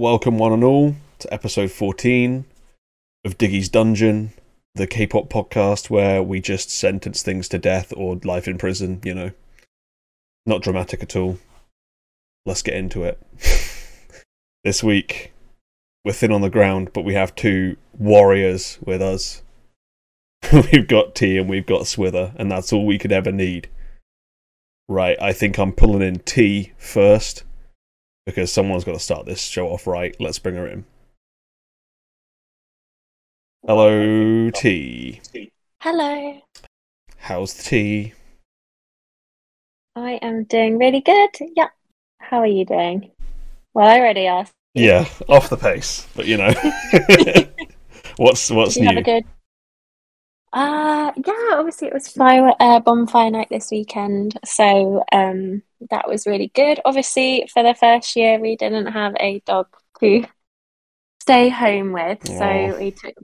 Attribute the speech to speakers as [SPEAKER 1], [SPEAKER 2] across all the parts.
[SPEAKER 1] Welcome, one and all, to episode 14 of Diggy's Dungeon, the K pop podcast where we just sentence things to death or life in prison, you know. Not dramatic at all. Let's get into it. this week, we're thin on the ground, but we have two warriors with us. we've got Tea and we've got Swither, and that's all we could ever need. Right, I think I'm pulling in Tea first because someone's got to start this show off right. Let's bring her in. Hello, Tea.
[SPEAKER 2] Hello.
[SPEAKER 1] How's the tea?
[SPEAKER 2] I am doing really good. Yeah. How are you doing? Well, I already asked.
[SPEAKER 1] Yeah, off the pace, but you know. what's what's
[SPEAKER 2] Did you
[SPEAKER 1] new?
[SPEAKER 2] have a good? Uh yeah. Obviously, it was fire uh, bonfire night this weekend, so um that was really good. Obviously, for the first year, we didn't have a dog to stay home with,
[SPEAKER 1] Aw.
[SPEAKER 2] so we took.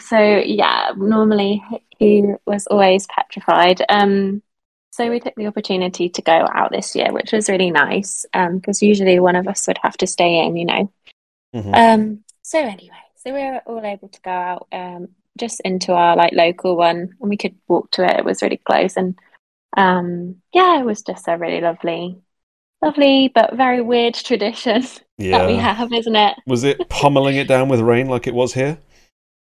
[SPEAKER 2] So yeah, normally he was always petrified. Um, so we took the opportunity to go out this year, which was really nice. Um, because usually one of us would have to stay in, you know.
[SPEAKER 1] Mhm.
[SPEAKER 2] Um, so anyway, so we were all able to go out um just into our like local one and we could walk to it. It was really close and um yeah, it was just a really lovely lovely but very weird tradition that we have, isn't it?
[SPEAKER 1] Was it pummeling it down with rain like it was here?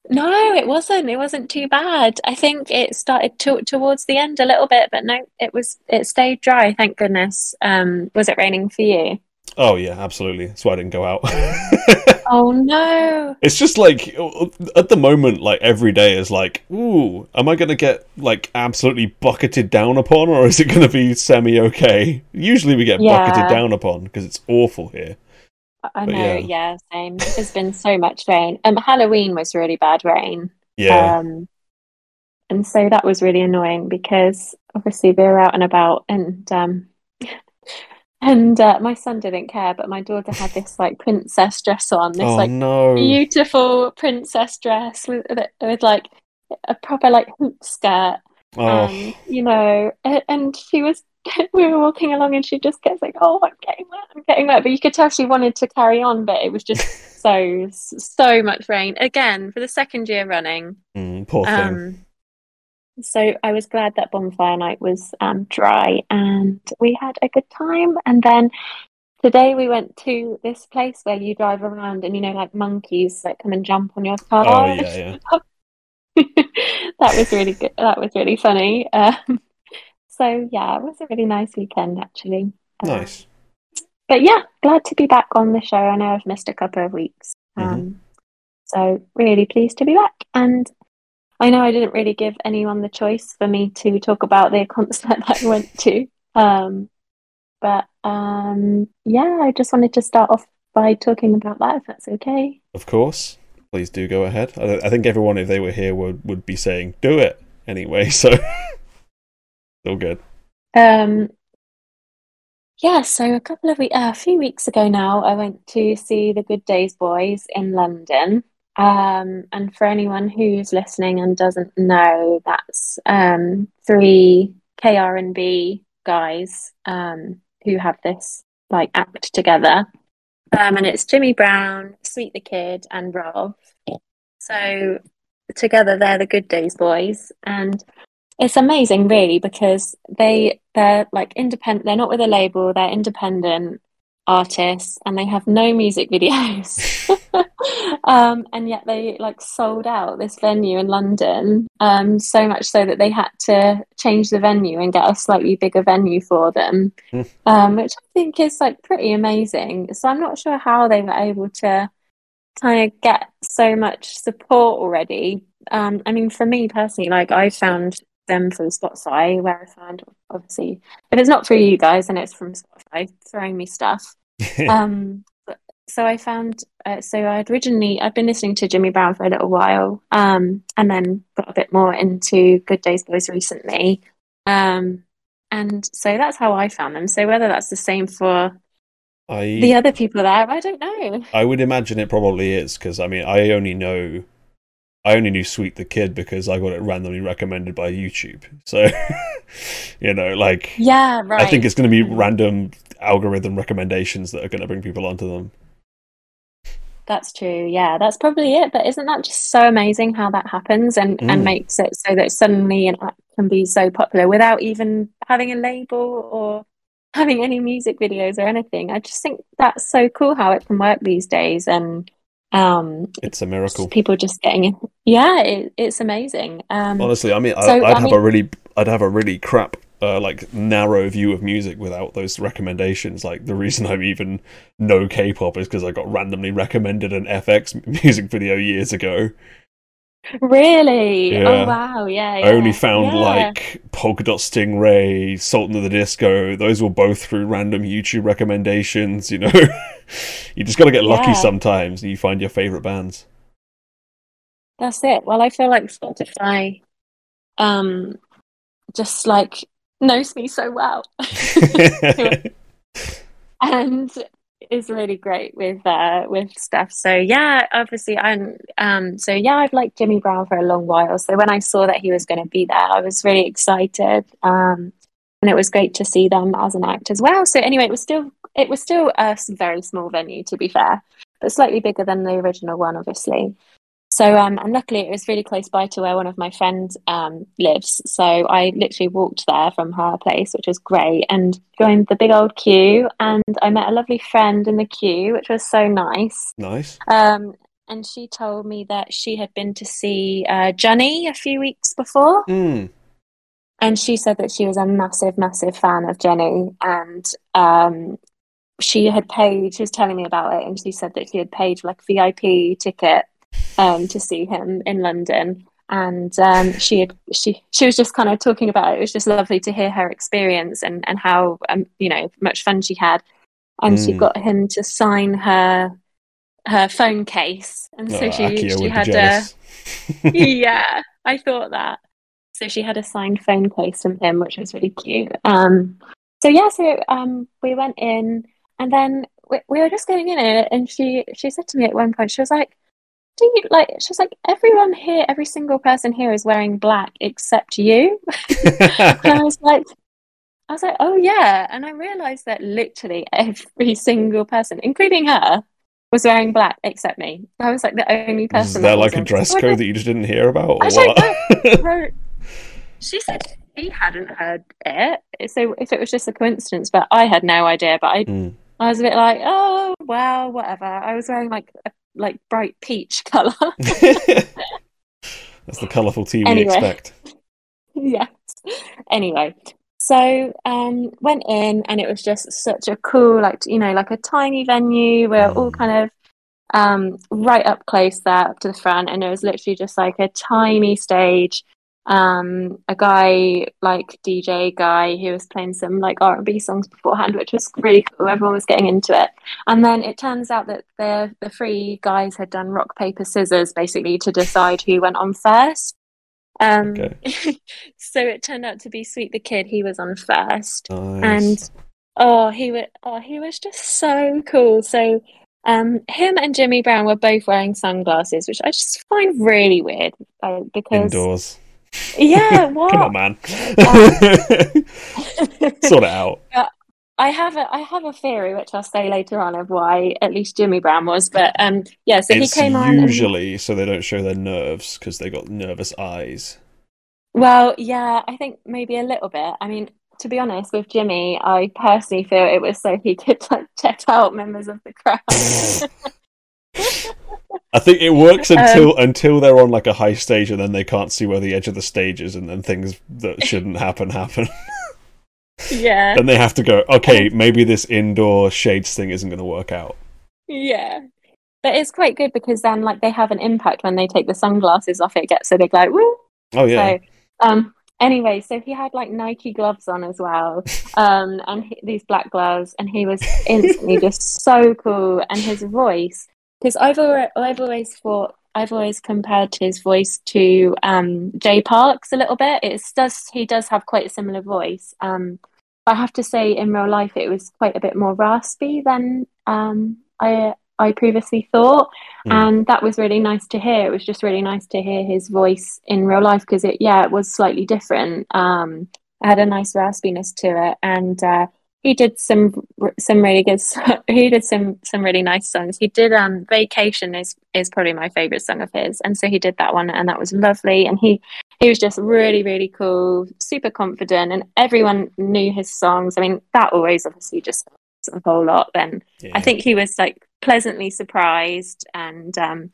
[SPEAKER 2] No, it wasn't. It wasn't too bad. I think it started to, towards the end a little bit, but no, it was it stayed dry, thank goodness. Um, was it raining for you?
[SPEAKER 1] Oh yeah, absolutely. That's why I didn't go out.
[SPEAKER 2] Oh no.
[SPEAKER 1] it's just like at the moment, like every day is like, ooh, am I gonna get like absolutely bucketed down upon, or is it gonna be semi okay? Usually we get
[SPEAKER 2] Yeah.
[SPEAKER 1] bucketed down upon because it's awful here.
[SPEAKER 2] I
[SPEAKER 1] But
[SPEAKER 2] know,
[SPEAKER 1] yeah.
[SPEAKER 2] yeah, same. There's been so much rain. Um, Halloween was really bad rain.
[SPEAKER 1] Yeah,
[SPEAKER 2] Um, and so that was really annoying because obviously we were out and about and um and uh, my son didn't care, but my daughter had this like princess dress on, this
[SPEAKER 1] oh
[SPEAKER 2] like
[SPEAKER 1] no.
[SPEAKER 2] beautiful princess dress with with like a proper like hoop skirt.
[SPEAKER 1] oh,
[SPEAKER 2] Um, you know, and she was we were walking along and she just gets like, "Oh, I'm getting wet, I'm getting wet." But you could tell she wanted to carry on, but it was just so so much rain again for the second year running.
[SPEAKER 1] mm, poor thing.
[SPEAKER 2] Um, so I was glad that bonfire night was um, dry and we had a good time. And then today we went to this place where you drive around and you know, like monkeys that come and jump on your car.
[SPEAKER 1] oh yeah, yeah.
[SPEAKER 2] that was really good. That was really funny. Um, so yeah, it was a really nice weekend actually. Um,
[SPEAKER 1] Nice.
[SPEAKER 2] but yeah, glad to be back on the show. I know I've missed a couple of weeks.
[SPEAKER 1] Mhm.
[SPEAKER 2] Um, so really pleased to be back. And I know I didn't really give anyone the choice for me to talk about the concert that I went to. Um, but um, yeah, I just wanted to start off by talking about that, if that's okay.
[SPEAKER 1] Of course. Please do go ahead. I, I think everyone, if they were here, would would be saying, "Do it." Anyway, so all good.
[SPEAKER 2] Um, yeah, so a couple of weeks, uh, a few weeks ago now, I went to see the Good Days Boys in London. Um, and for anyone who's listening and doesn't know, that's um, three KR&B guys um, who have this like act together. Um, and it's Jimmy Brown, Sweet the Kid, and Rob. So together they're the Good Days Boys, and it's amazing, really, because they they're like independent. They're not with a label. They're independent artists, and they have no music videos. um, and yet they like sold out this venue in London. Um, so much so that they had to change the venue and get a slightly bigger venue for them,
[SPEAKER 1] Hmm.
[SPEAKER 2] um, which I think is like pretty amazing. So I'm not sure how they were able to kind of get so much support already. Um, I mean, for me personally, like I found them from Spotify, where I found obviously if it's not through you guys, and it's from Spotify throwing me stuff. Um, so I found uh, so I'd originally I'd been listening to Jimmy Brown for a little while, um, and then got a bit more into Good Days Boys recently. Um, and so that's how I found them. So whether that's the same for
[SPEAKER 1] I
[SPEAKER 2] the other people there, I don't know.
[SPEAKER 1] I would imagine it probably is because I mean I only know I only knew Sweet the Kid because I got it randomly recommended by YouTube. So you know, like
[SPEAKER 2] Yeah, right.
[SPEAKER 1] I think it's going to be random algorithm recommendations that are going to bring people onto them.
[SPEAKER 2] That's true. Yeah, that's probably it. But isn't that just so amazing how that happens and,
[SPEAKER 1] Mm.
[SPEAKER 2] and makes it so that suddenly an act can be so popular without even having a label or having any music videos or anything? I just think that's so cool how it can work these days and um
[SPEAKER 1] It's a miracle.
[SPEAKER 2] people just getting. Yeah, it, it's amazing. Um
[SPEAKER 1] Honestly, I mean, I,
[SPEAKER 2] So,
[SPEAKER 1] I'd
[SPEAKER 2] I
[SPEAKER 1] have
[SPEAKER 2] mean-
[SPEAKER 1] a really, I'd have a really crap, uh, like narrow view of music without those recommendations. Like the reason I even know K-pop is because I got randomly recommended an f(x) music video years ago.
[SPEAKER 2] really?
[SPEAKER 1] Yeah.
[SPEAKER 2] Oh wow, yeah,
[SPEAKER 1] I only found
[SPEAKER 2] Yeah.
[SPEAKER 1] like Polka Dot Stingray, Sultan of the Disco. Those were both through random YouTube recommendations. You know, you just got to get lucky
[SPEAKER 2] Yeah.
[SPEAKER 1] sometimes, and you find your favorite bands.
[SPEAKER 2] That's it. Well, I feel like Spotify um just like knows me so well and is really great with uh with stuff. So yeah, obviously I'm um so yeah, I've liked Jimmy Brown for a long while. So when I saw that he was going to be there, I was really excited. Um and it was great to see them as an act as well. So anyway, it was still it was still a very small venue to be fair, but slightly bigger than the original one obviously. So um, and luckily it was really close by to where one of my friends um lives. So I literally walked there from her place, which was great, and joined the big old queue. And I met a lovely friend in the queue, which was so nice.
[SPEAKER 1] nice.
[SPEAKER 2] Um, and she told me that she had been to see uh, Johnny a few weeks before,
[SPEAKER 1] Mm.
[SPEAKER 2] and she said that she was a massive, massive fan of Jenny, and um, she had paid. She was telling me about it, and she said that she had paid like VIP ticket um, to see him in London. And um, she had she she was just kind of talking about it. It was just lovely to hear her experience and and how um, you know much fun she had. And she
[SPEAKER 1] Mm.
[SPEAKER 2] got him to sign her her phone case, and so
[SPEAKER 1] Oh,
[SPEAKER 2] she
[SPEAKER 1] Akio
[SPEAKER 2] she had a yeah, I thought that. So she had a signed phone case from him, which was really cute. Um, so yeah, so um, we went in, and then we, we were just going in it, and she she said to me at one point, she was like, "Do you like?" She was like, "Everyone here, every single person here is wearing black except you." and I was like, I was like, "Oh yeah," and I realized that literally every single person, including her. Was wearing black except me. I was like the only person.
[SPEAKER 1] Is
[SPEAKER 2] that
[SPEAKER 1] there like a dress code that you just didn't hear about, or
[SPEAKER 2] I don't
[SPEAKER 1] what?
[SPEAKER 2] she said he hadn't heard it, so if it was just a coincidence, but I had no idea. But I,
[SPEAKER 1] Mm.
[SPEAKER 2] I was a bit like, oh well, whatever. I was wearing like a like bright peach color.
[SPEAKER 1] That's the colourful tea we
[SPEAKER 2] Anyway.
[SPEAKER 1] expect.
[SPEAKER 2] yes. Anyway, so um, went in, and it was just such a cool, like you know, like a tiny venue. We're all
[SPEAKER 1] Mm.
[SPEAKER 2] kind of um, right up close there, up to the front, and it was literally just like a tiny stage. Um, a guy like DJ guy who was playing some like R and B songs beforehand, which was really cool. Everyone was getting into it, and then it turns out that the the three guys had done rock paper scissors basically to decide who went on first. Um, so it turned out to be Sweet the Kid. He was on first,
[SPEAKER 1] Nice.
[SPEAKER 2] and oh, he was oh, he was just so cool. So um, him and Jimmy Brown were both wearing sunglasses, which I just find really weird uh, because
[SPEAKER 1] Indoors.
[SPEAKER 2] Yeah, what?
[SPEAKER 1] Come on, man.
[SPEAKER 2] Um,
[SPEAKER 1] sort it out.
[SPEAKER 2] I have a I have a theory which I'll say later on of why at least Jimmy Brown was, but um, yeah. So
[SPEAKER 1] it's
[SPEAKER 2] he came on. and-
[SPEAKER 1] usually so they don't show their nerves because they got nervous eyes.
[SPEAKER 2] Well, yeah, I think maybe a little bit. I mean, to be honest, with Jimmy, I personally feel it was so he could like check out members of the crowd.
[SPEAKER 1] I think it works
[SPEAKER 2] Um,
[SPEAKER 1] until until they're on like a high stage and then they can't see where the edge of the stage is and then things that shouldn't happen happen.
[SPEAKER 2] yeah,
[SPEAKER 1] then they have to go, okay, maybe this indoor shades thing isn't going to work out.
[SPEAKER 2] yeah. But it's quite good because then, like, they have an impact when they take the sunglasses off. It gets so big, like, woo.
[SPEAKER 1] Oh yeah.
[SPEAKER 2] So, um, anyway, so he had like Nike gloves on as well, um, and he, these black gloves, and he was instantly just so cool. And his voice, because I've always, I've always thought, I've always compared his voice to um, Jay Park's a little bit. It's does he does have quite a similar voice. Um, I have to say, in real life, it was quite a bit more raspy than um, I I previously thought,
[SPEAKER 1] Mm.
[SPEAKER 2] and that was really nice to hear. It was just really nice to hear his voice in real life because it, yeah, it was slightly different. Um, it had a nice raspiness to it, and uh, he did some some really good. He did some some really nice songs. He did um Vacation is is probably my favorite song of his, and so he did that one, and that was lovely. And he he was just really really cool, super confident, and everyone knew his songs. I mean, that always obviously just a whole lot. Then
[SPEAKER 1] Yeah.
[SPEAKER 2] I think he was like pleasantly surprised, and um,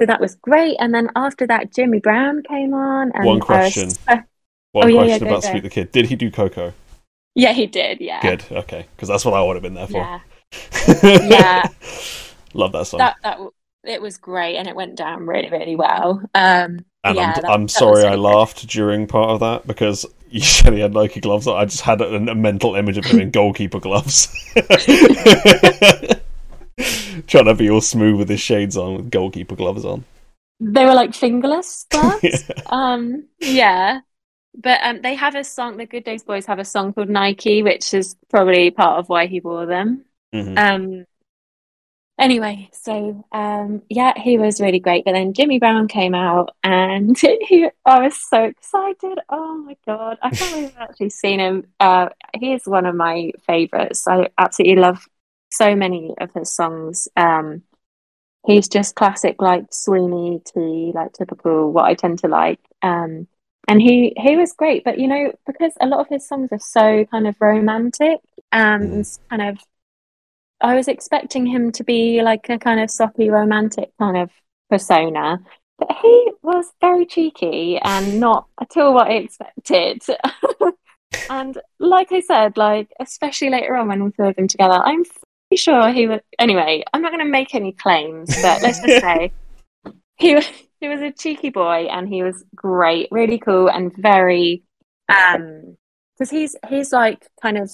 [SPEAKER 2] so that was great. And then after that, Jimmy Brown came on. And
[SPEAKER 1] One
[SPEAKER 2] I was
[SPEAKER 1] question.
[SPEAKER 2] so-
[SPEAKER 1] One
[SPEAKER 2] Oh, yeah, yeah,
[SPEAKER 1] question
[SPEAKER 2] go,
[SPEAKER 1] about
[SPEAKER 2] go.
[SPEAKER 1] Sweet the Kid. Did he do Coco?
[SPEAKER 2] Yeah, he did. Yeah,
[SPEAKER 1] Good. Okay. Because that's what I would have been there for.
[SPEAKER 2] yeah. Yeah.
[SPEAKER 1] Love that song.
[SPEAKER 2] that that it was great and it went down really really well um
[SPEAKER 1] and
[SPEAKER 2] yeah,
[SPEAKER 1] I'm,
[SPEAKER 2] that-
[SPEAKER 1] I'm
[SPEAKER 2] that
[SPEAKER 1] sorry
[SPEAKER 2] was
[SPEAKER 1] I
[SPEAKER 2] really good.
[SPEAKER 1] laughed during part of that because you said he had Nike gloves on. I just had a, a mental image of him in goalkeeper gloves. Trying to be all smooth with his shades on with goalkeeper gloves on.
[SPEAKER 2] they were like fingerless gloves
[SPEAKER 1] Yeah.
[SPEAKER 2] um yeah but um they have a song the good days boys have a song called nike which is probably part of why he wore them.
[SPEAKER 1] Mhm.
[SPEAKER 2] um anyway so um yeah he was really great. But then jimmy brown came out and he i was so excited. Oh my god. I can't believe i've actually seen him. Uh he is one of my favorites. I absolutely love so many of his songs. Um he's just classic like sweeney t like typical what i tend to like. Um and he he was great but you know because a lot of his songs are so kind of romantic um,
[SPEAKER 1] Mm.
[SPEAKER 2] and kind of I was expecting him to be like a kind of soppy romantic kind of persona, but he was very cheeky and not at all what I expected. and like I said, like especially later on when we threw them together, I'm pretty sure he was. Anyway, I'm not going to make any claims, but let's just say he was he was a cheeky boy and he was great, really cool and very um because he's he's like kind of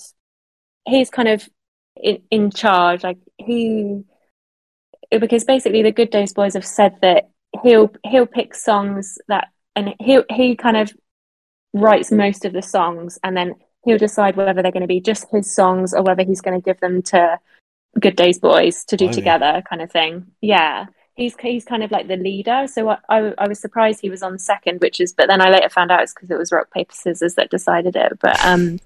[SPEAKER 2] he's kind of in, in charge like he because basically the good days boys have said that he'll he'll pick songs that and he he kind of writes most of the songs and then he'll decide whether they're going to be just his songs or whether he's going to give them to good days boys to do together kind of thing. Yeah he's he's kind of like the leader so I, I I was surprised he was on second which is but then I later found out it's because it was rock paper scissors that decided it but um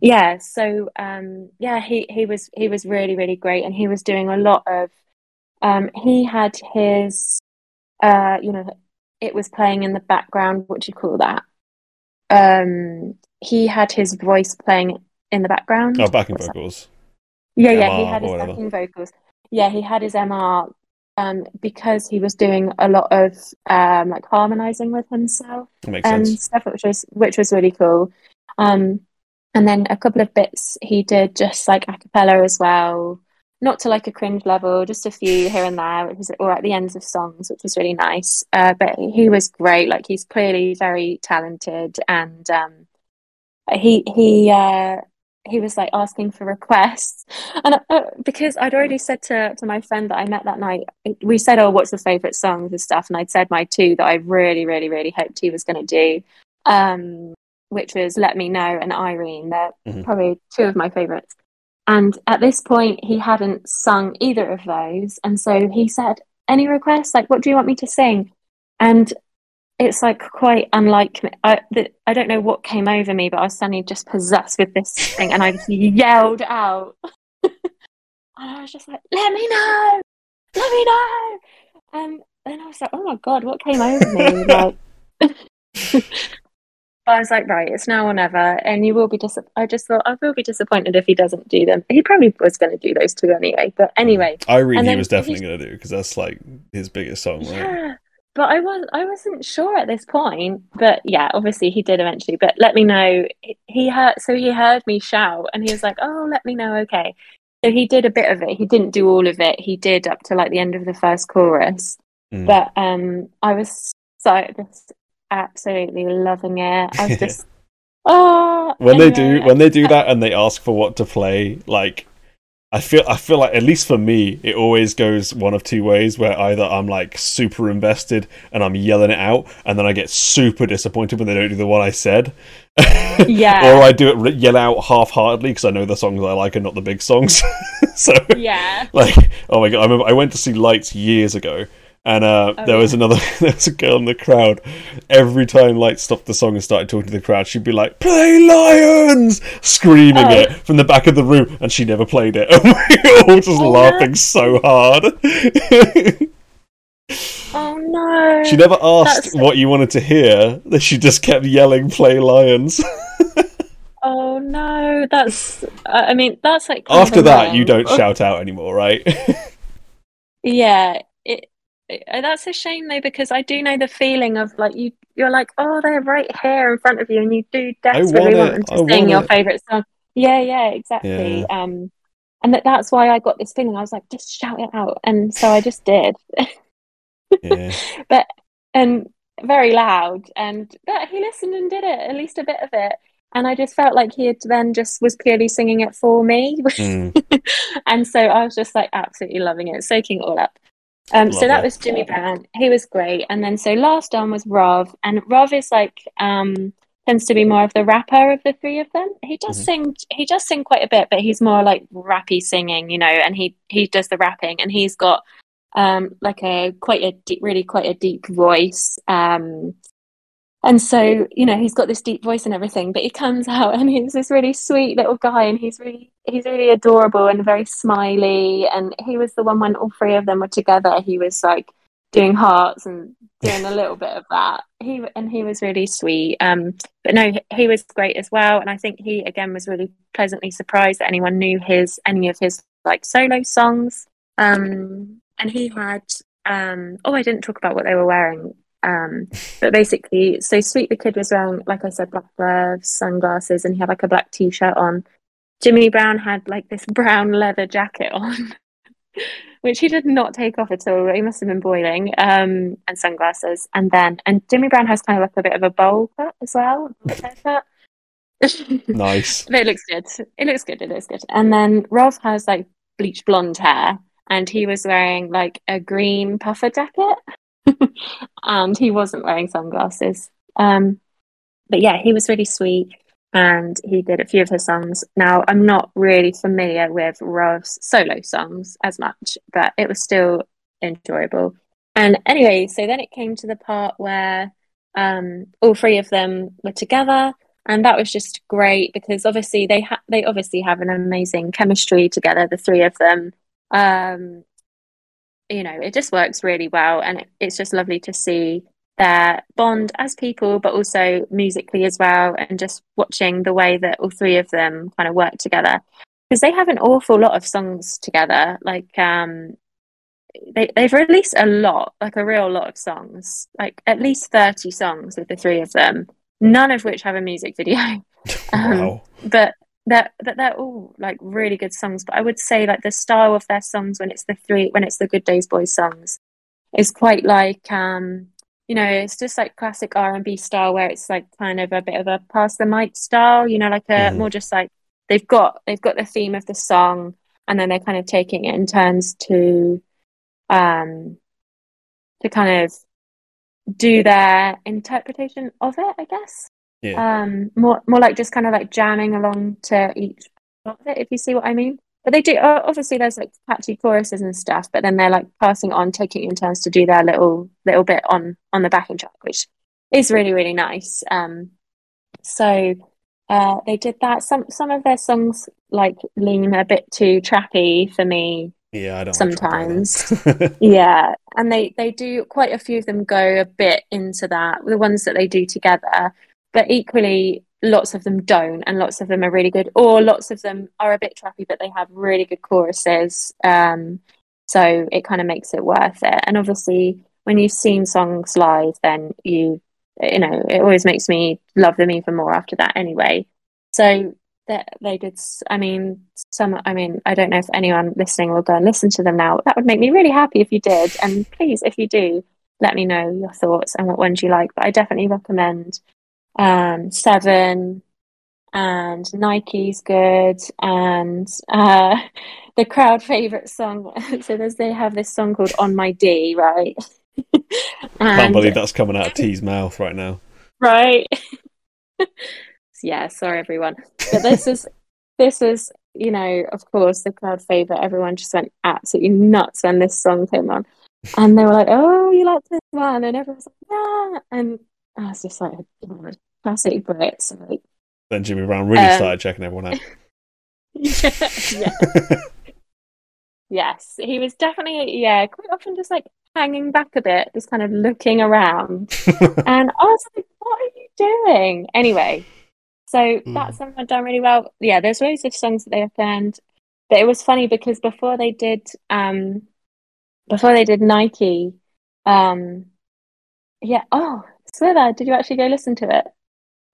[SPEAKER 2] yeah so um yeah he he was he was really really great and he was doing a lot of um he had his uh you know it was playing in the background what do you call that um he had his voice playing in the background
[SPEAKER 1] Oh, backing
[SPEAKER 2] that?
[SPEAKER 1] vocals.
[SPEAKER 2] yeah yeah he had his
[SPEAKER 1] whatever.
[SPEAKER 2] backing vocals yeah he had his mr um because he was doing a lot of um like harmonizing with himself and
[SPEAKER 1] sense.
[SPEAKER 2] stuff which was which was really cool um and then a couple of bits he did just like a cappella as well not to like a cringe level just a few here and there which was or at the ends of songs which was really nice uh but he was great like he's clearly very talented and um he he uh he was like asking for requests. And uh, because i'd already said to, to my friend that i met that night we said oh what's your favorite songs and stuff? And i'd said my two that i really really really hoped he was going to do um which was let me know and irene. They're
[SPEAKER 1] Mhm.
[SPEAKER 2] probably two of my favorites. And at this point he hadn't sung either of those. And so he said any requests? Like what do you want me to sing? And it's like quite unlike me. I, the, I don't know what came over me, but I was suddenly just possessed with this thing, and I just yelled out. and I was just like, "Let me know, let me know!" And then I was like, "Oh my god, what came over me?" like, I was like, "Right, it's now or never," and you will be dis. I just thought I will be disappointed if he doesn't do them. He probably was going to do those two anyway, but anyway.
[SPEAKER 1] Irene,
[SPEAKER 2] and
[SPEAKER 1] he was definitely going to do because that's like his biggest song, right?
[SPEAKER 2] Yeah, but I was I wasn't sure at this point. But yeah, obviously he did eventually. But let me know. He- He heard so he heard me shout, and he was like, "Oh, let me know." Okay, so he did a bit of it. He didn't do all of it. He did up to like the end of the first chorus.
[SPEAKER 1] Mm.
[SPEAKER 2] But um, I was so just absolutely loving it. I was just oh.
[SPEAKER 1] when they do when they do that and they ask for what to play like i feel i feel like at least for me it always goes one of two ways where either i'm like super invested and i'm yelling it out and then i get super disappointed when they don't do the one i said
[SPEAKER 2] Yeah.
[SPEAKER 1] or i do it yell out half-heartedly because i know the songs i like and not the big songs so
[SPEAKER 2] yeah.
[SPEAKER 1] like oh my god i remember i went to see lights years ago And uh,
[SPEAKER 2] Oh,
[SPEAKER 1] there was
[SPEAKER 2] yeah.
[SPEAKER 1] another, there was a girl in the crowd. Every time Light stopped the song and started talking to the crowd, she'd be like, "Play Lions!" screaming
[SPEAKER 2] Oh.
[SPEAKER 1] it from the back of the room, and she never played it. And we were all just
[SPEAKER 2] Oh, no.
[SPEAKER 1] laughing so hard.
[SPEAKER 2] Oh no.
[SPEAKER 1] she never asked
[SPEAKER 2] That's-
[SPEAKER 1] what you wanted to hear. She just kept yelling, "Play Lions!"
[SPEAKER 2] Oh no, that's. I mean, that's like.
[SPEAKER 1] After that, you don't shout out anymore, right?
[SPEAKER 2] Yeah, it. That's a shame though because I do know the feeling of like you. You're like, oh, they're right here in front of you, and you do desperately
[SPEAKER 1] want
[SPEAKER 2] want them to
[SPEAKER 1] I
[SPEAKER 2] sing your
[SPEAKER 1] it.
[SPEAKER 2] favorite song. Yeah, yeah, exactly. Um, and that, that's why I got this feeling. I was like, just shout it out, and so I just did.
[SPEAKER 1] yeah.
[SPEAKER 2] and very loud and but he listened and did it at least a bit of it and i just felt like he had then just was clearly singing it for me
[SPEAKER 1] Mm.
[SPEAKER 2] and so i was just like absolutely loving it soaking it all up um so that was jimmy brown he was great. And then so last on was rov and rov is like um tends to be more of the rapper of the three of them. He does
[SPEAKER 1] Mhm.
[SPEAKER 2] sing he does sing quite a bit but he's more like rappy singing you know and he he does the rapping. And he's got um like a quite a deep, really quite a deep voice. Um and so you know he's got this deep voice and everything but he comes out and he's this really sweet little guy and he's really he's really adorable and very smiley. And he was the one when all three of them were together. He was like doing hearts and doing a little bit of that. He and he was really sweet. Um but no he- was great as well. And i think he again was really pleasantly surprised that anyone knew his any of his like solo songs. Um and he had um oh i didn't talk about what they were wearing um but basically so sweet the kid was wearing like i said black gloves sunglasses and he had like a black t-shirt on jimmy brown had like this brown leather jacket on which he did not take off at all he must have been boiling um and sunglasses and then and jimmy brown has kind of like a bit of a bowl cut as well.
[SPEAKER 1] Nice.
[SPEAKER 2] But it looks good. It looks good. It looks good. And then Rolf has like bleach blonde hair, and he was wearing like a green puffer jacket, and he wasn't wearing sunglasses. Um, but yeah, he was really sweet, and he did a few of her songs. Now I'm not really familiar with Rolf's solo songs as much, but it was still enjoyable. And anyway, so then it came to the part where um, all three of them were together and that was just great because obviously they ha- they obviously have an amazing chemistry together the three of them um you know it just works really well and it's just lovely to see their bond as people but also musically as well and just watching the way that all three of them kind of work together because they have an awful lot of songs together like um they, they've released a lot like a real lot of songs like at least 30 songs with the three of them none of which have a music video Um,
[SPEAKER 1] wow.
[SPEAKER 2] but they're but they're all like really good songs but i would say like the style of their songs when it's the three when it's the good days boys songs is quite like um you know it's just like classic r&b style where it's like kind of a bit of a pass the mic style you know like a
[SPEAKER 1] Mhm.
[SPEAKER 2] more just like they've got they've got the theme of the song and then they're kind of taking it in turns to um to kind of do their interpretation of it i guess
[SPEAKER 1] Yeah.
[SPEAKER 2] um more more like just kind of like jamming along to each of it if you see what i mean but they do obviously there's like catchy choruses and stuff but then they're like passing on taking in turns to do their little little bit on on the backing track which is really really nice um so uh they did that some some of their songs like lean a bit too trappy for me
[SPEAKER 1] yeah, I don't
[SPEAKER 2] sometimes.
[SPEAKER 1] Like
[SPEAKER 2] yeah, and they they do quite a few of them go a bit into that. The ones that they do together, but equally lots of them don't, and lots of them are really good. Or lots of them are a bit trappy, but they have really good choruses. Um, so it kind of makes it worth it. And obviously, when you've seen songs live, then you you know it always makes me love them even more after that. Anyway, so that they did I mean some i mean i don't know if anyone listening will go and listen to them now that would make me really happy if you did and please if you do let me know your thoughts and what ones you like but i definitely recommend um seven and nike's good and uh the crowd favorite song so there's they have this song called on my d right?
[SPEAKER 1] Can't believe that's coming out of Tea's mouth right now.
[SPEAKER 2] right. Yeah sorry everyone. But this is this is you know of course the crowd favorite. Everyone just went absolutely nuts when this song came on. And they were like, "Oh, you like this one?" And everyone's like, "Yeah," and I was just like, oh, "Classic Brits." Like,
[SPEAKER 1] Then Jimmy Brown really
[SPEAKER 2] Um,
[SPEAKER 1] started checking everyone out.
[SPEAKER 2] yeah. Yes, he was definitely, yeah, quite often just like hanging back a bit, just kind of looking around. And I was like, what are you doing? Anyway, so that song had done really well. Yeah, there's loads of songs that they have planned. But it was funny because before they did um before they did Nike, um yeah, oh, Swither, did you actually go listen to it?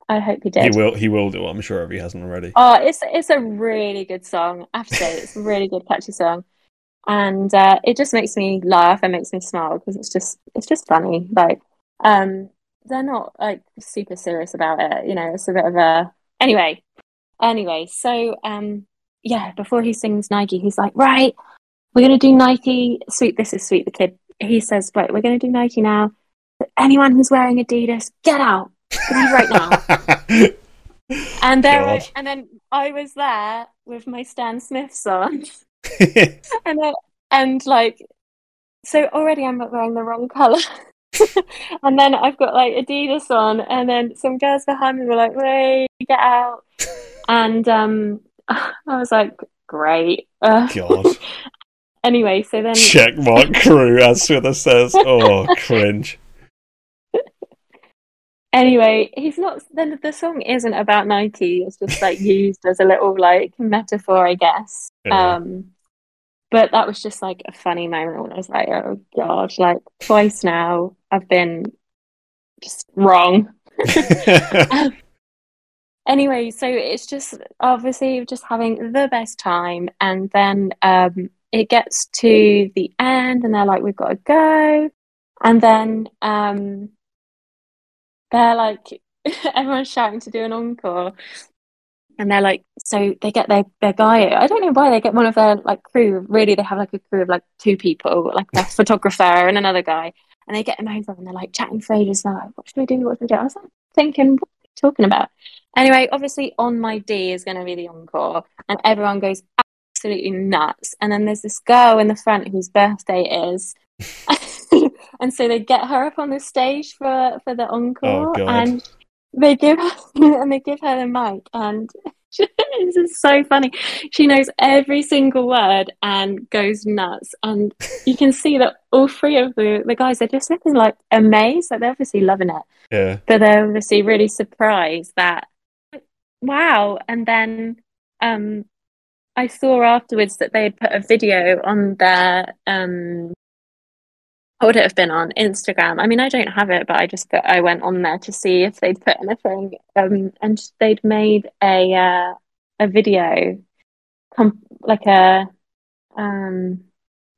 [SPEAKER 2] I hope he did.
[SPEAKER 1] he will. He will do. I'm sure if he hasn't already.
[SPEAKER 2] Oh, it's it's a really good song. I have to say, it's a really good, catchy song, and uh, it just makes me laugh and makes me smile because it's just it's just funny. Like, um, they're not like super serious about it. You know, it's a bit of a anyway. Anyway, so um, yeah, before he sings Nike, he's like, right, we're gonna do Nike. Sweet, this is sweet. The kid. He says, right, we're gonna do Nike now. Anyone who's wearing Adidas, get out. Right now. And
[SPEAKER 1] God.
[SPEAKER 2] and then I was there with my Stan Smiths on, and then, and like, so already I'm wearing the wrong color, and then I've got like Adidas on, and then some girls behind me were like, "Wait, get out!" And um, I was like, "Great." Uh,
[SPEAKER 1] God.
[SPEAKER 2] anyway, so then
[SPEAKER 1] Check mark crew, as Swither says. Oh, cringe.
[SPEAKER 2] Anyway, he's not. Then the song isn't about Nike. It's just like used as a little like metaphor, I guess.
[SPEAKER 1] Yeah.
[SPEAKER 2] Um, but that was just like a funny moment when I was like, oh god, like twice now I've been just wrong. Um, anyway, so it's just obviously just having the best time, and then um, it gets to the end, and they're like, we've got to go, and then um, they're like, everyone's shouting to do an encore. And they're like, so they get their, their guy. I don't know why they get one of their like crew. Really, they have like a crew of like two people, like a photographer and another guy. And they get him over and they're like chatting for ages. They're like, what should we do? What should we do? I was like thinking, what are you talking about? Anyway, obviously, on my D is going to be the encore, and everyone goes absolutely nuts. And then there's this girl in the front whose birthday is. and so they get her up on the stage for for the encore
[SPEAKER 1] Oh,
[SPEAKER 2] and they give her, and they give her the mic and this is so funny. She knows every single word and goes nuts. And you can see that all three of the, the guys are just looking like amazed. Like they're obviously loving it.
[SPEAKER 1] Yeah.
[SPEAKER 2] but they're obviously really surprised that wow. And then um i saw afterwards that they had put a video on their um would it have been on instagram i mean i don't have it but i just i went on there to see if they'd put anything um and they'd made a uh, a video com- like a um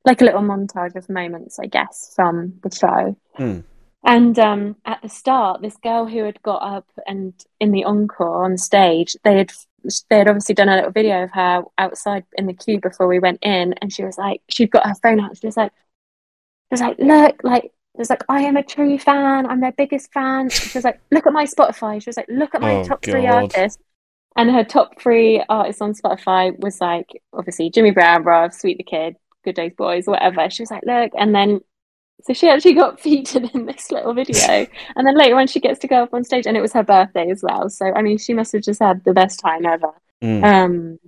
[SPEAKER 2] like a little montage of moments i guess from the show
[SPEAKER 1] Hmm.
[SPEAKER 2] and um, at the start, this girl who had got up and in the encore on stage, they had they had obviously done a little video of her outside in the queue before we went in, and she was like, she'd got her phone out. She was like, was like, look, like, was like, I am a true fan. I'm their biggest fan. She was like, look at my Spotify. She was like, look at my
[SPEAKER 1] Oh,
[SPEAKER 2] top three artists. And her top three artists on Spotify was like, obviously, Jimmy Brown, Rob, Sweet the Kid, Good Days Boys, whatever. She was like, look, and then so she actually got featured in this little video. and then later on, she gets to go up on stage, and it was her birthday as well. So, I mean, she must have just had the best time ever.
[SPEAKER 1] Mm.
[SPEAKER 2] Um,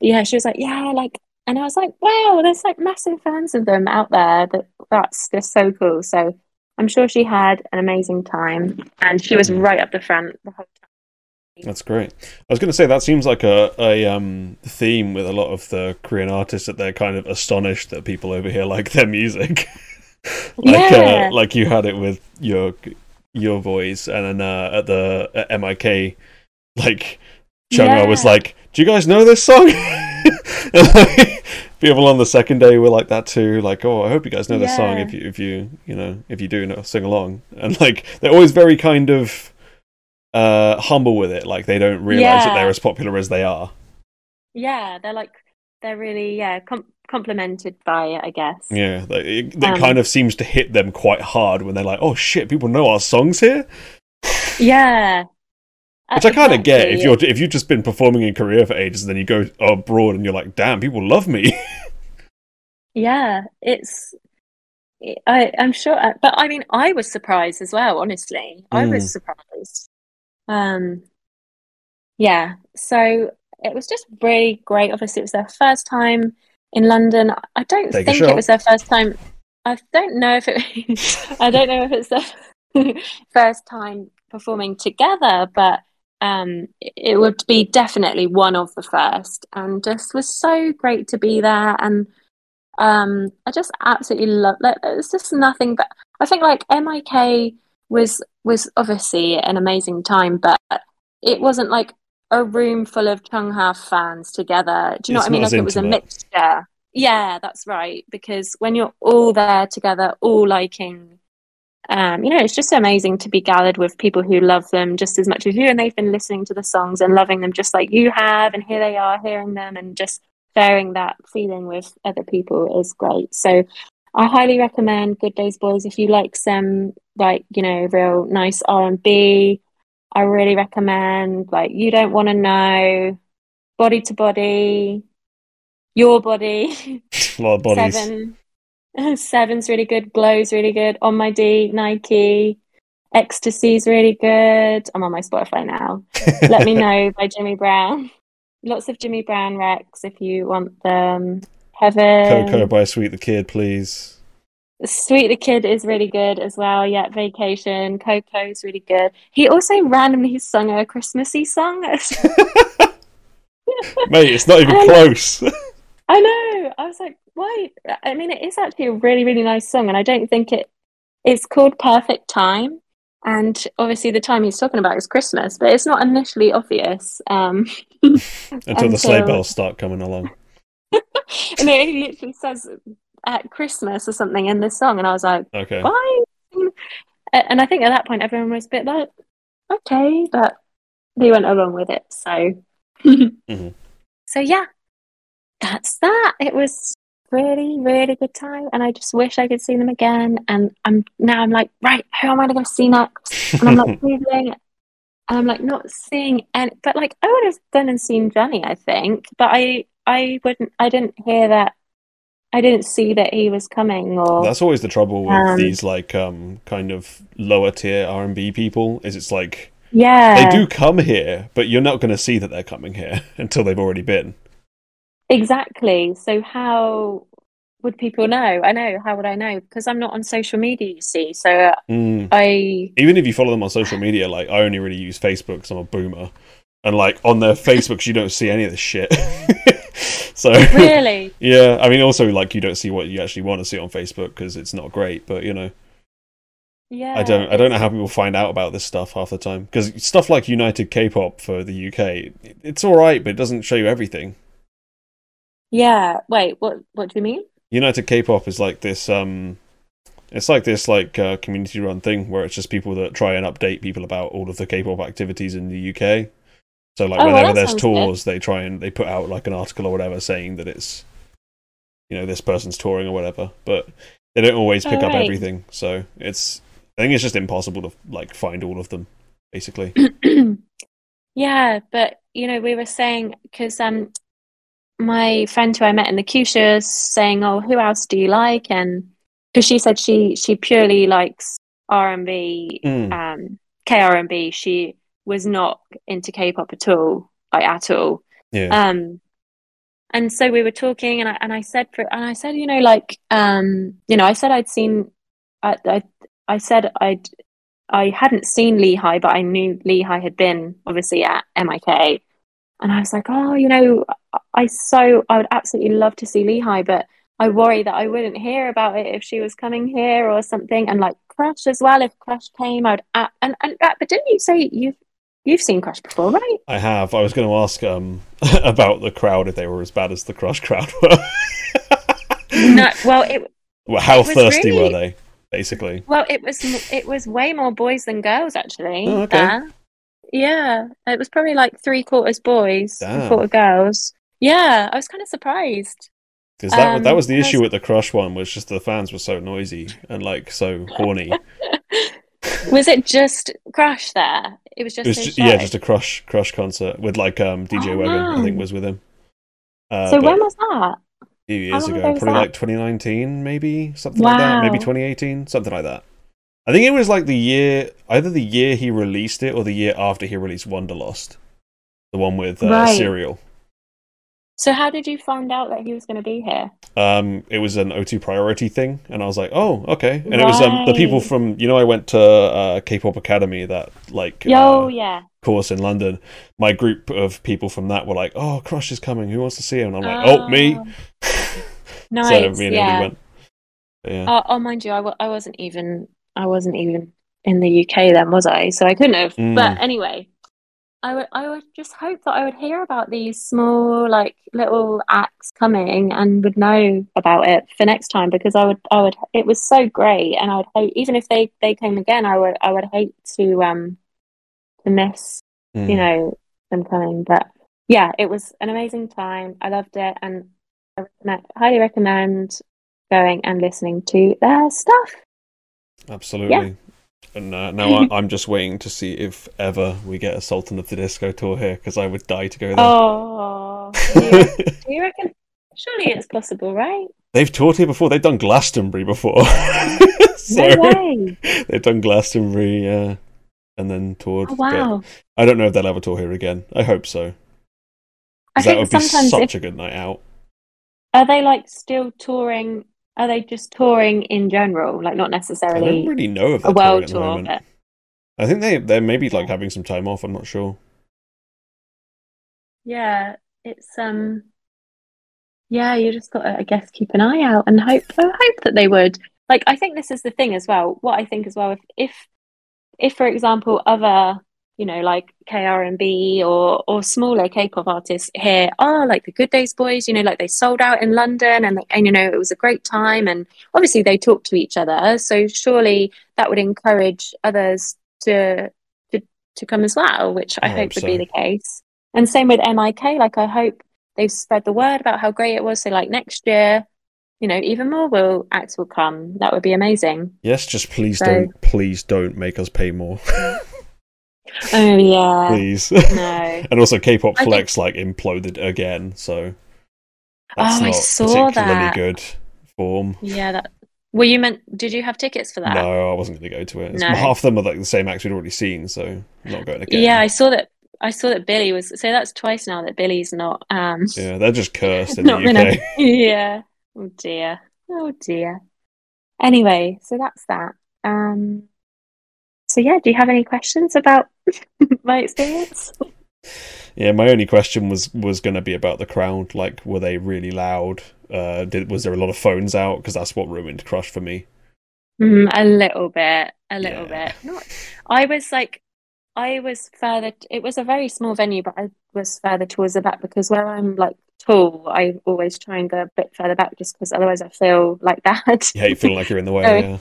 [SPEAKER 2] yeah, she was like, yeah, like, and I was like, wow, there's like massive fans of them out there. That that's just so cool. So I'm sure she had an amazing time, and she was right up the front the whole time.
[SPEAKER 1] That's great. I was going to say that seems like a, a um, theme with a lot of the Korean artists that they're kind of astonished that people over here like their music. like
[SPEAKER 2] Yeah.
[SPEAKER 1] uh, like you had it with your your voice, and then uh, at the at MIK, like Chungha was like, "Do you guys know this song?" People on the second day were like that too. Like, "Oh, I hope you guys know this song. If you if you you know if you do know, sing along." And like they're always very kind of uh humble with it like they don't realize that they're as popular as they are
[SPEAKER 2] Yeah, they're like they're really yeah com- complimented by it, I guess.
[SPEAKER 1] yeah like, it, it
[SPEAKER 2] Um,
[SPEAKER 1] kind of seems to hit them quite hard when they're like oh shit people know our songs here
[SPEAKER 2] Yeah.
[SPEAKER 1] Which i kind of get if you're if you've just been performing in korea for ages and then you go abroad and you're like damn people love me
[SPEAKER 2] Yeah, it's I, I'm sure, uh, but I mean, I was surprised as well. Honestly, I
[SPEAKER 1] Mm.
[SPEAKER 2] was surprised. Um, yeah. So it was just really great. Obviously, it was their first time in London. I don't
[SPEAKER 1] Take
[SPEAKER 2] think it was their first time. I don't know if it. I don't know if it's their first time performing together, but um, it- it would be definitely one of the first, and just was so great to be there. And um, I just absolutely love. Like, it's just nothing but. I think like MIK was was obviously an amazing time, but it wasn't like a room full of Chungha fans together. Do you know
[SPEAKER 1] It's
[SPEAKER 2] what I mean? Like it was a mixture. Yeah, that's right. Because when you're all there together, all liking, um, you know, it's just amazing to be gathered with people who love them just as much as you, and they've been listening to the songs and loving them just like you have, and here they are hearing them and just sharing that feeling with other people is great. So I highly recommend Good Days Boys if you like some like, you know, real nice R and B. I really recommend like You Don't Want to Know, Body to Body, Your Body,
[SPEAKER 1] A lot of bodies.
[SPEAKER 2] Seven. Seven's really good, Glow's really good, On My D, Nike, Ecstasy's really good. I'm on my Spotify now. Let Me Know by Jimmy Brown. Lots of Jimmy Brown recs if you want them. Heaven.
[SPEAKER 1] Coco by Sweet the Kid, please.
[SPEAKER 2] Sweet the Kid is really good as well. Yeah, Vacation. Coco's really good. He also randomly sung a Christmassy song.
[SPEAKER 1] Mate, it's not even
[SPEAKER 2] And-
[SPEAKER 1] close.
[SPEAKER 2] I know. I was like, why? I mean, it is actually a really, really nice song, and I don't think it. It's called Perfect Time, and obviously the time he's talking about is Christmas, but it's not initially obvious. Um,
[SPEAKER 1] Until the sleigh bells start coming along.
[SPEAKER 2] and he literally says at Christmas or something in this song, and I was like,
[SPEAKER 1] Okay.
[SPEAKER 2] why? And I think at that point everyone was a bit like, okay, but they went along with it. So,
[SPEAKER 1] Mhm.
[SPEAKER 2] so yeah, that's that. It was really, really good time, and I just wish I could see them again. And I'm now I'm like, right, who am I going to see next? And I'm like googling, and I'm like not seeing any. But like I would have done and seen Johnny, I think, but I I wouldn't. I didn't hear that. I didn't see that he was coming, or
[SPEAKER 1] That's always the trouble with
[SPEAKER 2] Um,
[SPEAKER 1] these like um kind of lower tier R and B people is it's like
[SPEAKER 2] yeah,
[SPEAKER 1] they do come here, but you're not going to see that they're coming here until they've already been.
[SPEAKER 2] Exactly. So how would people know? I know. How would I know? Because I'm not on social media, you see. So
[SPEAKER 1] Mm.
[SPEAKER 2] I
[SPEAKER 1] Even if you follow them on social media, like I only really use Facebook because I'm a boomer, and like on their Facebooks you don't see any of this shit. so
[SPEAKER 2] really,
[SPEAKER 1] yeah, I mean also like you don't see what you actually want to see on Facebook because it's not great, but you know.
[SPEAKER 2] yeah.
[SPEAKER 1] I don't I don't know how people find out about this stuff half the time because stuff like United K-pop for the UK, it's all right, but it doesn't show you everything.
[SPEAKER 2] Yeah. Wait. What? What do you mean?
[SPEAKER 1] United K-pop is like this um it's like this like uh, community run thing where it's just people that try and update people about all of the K-pop activities in the UK. So like
[SPEAKER 2] Oh,
[SPEAKER 1] whenever
[SPEAKER 2] that
[SPEAKER 1] there's
[SPEAKER 2] sounds good.
[SPEAKER 1] tours, they try and they put out like an article or whatever saying that it's you know this person's touring or whatever, but they don't always pick up
[SPEAKER 2] right.
[SPEAKER 1] everything. So it's I think it's just impossible to like find all of them basically.
[SPEAKER 2] yeah, but you know, we were saying because um, my friend who I met in the Cusha saying, "Oh, who else do you like?" And because she said she she purely likes R and B,
[SPEAKER 1] Mm.
[SPEAKER 2] um, K R and B. She was not into K-pop at all, like at all.
[SPEAKER 1] Yeah.
[SPEAKER 2] Um, and so we were talking, and I and I said for and I said, you know, like um, you know, I said I'd seen, I I, I said I'd I hadn't seen Lee Hi, but I knew Lee Hi had been obviously at MIK, and I was like, oh, you know, I so I would absolutely love to see Lee Hi, but I worry that I wouldn't hear about it if she was coming here or something, and like Crush as well. If Crush came, I'd and and uh, but didn't you say you've you've seen Crush before, right?
[SPEAKER 1] I have. I was going to ask um about the crowd if they were as bad as the Crush crowd were.
[SPEAKER 2] No, well, it
[SPEAKER 1] well, how
[SPEAKER 2] it
[SPEAKER 1] thirsty
[SPEAKER 2] really-
[SPEAKER 1] were they? Basically.
[SPEAKER 2] Well, it was it was way more boys than girls actually.
[SPEAKER 1] Oh, okay.
[SPEAKER 2] there. Yeah, it was probably like three quarters boys,
[SPEAKER 1] Damn.
[SPEAKER 2] quarter girls. Yeah, I was kind of surprised.
[SPEAKER 1] Because that
[SPEAKER 2] Um,
[SPEAKER 1] that was the issue
[SPEAKER 2] was-
[SPEAKER 1] with the Crush one was just the fans were so noisy and like so horny.
[SPEAKER 2] Was it just Crush there? It was just
[SPEAKER 1] it was
[SPEAKER 2] his
[SPEAKER 1] ju- yeah, just a Crush Crush concert with like um DJ
[SPEAKER 2] Oh,
[SPEAKER 1] I think was with him. Uh,
[SPEAKER 2] so when was that?
[SPEAKER 1] A few years ago,
[SPEAKER 2] ago
[SPEAKER 1] probably
[SPEAKER 2] that?
[SPEAKER 1] like 2019, maybe something like that, maybe 2018, something like that. I think it was like the year, either the year he released it or the year after he released Wonderlost, the one with uh,
[SPEAKER 2] Right.
[SPEAKER 1] Cereal.
[SPEAKER 2] So how did you find out that he was going to be here?
[SPEAKER 1] Um, it was an O2 priority thing, and I was like, oh, okay. And it was um, the people from, you know, I went to uh, K-pop Academy, that like
[SPEAKER 2] Yo,
[SPEAKER 1] uh,
[SPEAKER 2] yeah.
[SPEAKER 1] course in London. My group of people from that were like, oh, Crush is coming. Who wants to see him? And I'm like, oh, me.
[SPEAKER 2] Nice.
[SPEAKER 1] so me
[SPEAKER 2] yeah.
[SPEAKER 1] Emily went. But yeah.
[SPEAKER 2] Oh, oh, mind you, I, w- I wasn't even I wasn't even in the UK then, was I? So I couldn't have.
[SPEAKER 1] Mm.
[SPEAKER 2] But anyway, I would I would just hope that I would hear about these small like little acts coming and would know about it for next time because I would I would it was so great and I would hope even if they they came again I would I would hate to um to miss
[SPEAKER 1] Mm.
[SPEAKER 2] you know them coming but yeah it was an amazing time I loved it and I recommend, highly recommend going and listening to their stuff
[SPEAKER 1] Absolutely. And uh, now I, I'm just waiting to see if ever we get a Sultan of the Disco tour here because I would die to go there.
[SPEAKER 2] oh do you, reckon surely it's possible right
[SPEAKER 1] They've toured here before. They've done Glastonbury before. so
[SPEAKER 2] no way
[SPEAKER 1] they've done Glastonbury, yeah, and then toured.
[SPEAKER 2] oh wow
[SPEAKER 1] I don't know if they'll ever tour here again. I hope so.
[SPEAKER 2] I
[SPEAKER 1] that
[SPEAKER 2] think
[SPEAKER 1] would be such
[SPEAKER 2] if
[SPEAKER 1] a good night out.
[SPEAKER 2] are they like still touring are they just touring in general like not necessarily?
[SPEAKER 1] I don't really know if
[SPEAKER 2] a
[SPEAKER 1] they're touring
[SPEAKER 2] world
[SPEAKER 1] at the
[SPEAKER 2] tour
[SPEAKER 1] moment.
[SPEAKER 2] but
[SPEAKER 1] I think they they're maybe like
[SPEAKER 2] Yeah.
[SPEAKER 1] having some time off. I'm not sure.
[SPEAKER 2] Yeah, it's um yeah, you just got to, I guess, keep an eye out and hope I hope that they would. Like I think this is the thing as well. What I think as well if if if for example other, you know, like KR&B or or smaller K-pop artists here are like the Good Days Boys, you know, like they sold out in London and and you know, it was a great time and obviously they talk to each other, so surely that would encourage others to to to come as well, which I,
[SPEAKER 1] I
[SPEAKER 2] hope
[SPEAKER 1] hope
[SPEAKER 2] would be the case. And same with MIK. Like I hope they've spread the word about how great it was. So like next year, you know, even more will acts will come. That would be amazing.
[SPEAKER 1] Yes, just please
[SPEAKER 2] So-
[SPEAKER 1] don't, please don't make us pay more,
[SPEAKER 2] Oh yeah.
[SPEAKER 1] please.
[SPEAKER 2] No.
[SPEAKER 1] and also, K-pop
[SPEAKER 2] I think-
[SPEAKER 1] Flex like imploded again, so that's
[SPEAKER 2] Oh, I
[SPEAKER 1] not
[SPEAKER 2] saw
[SPEAKER 1] particularly
[SPEAKER 2] that.
[SPEAKER 1] good form.
[SPEAKER 2] Yeah, that were you meant did you have tickets for that?
[SPEAKER 1] No, I wasn't going to go to it.
[SPEAKER 2] No.
[SPEAKER 1] Half of them are like the same acts we'd already seen, so I'm not going again.
[SPEAKER 2] Yeah, I saw that I saw that Billlie was so that's twice now that Billlie's not um
[SPEAKER 1] Yeah, they're just cursed in
[SPEAKER 2] not
[SPEAKER 1] the UK.
[SPEAKER 2] a- yeah. Oh dear. Oh dear. Anyway, so that's that. Um so yeah, do you have any questions about my experience?
[SPEAKER 1] Yeah, my only question was was going to be about the crowd. Like, were they really loud? Uh, did was there a lot of phones out? Because that's what ruined Crush for me.
[SPEAKER 2] Mm, a little bit, a little
[SPEAKER 1] Yeah.
[SPEAKER 2] bit. Not, I was like, I was further. It was a very small venue, but I was further towards the back because where I'm like tall, I always try and go a bit further back just because otherwise I feel like that.
[SPEAKER 1] You hate feeling like you're in the way.
[SPEAKER 2] Sorry.
[SPEAKER 1] Yeah.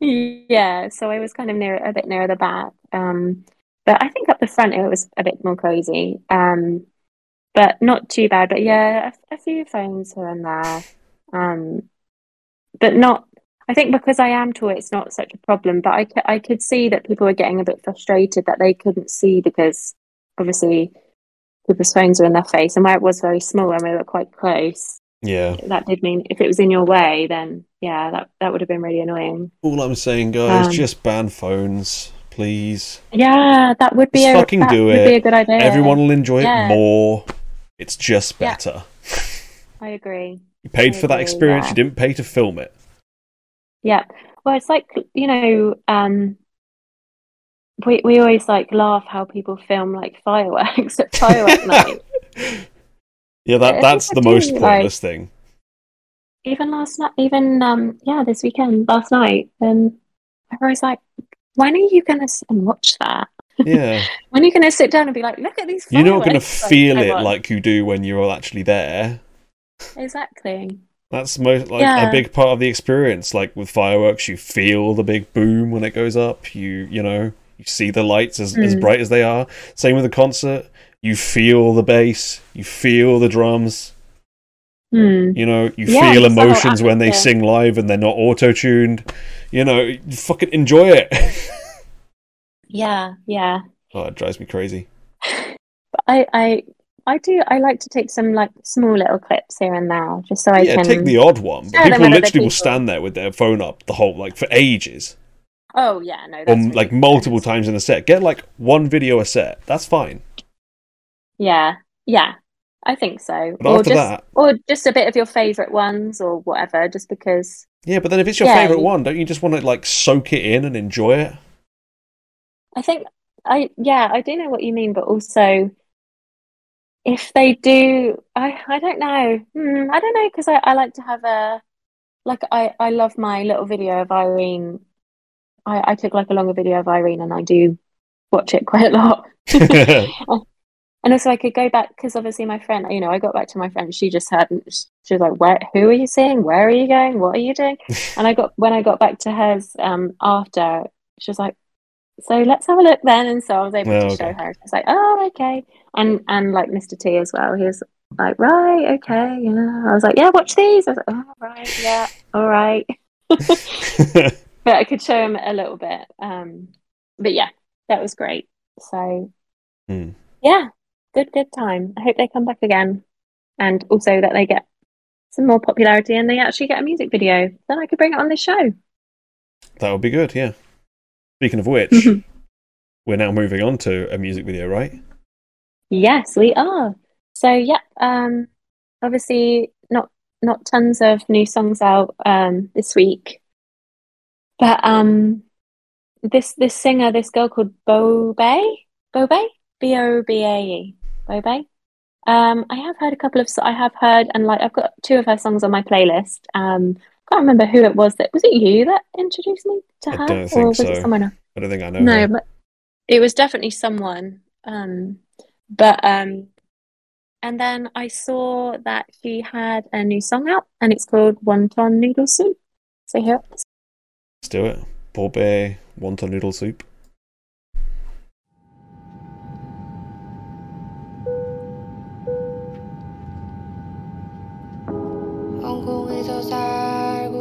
[SPEAKER 2] Yeah, so I was kind of near a bit nearer the back. Um, but I think up the front it was a bit more cozy. Um, but not too bad. But yeah, a, a few phones here and there. Um, but not. I think because I am tall, it's not such a problem. But I could see that people were getting a bit frustrated that they couldn't see because obviously people's phones were in their face, and where it was very small and we were quite close,
[SPEAKER 1] Yeah.
[SPEAKER 2] that did mean if it was in your way, then yeah, that that would have been really annoying.
[SPEAKER 1] All I'm saying, guys,
[SPEAKER 2] Um,
[SPEAKER 1] just ban phones, please.
[SPEAKER 2] Yeah, that would be
[SPEAKER 1] Just
[SPEAKER 2] a
[SPEAKER 1] fucking do
[SPEAKER 2] would
[SPEAKER 1] it.
[SPEAKER 2] be a good idea.
[SPEAKER 1] Everyone will enjoy
[SPEAKER 2] Yeah.
[SPEAKER 1] it more. It's just
[SPEAKER 2] Yeah.
[SPEAKER 1] better.
[SPEAKER 2] I agree.
[SPEAKER 1] You paid
[SPEAKER 2] I
[SPEAKER 1] for that experience.
[SPEAKER 2] yeah.
[SPEAKER 1] You didn't pay to film it.
[SPEAKER 2] Yeah. Well, it's like you know, um, we we always like laugh how people film like fireworks at firework night.
[SPEAKER 1] Yeah, that that's the
[SPEAKER 2] do,
[SPEAKER 1] most
[SPEAKER 2] like-
[SPEAKER 1] pointless thing.
[SPEAKER 2] Even last night, even um, yeah, this weekend, last night, and everyone's like, "When are you gonna sit and watch that?
[SPEAKER 1] Yeah.
[SPEAKER 2] When are you gonna sit down and be like, look at these
[SPEAKER 1] You're not going to
[SPEAKER 2] fireworks?" Like,
[SPEAKER 1] feel it like you do when you're actually there.
[SPEAKER 2] exactly.
[SPEAKER 1] That's most like
[SPEAKER 2] Yeah.
[SPEAKER 1] a big part of the experience. Like with fireworks, you feel the big boom when it goes up. You you know you see the lights as, as
[SPEAKER 2] Mm.
[SPEAKER 1] bright as they are. Same with a concert. You feel the bass. You feel the drums.
[SPEAKER 2] Hmm.
[SPEAKER 1] You know you
[SPEAKER 2] Yeah,
[SPEAKER 1] feel
[SPEAKER 2] just the whole
[SPEAKER 1] emotions when they sing live and they're not auto tuned. You know, fucking enjoy it.
[SPEAKER 2] Yeah, yeah.
[SPEAKER 1] oh, it drives me crazy.
[SPEAKER 2] But I, I, I do. I like to take some like small little clips here and there, just so I
[SPEAKER 1] yeah,
[SPEAKER 2] can.
[SPEAKER 1] take the odd one. But people literally will stand there with their phone up the whole like for ages,
[SPEAKER 2] Oh yeah, no,
[SPEAKER 1] or
[SPEAKER 2] that's
[SPEAKER 1] like multiple times in a set. Get like one video a set. That's fine.
[SPEAKER 2] Yeah, yeah, I think so.
[SPEAKER 1] But
[SPEAKER 2] or
[SPEAKER 1] after
[SPEAKER 2] just
[SPEAKER 1] that,
[SPEAKER 2] or just a bit of your favorite ones or whatever, just because.
[SPEAKER 1] yeah. But then if it's your
[SPEAKER 2] Yeah,
[SPEAKER 1] favorite
[SPEAKER 2] you-
[SPEAKER 1] one, don't you just want to like soak it in and enjoy it?
[SPEAKER 2] I think I yeah, I do know what you mean, but also if they do, I I don't know. Hmm, I don't know because I, I like to have a like I I love my little video of Irene. I I took like a longer video of Irene, and I do watch it quite a lot. And also, I could go back because obviously my friend, you know, I got back to my friend. She just hadn't. She was like, "Where? Who are you seeing? Where are you going? What are you doing?" And I got when I got back to hers um, after, she was like, "So let's have a look then." And so I was able
[SPEAKER 1] Oh,
[SPEAKER 2] to
[SPEAKER 1] okay.
[SPEAKER 2] show her. She was like, "Oh, okay." And and like Mr. T as well. He was like, "Right, okay, yeah." I was like, "Yeah, watch these." I was like, "Oh, right, yeah, all right." but I could show him a little bit. Um, but yeah, that was great. So
[SPEAKER 1] Hmm.
[SPEAKER 2] yeah, good, good time. I hope they come back again, and also that they get some more popularity and they actually get a music video. Then I could bring it on this show.
[SPEAKER 1] That would be good. Yeah. Speaking of which,
[SPEAKER 2] Mhm.
[SPEAKER 1] we're now moving on to a music video, right?
[SPEAKER 2] Yes, we are. So yeah, um, obviously not not tons of new songs out um this week, but um, this this singer, this girl called bobae, bobae, B O B A E, bobae. Um, I have heard a couple of. I have heard and like I've got two of her songs on my playlist. Um, can't remember who it was. That was it. You that introduced me to
[SPEAKER 1] I
[SPEAKER 2] her,
[SPEAKER 1] don't
[SPEAKER 2] or was
[SPEAKER 1] so.
[SPEAKER 2] it someone else?
[SPEAKER 1] I don't think I know.
[SPEAKER 2] No,
[SPEAKER 1] her.
[SPEAKER 2] but it was definitely someone. Um, but um, and then I saw that she had a new song out, and it's called Wonton Noodle Soup. So here, it is.
[SPEAKER 1] Let's do it. bobae wonton noodle soup.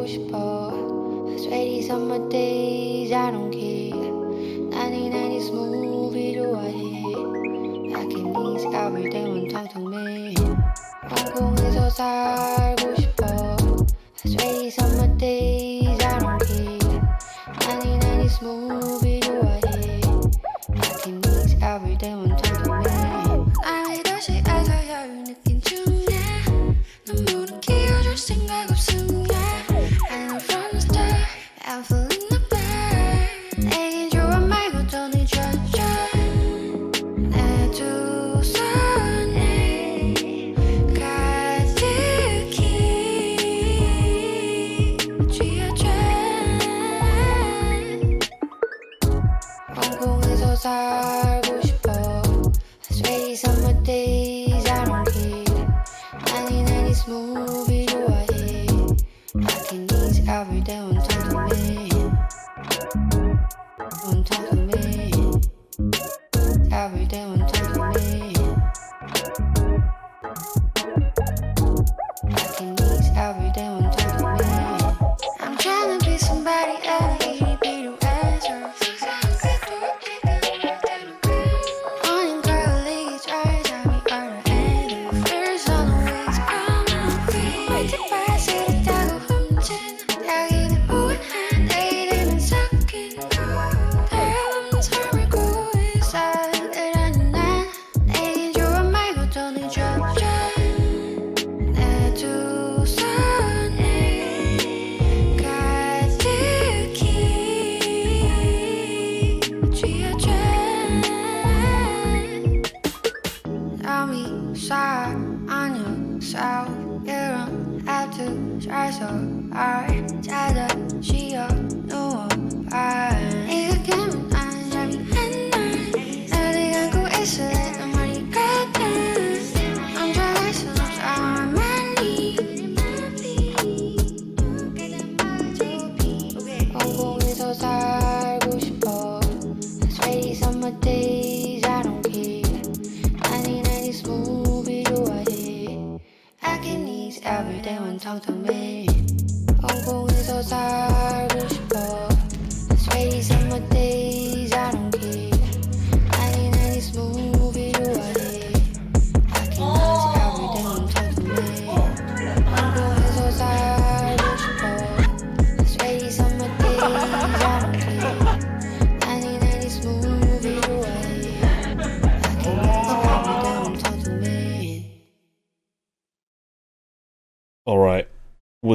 [SPEAKER 3] pushball. It's rainy summer days, I don't care. 1990s movie do I hate? I can ease everything when talk to me. I'm going so tired, pushball. Rainy summer days, I don't care. 1990s movie do I
[SPEAKER 4] hate? I can ease every day when
[SPEAKER 1] talk 홍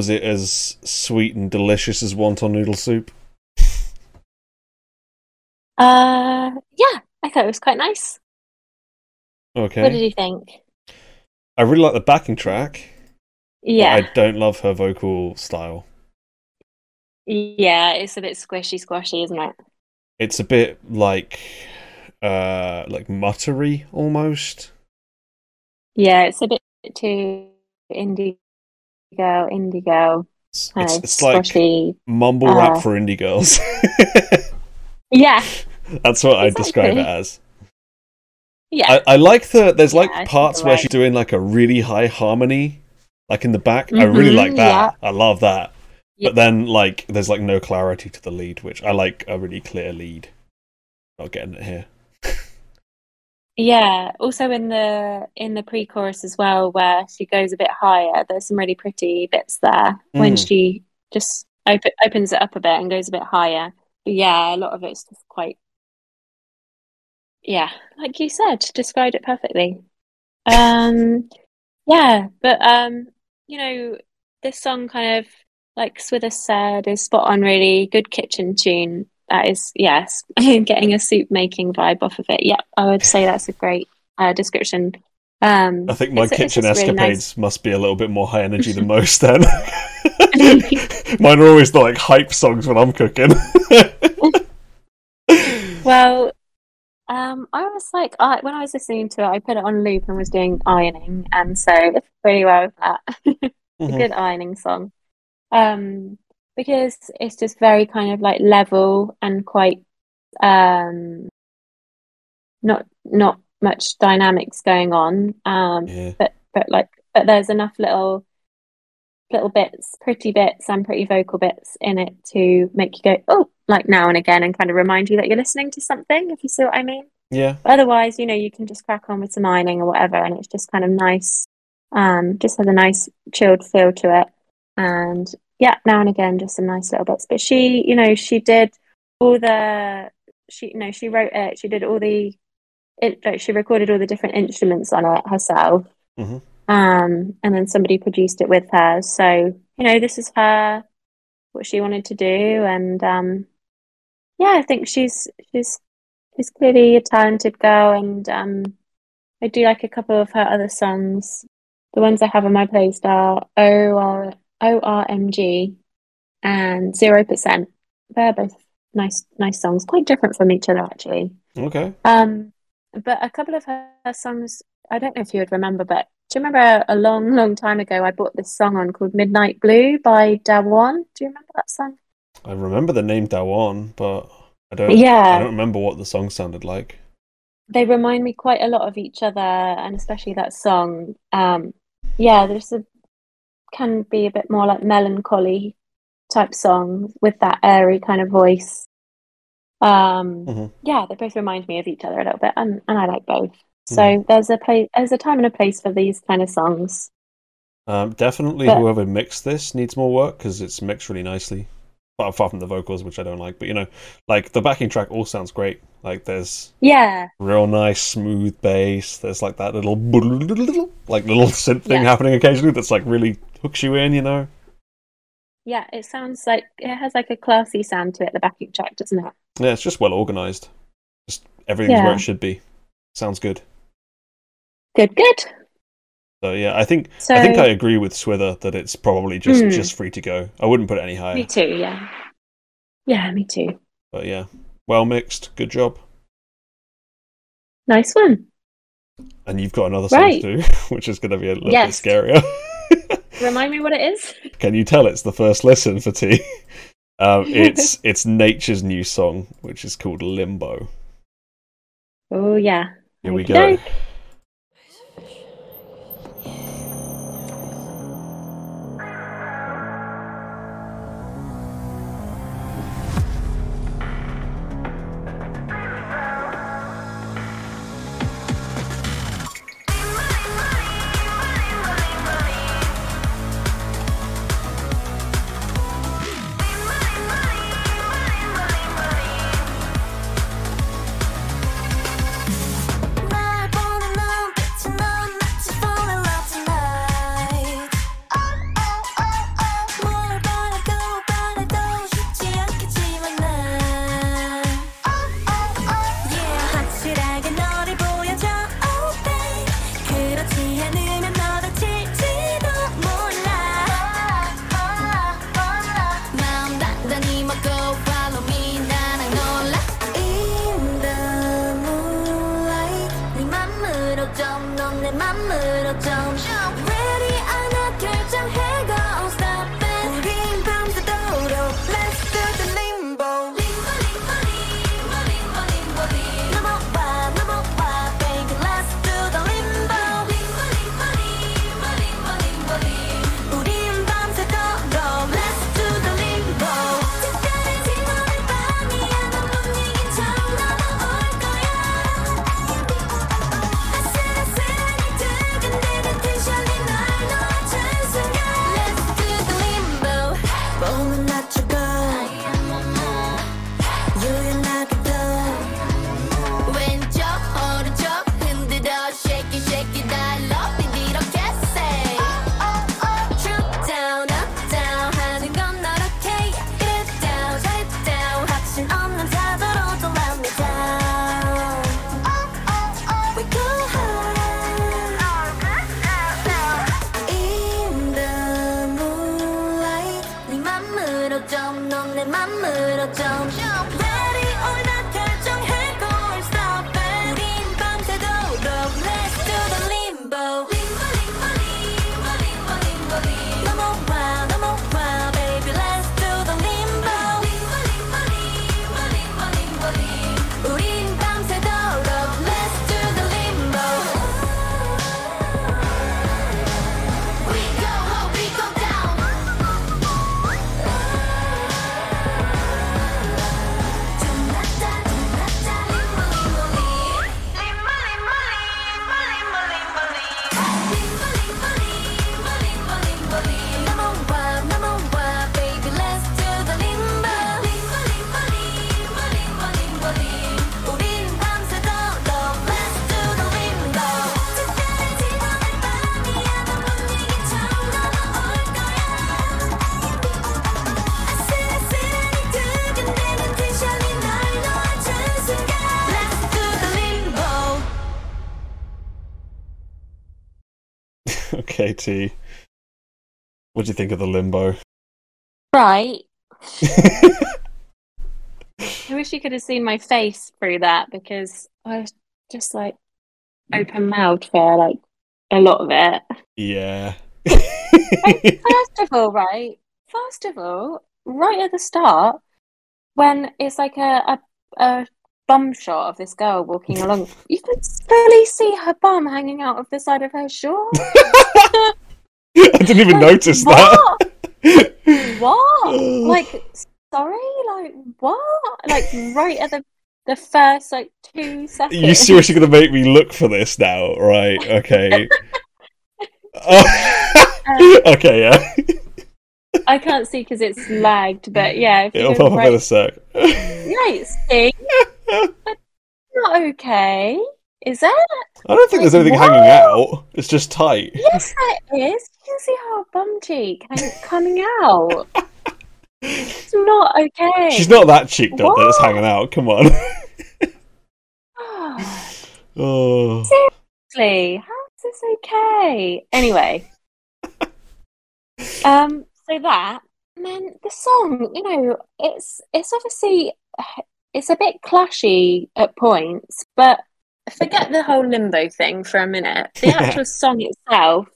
[SPEAKER 1] Was it as sweet and delicious as wonton noodle soup?
[SPEAKER 2] Uh, yeah, I thought it was quite nice.
[SPEAKER 1] Okay.
[SPEAKER 2] What did you think?
[SPEAKER 1] I really like the backing track.
[SPEAKER 2] Yeah,
[SPEAKER 1] I don't love her vocal style.
[SPEAKER 2] yeah, it's a bit squishy, squashy, isn't it?
[SPEAKER 1] It's a bit like uh like muttery almost.
[SPEAKER 2] Yeah, it's a bit too indie girl, indie girl,
[SPEAKER 1] It's,
[SPEAKER 2] kind
[SPEAKER 1] it's,
[SPEAKER 2] of
[SPEAKER 1] like mumble
[SPEAKER 2] uh,
[SPEAKER 1] rap for indie girls.
[SPEAKER 2] Yeah,
[SPEAKER 1] That's what I describe it as.
[SPEAKER 2] yeah,
[SPEAKER 1] I, I like the there's like
[SPEAKER 2] Yeah,
[SPEAKER 1] parts where
[SPEAKER 2] right.
[SPEAKER 1] she's doing like a really high harmony, like in the back. I really
[SPEAKER 2] Mhm,
[SPEAKER 1] like that. I love that.
[SPEAKER 2] Yeah.
[SPEAKER 1] But then like there's like no clarity to the lead, which I like a really clear lead. Not getting it here.
[SPEAKER 2] Yeah. Also in the in the pre-chorus as well, where she goes a bit higher. There's some really pretty bits there when
[SPEAKER 1] Mm.
[SPEAKER 2] she just op- opens it up a bit and goes a bit higher. But yeah, a lot of it's just quite. Yeah, like you said, described it perfectly. Um, yeah, but um, you know, this song kind of like Swither said is spot on. Really good kitchen tune. That is yes, getting a soup making vibe off of it. Yeah, I would say that's a great uh, description. Um,
[SPEAKER 1] I think my
[SPEAKER 2] it's- it's
[SPEAKER 1] kitchen
[SPEAKER 2] really
[SPEAKER 1] escapades
[SPEAKER 2] nice.
[SPEAKER 1] must be a little bit more high energy than most then. Mine are always the like hype songs when I'm cooking.
[SPEAKER 2] Well, um, I was like, I, when I was listening to it, I put it on loop and was doing ironing, and so it's pretty well with that. a
[SPEAKER 1] Mhm.
[SPEAKER 2] good ironing song. Um, because it's just very kind of like level and quite um not not much dynamics going on. Um,
[SPEAKER 1] yeah.
[SPEAKER 2] but but like but there's enough little little bits, pretty bits and pretty vocal bits in it to make you go, oh, like now and again and kind of remind you that you're listening to something, if you see what I mean.
[SPEAKER 1] Yeah.
[SPEAKER 2] But otherwise, you know, you can just crack on with some ironing or whatever, and it's just kind of nice. Um, just has a nice chilled feel to it, and yeah, now and again, just some nice little bits. But she, you know, she did all the she, you know, she wrote it. She did all the, it, like she recorded all the different instruments on it herself.
[SPEAKER 1] Mhm.
[SPEAKER 2] Um, and then somebody produced it with her. So you know, this is her what she wanted to do, and um, yeah, I think she's she's she's clearly a talented girl, and um, I do like a couple of her other songs. The ones I have on my playlist are O R O R M G and Zero Percent. They're both nice nice songs, quite different from each other actually.
[SPEAKER 1] Okay.
[SPEAKER 2] Um, but a couple of her songs, I don't know if you would remember, but do you remember a long, long time ago I bought this song on called Midnight Blue by Dawan? Do you remember that song?
[SPEAKER 1] I remember the name Dawan, but I don't.
[SPEAKER 2] Yeah.
[SPEAKER 1] I don't remember what the song sounded like.
[SPEAKER 2] they remind me quite a lot of each other, and especially that song. Um, yeah, there's a can be a bit more like melancholy type song with that airy kind of voice. Um,
[SPEAKER 1] Mhm.
[SPEAKER 2] yeah, they both remind me of each other a little bit, and, and I like both. So
[SPEAKER 1] Mhm.
[SPEAKER 2] there's a place, there's a time and a place for these kind of songs.
[SPEAKER 1] Um, definitely,
[SPEAKER 2] But-
[SPEAKER 1] whoever mixed this needs more work because it's mixed really nicely. But apart from the vocals, which I don't like, but you know, like the backing track all sounds great. Like there's
[SPEAKER 2] Yeah,
[SPEAKER 1] real nice smooth bass. There's like that little like little synth thing
[SPEAKER 2] Yeah.
[SPEAKER 1] happening occasionally that's like really hooks you in. You know.
[SPEAKER 2] yeah, it sounds like it has like a classy sound to it. The backing track, doesn't it?
[SPEAKER 1] Yeah, it's just well organized. Just everything's where it should be. Sounds good.
[SPEAKER 2] Good, good.
[SPEAKER 1] So yeah, I think
[SPEAKER 2] So
[SPEAKER 1] I think I agree with Swither that it's probably just
[SPEAKER 2] Mm.
[SPEAKER 1] just free to go. I wouldn't put it any higher.
[SPEAKER 2] me too. Yeah, yeah, me too.
[SPEAKER 1] But yeah, well mixed. Good job.
[SPEAKER 2] Nice one.
[SPEAKER 1] And you've got another song
[SPEAKER 2] Right.
[SPEAKER 1] to do, which is going to be a little
[SPEAKER 2] Yes.
[SPEAKER 1] bit scarier.
[SPEAKER 2] Remind me what it is.
[SPEAKER 1] Can you tell it's the first listen for T? Um, it's it's Nature's new song, which is called Limbo.
[SPEAKER 2] Oh yeah.
[SPEAKER 1] Here we go. Okay, T. What do you think of the limbo?
[SPEAKER 2] Right. I wish you could have seen my face through that because I was just like open mouthed for like a lot of it.
[SPEAKER 1] yeah.
[SPEAKER 2] First of all, right? First of all, right at the start, when it's like a, a, a bum shot of this girl walking along, you can fully see her bum hanging out of the side of her short.
[SPEAKER 1] I didn't even notice that.
[SPEAKER 2] What? What? Like, sorry? Like, what? Like, right at the the first like two seconds.
[SPEAKER 1] You seriously gonna make me look for this now, right? Okay. oh. okay, yeah.
[SPEAKER 2] I can't see because it's lagged, but yeah,
[SPEAKER 1] It'll pop up in a sec.
[SPEAKER 2] right, see, not okay, is it?
[SPEAKER 1] I don't think there's anything
[SPEAKER 2] what?
[SPEAKER 1] hanging out. It's just tight.
[SPEAKER 2] Yes, it is. You can see her bum cheek coming out. It's not okay.
[SPEAKER 1] She's not that cheeked up that it's hanging out. Come on. oh.
[SPEAKER 2] Seriously, how is this okay? Anyway, um, so that and then the song, you know, it's it's obviously it's a bit clashy at points, but forget the whole limbo thing for a minute. The actual song itself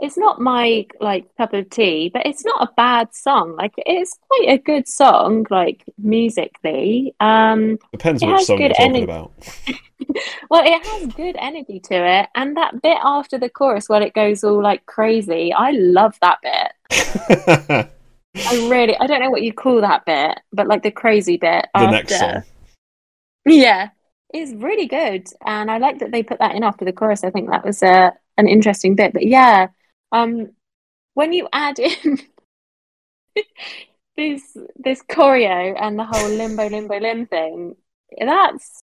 [SPEAKER 2] is not my like cup of tea, but it's not a bad song. Like it's quite a good song, like musically. Um,
[SPEAKER 1] Depends which song you're talking
[SPEAKER 2] ener-
[SPEAKER 1] about.
[SPEAKER 2] well, it has good energy to it, and that bit after the chorus where it goes all like crazy, I love that bit. I really, I don't know what you call that bit, but like the crazy bit
[SPEAKER 1] the
[SPEAKER 2] after.
[SPEAKER 1] next song.
[SPEAKER 2] Yeah, it's really good, and I like that they put that in after the chorus. I think that was a an interesting bit. But yeah, um, when you add in this this choreo and the whole limbo limbo lim thing, that's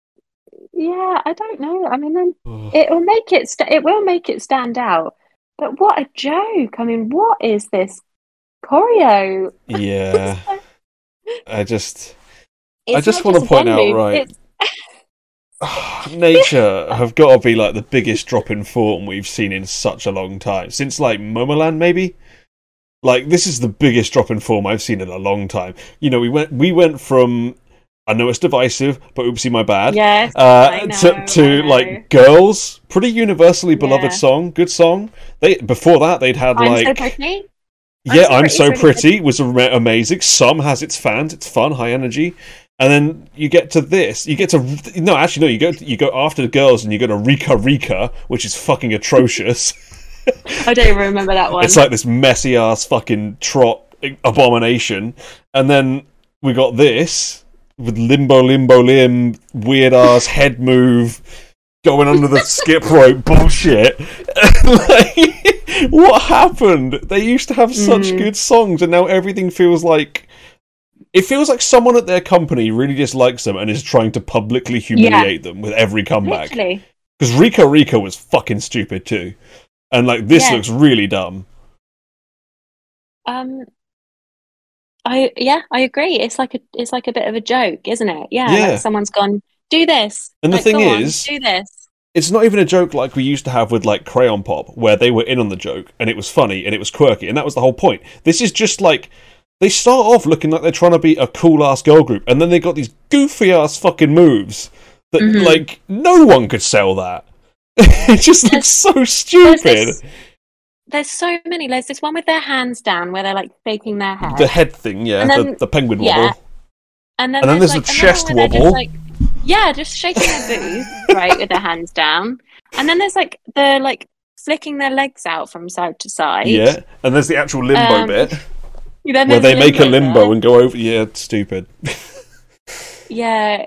[SPEAKER 2] yeah. I don't know. I mean, then it will make it st- it will make it stand out. But what a joke! I mean, what is this choreo?
[SPEAKER 1] Yeah. I just
[SPEAKER 2] It's
[SPEAKER 1] just
[SPEAKER 2] not
[SPEAKER 1] wanna point out,
[SPEAKER 2] move,
[SPEAKER 1] right, nature have got to be like the biggest drop in form we've seen in such a long time since like Momoland maybe like this is the biggest drop in form I've seen in a long time you know we went we went from I know it's divisive but oopsie my bad
[SPEAKER 2] Yes,
[SPEAKER 1] uh,
[SPEAKER 2] I know,
[SPEAKER 1] to, to
[SPEAKER 2] I
[SPEAKER 1] like girls pretty universally beloved
[SPEAKER 2] Yeah.
[SPEAKER 1] song good song they before that they'd had
[SPEAKER 2] I'm
[SPEAKER 1] like
[SPEAKER 2] so. I'm
[SPEAKER 1] yeah,
[SPEAKER 2] So
[SPEAKER 1] I'm so pretty was amazing. Some has its fans, it's fun, high energy, and then you get to this. You get to no, actually no. You go you go after the girls and you go to Rica Rica, which is fucking atrocious.
[SPEAKER 2] I don't even remember that one.
[SPEAKER 1] it's like this messy ass fucking trot eh, abomination, and then we got this with limbo limbo limb weird ass head move. Going under the skip rope bullshit. like, what happened? They used to have such
[SPEAKER 2] Mm.
[SPEAKER 1] good songs, and now everything feels like it feels like someone at their company really dislikes them and is trying to publicly humiliate them with every comeback. Because Rica Rica was fucking stupid too, and like this
[SPEAKER 2] Yeah.
[SPEAKER 1] looks really dumb.
[SPEAKER 2] Um, I yeah, I agree. It's like a it's like a bit of a joke, isn't it? Yeah,
[SPEAKER 1] Yeah.
[SPEAKER 2] like someone's gone, do this.
[SPEAKER 1] And the
[SPEAKER 2] Like,
[SPEAKER 1] thing
[SPEAKER 2] go on,
[SPEAKER 1] is-
[SPEAKER 2] do this.
[SPEAKER 1] It's not even a joke like we used to have with like Crayon Pop, where they were in on the joke and it was funny and it was quirky, and that was the whole point. This is just like they start off looking like they're trying to be a cool ass girl group, and then they got these goofy ass fucking moves that
[SPEAKER 2] Mhm.
[SPEAKER 1] like no one could sell that. it just looks
[SPEAKER 2] There's-
[SPEAKER 1] so
[SPEAKER 2] There's,
[SPEAKER 1] stupid.
[SPEAKER 2] this, there's so many. There's this one with their hands down where they're like shaking their head.
[SPEAKER 1] The head thing, yeah,
[SPEAKER 2] And
[SPEAKER 1] the,
[SPEAKER 2] then-
[SPEAKER 1] the penguin
[SPEAKER 2] yeah.
[SPEAKER 1] wobble.
[SPEAKER 2] And then,
[SPEAKER 1] And then
[SPEAKER 2] there's,
[SPEAKER 1] there's
[SPEAKER 2] like,
[SPEAKER 1] a chest wobble.
[SPEAKER 2] Just, like, yeah, just shaking their booth, right, with their hands down. And then there's like the like flicking their legs out from side to side.
[SPEAKER 1] Yeah, and there's the actual limbo
[SPEAKER 2] Um,
[SPEAKER 1] bit
[SPEAKER 2] Then
[SPEAKER 1] where
[SPEAKER 2] there's
[SPEAKER 1] they make a limbo
[SPEAKER 2] bit.
[SPEAKER 1] and go over. Yeah, it's stupid.
[SPEAKER 2] Yeah.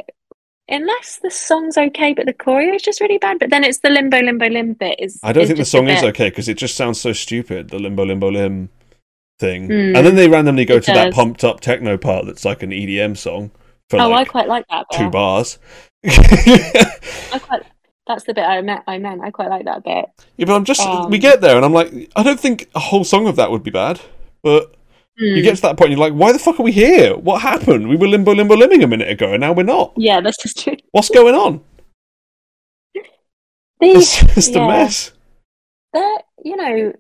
[SPEAKER 2] Unless the song's okay, but the choreo is just really bad. But then it's the limbo, limbo, limb bit. Is
[SPEAKER 1] I don't
[SPEAKER 2] is
[SPEAKER 1] think the
[SPEAKER 2] just a
[SPEAKER 1] song is okay because it just sounds so stupid. The limbo, limbo, lim thing,
[SPEAKER 2] Hmm.
[SPEAKER 1] and then they randomly go
[SPEAKER 2] It
[SPEAKER 1] to that pumped up techno part that's like an EDM song for
[SPEAKER 2] Oh, I quite like that.
[SPEAKER 1] two bars.
[SPEAKER 2] I quite. That's the bit I meant. I meant. I quite like that bit.
[SPEAKER 1] Yeah, but I'm just
[SPEAKER 2] Um,
[SPEAKER 1] we get there and I'm like, I don't think a whole song of that would be bad. But you
[SPEAKER 2] Hmm.
[SPEAKER 1] get to that point, and you're like, why the fuck are we here? What happened? We were limbo limbo limbing a minute ago, and now we're not.
[SPEAKER 2] Yeah, that's just true.
[SPEAKER 1] What's going on? It's
[SPEAKER 2] The,
[SPEAKER 1] just a
[SPEAKER 2] yeah.
[SPEAKER 1] mess.
[SPEAKER 2] the you know,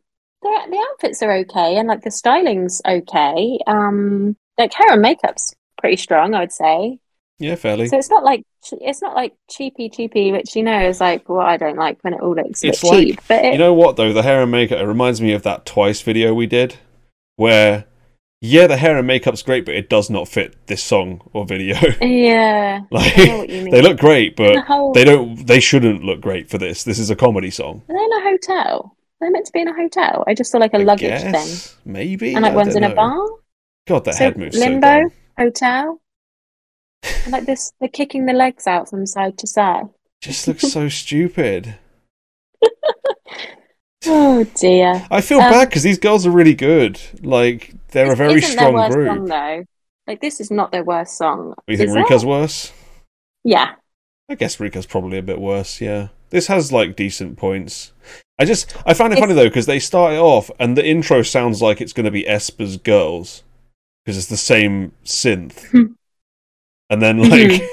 [SPEAKER 2] the the outfits are okay, and like the styling's okay. Um, like hair and makeup's pretty strong, I would say.
[SPEAKER 1] Yeah, fairly.
[SPEAKER 2] So it's not like it's not like cheapy cheapy, which you know is like what I don't like when it all looks
[SPEAKER 1] It's like-
[SPEAKER 2] cheap. But it,
[SPEAKER 1] You know what though? The hair and makeup it reminds me of that twice video we did, where yeah, the hair and makeup's great, but it does not fit this song or video.
[SPEAKER 2] yeah,
[SPEAKER 1] like
[SPEAKER 2] I know what you mean.
[SPEAKER 1] they look great, but
[SPEAKER 2] whole,
[SPEAKER 1] they don't. They shouldn't look great for this. This is a comedy song.
[SPEAKER 2] Are they in a hotel? They're meant to be in a hotel. I just saw like a
[SPEAKER 1] I
[SPEAKER 2] luggage thing,
[SPEAKER 1] maybe.
[SPEAKER 2] and like
[SPEAKER 1] I
[SPEAKER 2] one's in a bar.
[SPEAKER 1] God, the
[SPEAKER 2] So,
[SPEAKER 1] head moves
[SPEAKER 2] limbo?
[SPEAKER 1] so.
[SPEAKER 2] Hotel. Like this, they're kicking the legs out from side to side.
[SPEAKER 1] Just looks so stupid.
[SPEAKER 2] Oh dear.
[SPEAKER 1] I feel
[SPEAKER 2] Um,
[SPEAKER 1] bad because these girls are really good. Like they're a very strong
[SPEAKER 2] their worst
[SPEAKER 1] group.
[SPEAKER 2] song though. Like this is not their worst song.
[SPEAKER 1] you think
[SPEAKER 2] is
[SPEAKER 1] Rica's
[SPEAKER 2] it?
[SPEAKER 1] worse?
[SPEAKER 2] Yeah.
[SPEAKER 1] I guess Rica's probably a bit worse. Yeah, this has like decent points. I just I find it
[SPEAKER 2] It's-
[SPEAKER 1] funny though because they start it off and the intro sounds like it's going to be aespa's Girls because it's the same synth, and then mm-hmm. like.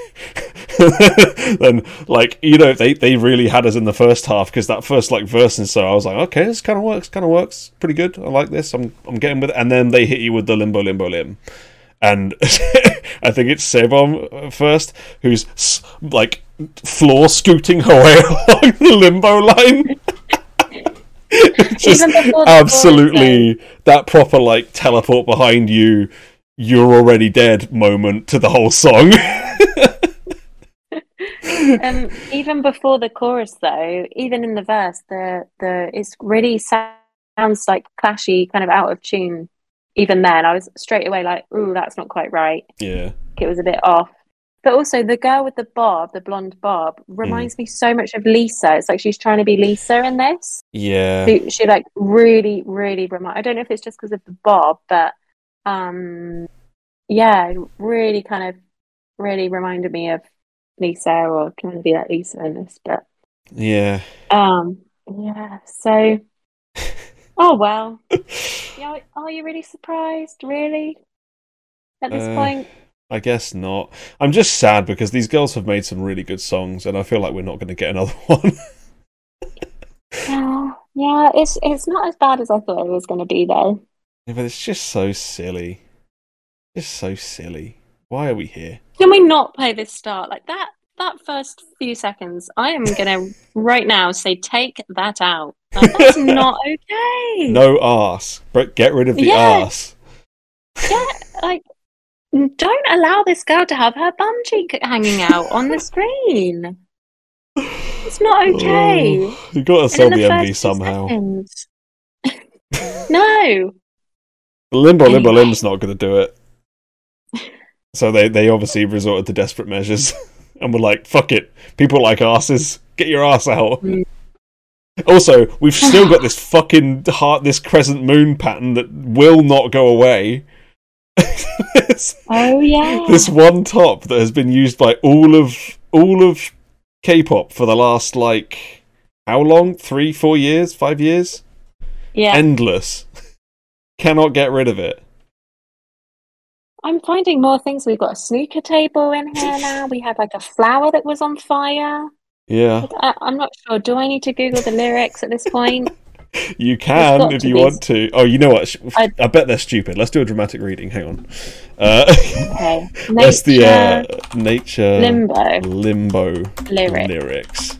[SPEAKER 1] then like you know they they really had us in the first half because that first like verse and so I was like okay this kind of works kind of works. Pretty good. I like this. I'm I'm getting with it. And then they hit you with the limbo limbo lim. And I think it's Saebom uh, first who's like floor scooting her way along the limbo line. Just
[SPEAKER 2] Even before the
[SPEAKER 1] absolutely that proper like teleport behind you, you're already dead moment to the whole song.
[SPEAKER 2] Um, even before the chorus, though, even in the verse, the the it's really sounds like clashy, kind of out of tune. Even then, I was straight away like, "Ooh, that's not quite right."
[SPEAKER 1] yeah,
[SPEAKER 2] It was a bit off. But also, the girl with the bob, the blonde bob, reminds me so much of Lisa. It's like she's trying to be Lisa in this.
[SPEAKER 1] yeah,
[SPEAKER 2] She, she like really, really remind. I don't know if it's just because of the bob, but um, yeah, it really kind of really reminded me of Lisa or trying to be like Lisa in this. But
[SPEAKER 1] yeah.
[SPEAKER 2] um, yeah. So, oh well. Yeah, are you really surprised? Really? At this
[SPEAKER 1] Uh,
[SPEAKER 2] point,
[SPEAKER 1] I guess not. I'm just sad because these girls have made some really good songs, and I feel like we're not going to get another one.
[SPEAKER 2] yeah, yeah. It's it's not as bad as I thought it was going to be, though.
[SPEAKER 1] Yeah, but it's just so silly. Just so silly. Why are we here?
[SPEAKER 2] Can we not play this start like that? That first few seconds, I am gonna right now say take that out. Like, that's not okay.
[SPEAKER 1] No ass, But get rid of the
[SPEAKER 2] Yeah.
[SPEAKER 1] arse.
[SPEAKER 2] Yeah, like don't allow this girl to have her bum cheek hanging out on the screen. It's not okay.
[SPEAKER 1] Oh, you got to sell the
[SPEAKER 2] the
[SPEAKER 1] MV somehow.
[SPEAKER 2] no.
[SPEAKER 1] Limbo Limbo
[SPEAKER 2] Anyway.
[SPEAKER 1] Lim's not going to do it. So they, they obviously resorted to desperate measures and were like, fuck it. People like asses. Get your ass out.
[SPEAKER 2] Mm.
[SPEAKER 1] Also, we've still got this fucking heart, this crescent moon pattern that will not go away. This,
[SPEAKER 2] Oh yeah.
[SPEAKER 1] this one top that has been used by all of all of K-pop for the last like how long? Three, four years, five years?
[SPEAKER 2] yeah.
[SPEAKER 1] Endless. Cannot get rid of it.
[SPEAKER 2] I'm finding more things. We've got a snooker table in here now. We had like a flower that was on fire.
[SPEAKER 1] Yeah.
[SPEAKER 2] I, I'm not sure. Do I need to Google the lyrics at this point?
[SPEAKER 1] You can if you
[SPEAKER 2] be-
[SPEAKER 1] want to. Oh, you know what? I,
[SPEAKER 2] I-
[SPEAKER 1] bet they're stupid. Let's do a dramatic reading. Hang on. Uh,
[SPEAKER 2] Okay.
[SPEAKER 1] that's the uh,
[SPEAKER 2] Nature,
[SPEAKER 1] nature
[SPEAKER 2] limbo
[SPEAKER 1] limbo
[SPEAKER 2] lyric.
[SPEAKER 1] lyrics.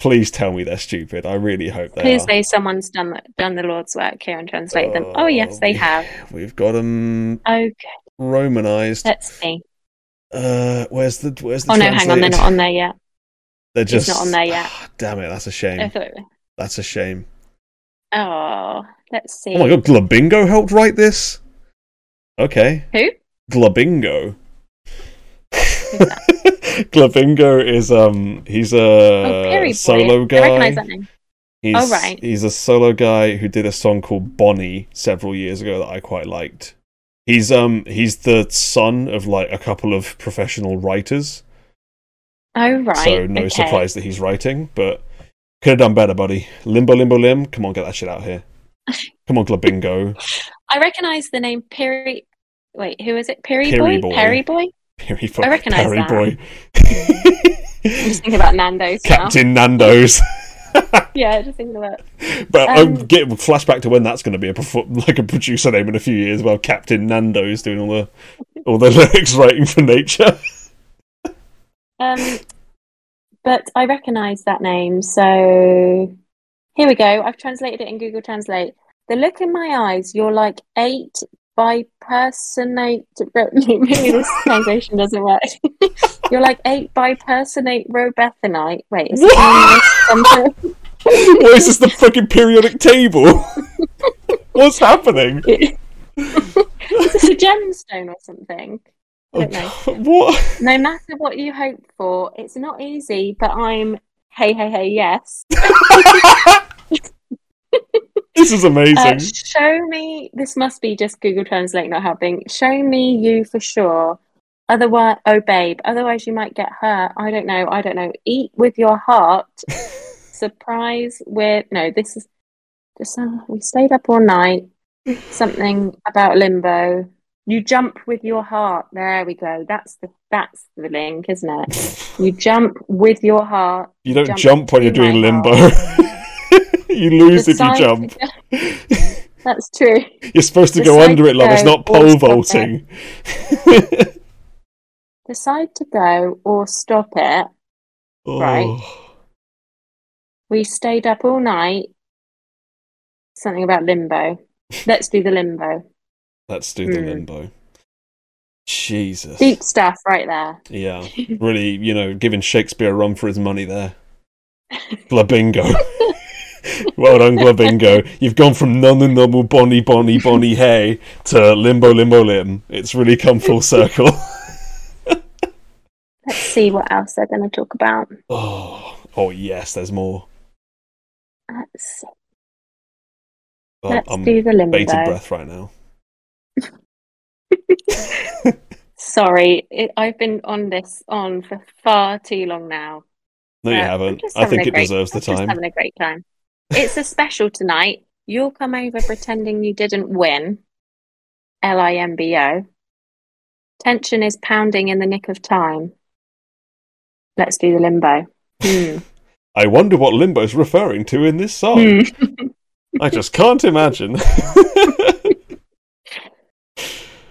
[SPEAKER 1] Please tell me they're stupid. I really hope they
[SPEAKER 2] Please
[SPEAKER 1] are.
[SPEAKER 2] say someone's done the, done the Lord's work here and translate them. Oh yes, they
[SPEAKER 1] we-
[SPEAKER 2] have.
[SPEAKER 1] We've got them
[SPEAKER 2] Okay,
[SPEAKER 1] romanized.
[SPEAKER 2] let's see.
[SPEAKER 1] Uh, where's the where's the
[SPEAKER 2] Oh no, hang on, they're not on there yet.
[SPEAKER 1] They're just
[SPEAKER 2] not on there yet.
[SPEAKER 1] Damn it, that's a shame.
[SPEAKER 2] thought.
[SPEAKER 1] That's a shame.
[SPEAKER 2] Oh, let's see.
[SPEAKER 1] Oh my god, Glabingo helped write this? Okay.
[SPEAKER 2] Who?
[SPEAKER 1] Glabingo. Glabingo is um he's a
[SPEAKER 2] Oh,
[SPEAKER 1] solo
[SPEAKER 2] I recognise
[SPEAKER 1] guy.
[SPEAKER 2] that name.
[SPEAKER 1] He's,
[SPEAKER 2] Oh, right.
[SPEAKER 1] He's a solo guy who did a song called Bonnie several years ago that I quite liked. He's um he's the son of like a couple of professional writers,
[SPEAKER 2] Oh right.
[SPEAKER 1] so no
[SPEAKER 2] okay.
[SPEAKER 1] surprise that he's writing, but could have done better, buddy. Limbo Limbo Lim, come on, get that shit out here. Come on, Glabingo.
[SPEAKER 2] I recognise the name Perry. Wait, who is it? Perry,
[SPEAKER 1] Perry
[SPEAKER 2] Boy?
[SPEAKER 1] Boy.
[SPEAKER 2] Perry Boy?
[SPEAKER 1] Perry, Boy.
[SPEAKER 2] I recognise
[SPEAKER 1] Perry
[SPEAKER 2] that.
[SPEAKER 1] Boy.
[SPEAKER 2] I'm just thinking about Nando's
[SPEAKER 1] Captain Nando's.
[SPEAKER 2] Yeah, just thinking about.
[SPEAKER 1] But
[SPEAKER 2] Um,
[SPEAKER 1] I'm getting flashback to when that's going to be a like a producer name in a few years. Well, Captain Nando's doing all the all the lyrics writing for nature.
[SPEAKER 2] Um, but I recognise that name, so here we go. I've translated it in Google Translate. The look in my eyes, you're like eight by personate. Maybe this translation doesn't work. you're like eight by personate robethanite. Wait, is it this something?
[SPEAKER 1] what is this? The fucking periodic table? What's happening?
[SPEAKER 2] Is this a gemstone or something? I.
[SPEAKER 1] What?
[SPEAKER 2] No matter what you hope for, it's not easy, but I'm hey, hey, hey, yes.
[SPEAKER 1] This is amazing.
[SPEAKER 2] Uh, show me, this must be just Google Translate not helping. Show me you for sure. Otherwise, oh, babe, otherwise you might get hurt. I don't know. I don't know. Eat with your heart. Surprise with, no, this is just, uh, we stayed up all night. Something about limbo. You jump with your heart. There we go. That's the that's the link, isn't it? You jump with your heart.
[SPEAKER 1] you don't
[SPEAKER 2] jump
[SPEAKER 1] jump, when you're doing limbo. you lose if you jump.
[SPEAKER 2] go- That's true.
[SPEAKER 1] You're supposed to go
[SPEAKER 2] Decide
[SPEAKER 1] under it, love. It's not pole vaulting.
[SPEAKER 2] Decide to go or stop it. Right.
[SPEAKER 1] Oh.
[SPEAKER 2] We stayed up all night. Something about limbo. Let's do the limbo.
[SPEAKER 1] Let's do the
[SPEAKER 2] Hmm.
[SPEAKER 1] limbo. Jesus.
[SPEAKER 2] Deep stuff right there.
[SPEAKER 1] Yeah. Really, you know, giving Shakespeare a run for his money there. Glabingo. well done, Glabingo. You've gone from none and nubble Bonnie Bonnie bonny hey to limbo limbo lim. It's really come full circle.
[SPEAKER 2] Let's see what else they're going to talk about.
[SPEAKER 1] oh, oh yes, there's more.
[SPEAKER 2] Let's. Let's
[SPEAKER 1] I'm
[SPEAKER 2] do the limbo.
[SPEAKER 1] bated breath right now.
[SPEAKER 2] Sorry, it, I've been on this on for far too long now.
[SPEAKER 1] No, you
[SPEAKER 2] Uh,
[SPEAKER 1] haven't. I think it
[SPEAKER 2] great-
[SPEAKER 1] deserves the
[SPEAKER 2] I'm just
[SPEAKER 1] time.
[SPEAKER 2] having a great time. It's a special tonight. You'll come over pretending you didn't win. L I M B O. Tension is pounding in the nick of time. Let's do the limbo. Hmm.
[SPEAKER 1] I wonder what Limbo's referring to in this song.
[SPEAKER 2] Hmm.
[SPEAKER 1] I just can't imagine.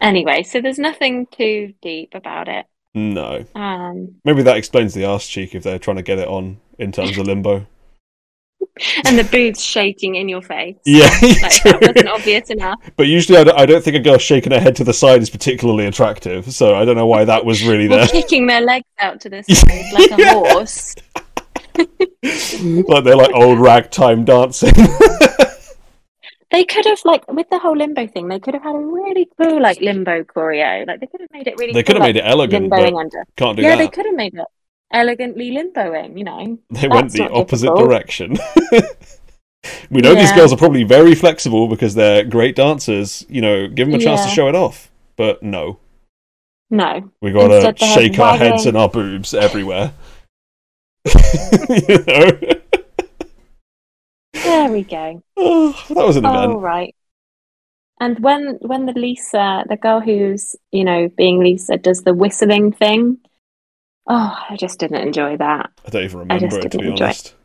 [SPEAKER 2] Anyway, so there's nothing too deep about it.
[SPEAKER 1] no.
[SPEAKER 2] Um,
[SPEAKER 1] Maybe that explains the arse cheek if they're trying to get it on in terms of limbo.
[SPEAKER 2] and the boots shaking in your face.
[SPEAKER 1] Yeah,
[SPEAKER 2] Like, that wasn't obvious enough.
[SPEAKER 1] but usually I don't, I don't think a girl shaking her head to the side is particularly attractive, so I don't know why that was really there.
[SPEAKER 2] kicking their legs out to the side like a horse.
[SPEAKER 1] like they're like old ragtime dancing.
[SPEAKER 2] They could have like with the whole limbo thing. They could have had a really cool like limbo choreo. Like they could have made it really.
[SPEAKER 1] they
[SPEAKER 2] cool,
[SPEAKER 1] could have
[SPEAKER 2] like,
[SPEAKER 1] made it elegant,
[SPEAKER 2] limboing under.
[SPEAKER 1] Uh, can't do
[SPEAKER 2] Yeah, they could have made it elegantly limboing. You know.
[SPEAKER 1] They went the opposite
[SPEAKER 2] difficult.
[SPEAKER 1] direction. we know these girls are probably very flexible because they're great dancers. You know, give them a chance to show it off. But no,
[SPEAKER 2] No.
[SPEAKER 1] we gotta
[SPEAKER 2] Instead
[SPEAKER 1] shake our heads and our boobs everywhere. you know?
[SPEAKER 2] There we go.
[SPEAKER 1] Oh, that was an event.
[SPEAKER 2] All right. And when when the Lisa, the girl who's you know being Lisa, does the whistling thing, oh, I just didn't enjoy that.
[SPEAKER 1] I don't even remember
[SPEAKER 2] just
[SPEAKER 1] it to be
[SPEAKER 2] enjoy it.
[SPEAKER 1] honest.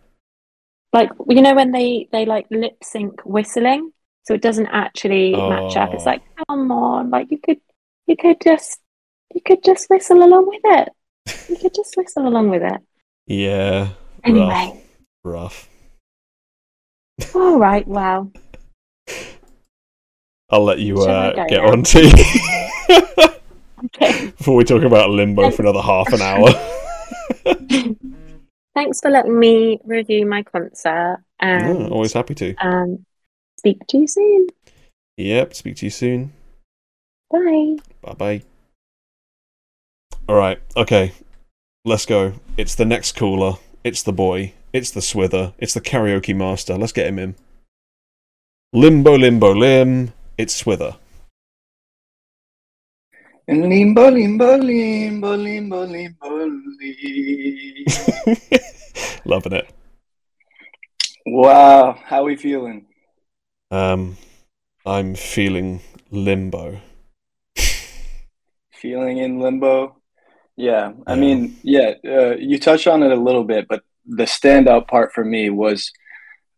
[SPEAKER 2] like you know when they they like lip sync whistling, so it doesn't actually match up. It's
[SPEAKER 1] Oh.
[SPEAKER 2] like, come on, like you could you could just you could just whistle along with it. You could just whistle along with it.
[SPEAKER 1] Yeah.
[SPEAKER 2] Anyway,
[SPEAKER 1] Rough.
[SPEAKER 2] All right, well,
[SPEAKER 1] I'll let you uh, get
[SPEAKER 2] now?
[SPEAKER 1] on to
[SPEAKER 2] okay.
[SPEAKER 1] before we talk about limbo for another half an hour.
[SPEAKER 2] Thanks for letting me review my concert and
[SPEAKER 1] Yeah, always happy to.
[SPEAKER 2] um, speak to you soon.
[SPEAKER 1] Yep. Speak to you soon.
[SPEAKER 2] Bye.
[SPEAKER 1] Bye bye. All right. Okay. Let's go. It's the next caller. It's the boy. It's the swither. It's the karaoke master. Let's get him in. Limbo, limbo, lim. It's swither.
[SPEAKER 5] Limbo, limbo, limbo, limbo, limbo, limbo.
[SPEAKER 1] Loving it.
[SPEAKER 5] Wow, how are we feeling?
[SPEAKER 1] Um, I'm feeling limbo.
[SPEAKER 5] Feeling in limbo? Yeah, I
[SPEAKER 1] Yeah.
[SPEAKER 5] mean, yeah, uh, you touched on it a little bit, but the standout part for me was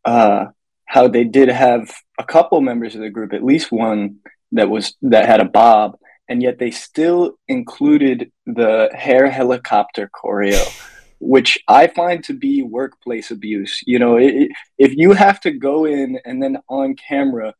[SPEAKER 5] uh, how they did have a couple members of the group, at least one that was that had a bob, and yet they still included the hair helicopter choreo, which I find to be workplace abuse. You know, it, if you have to go in and then on camera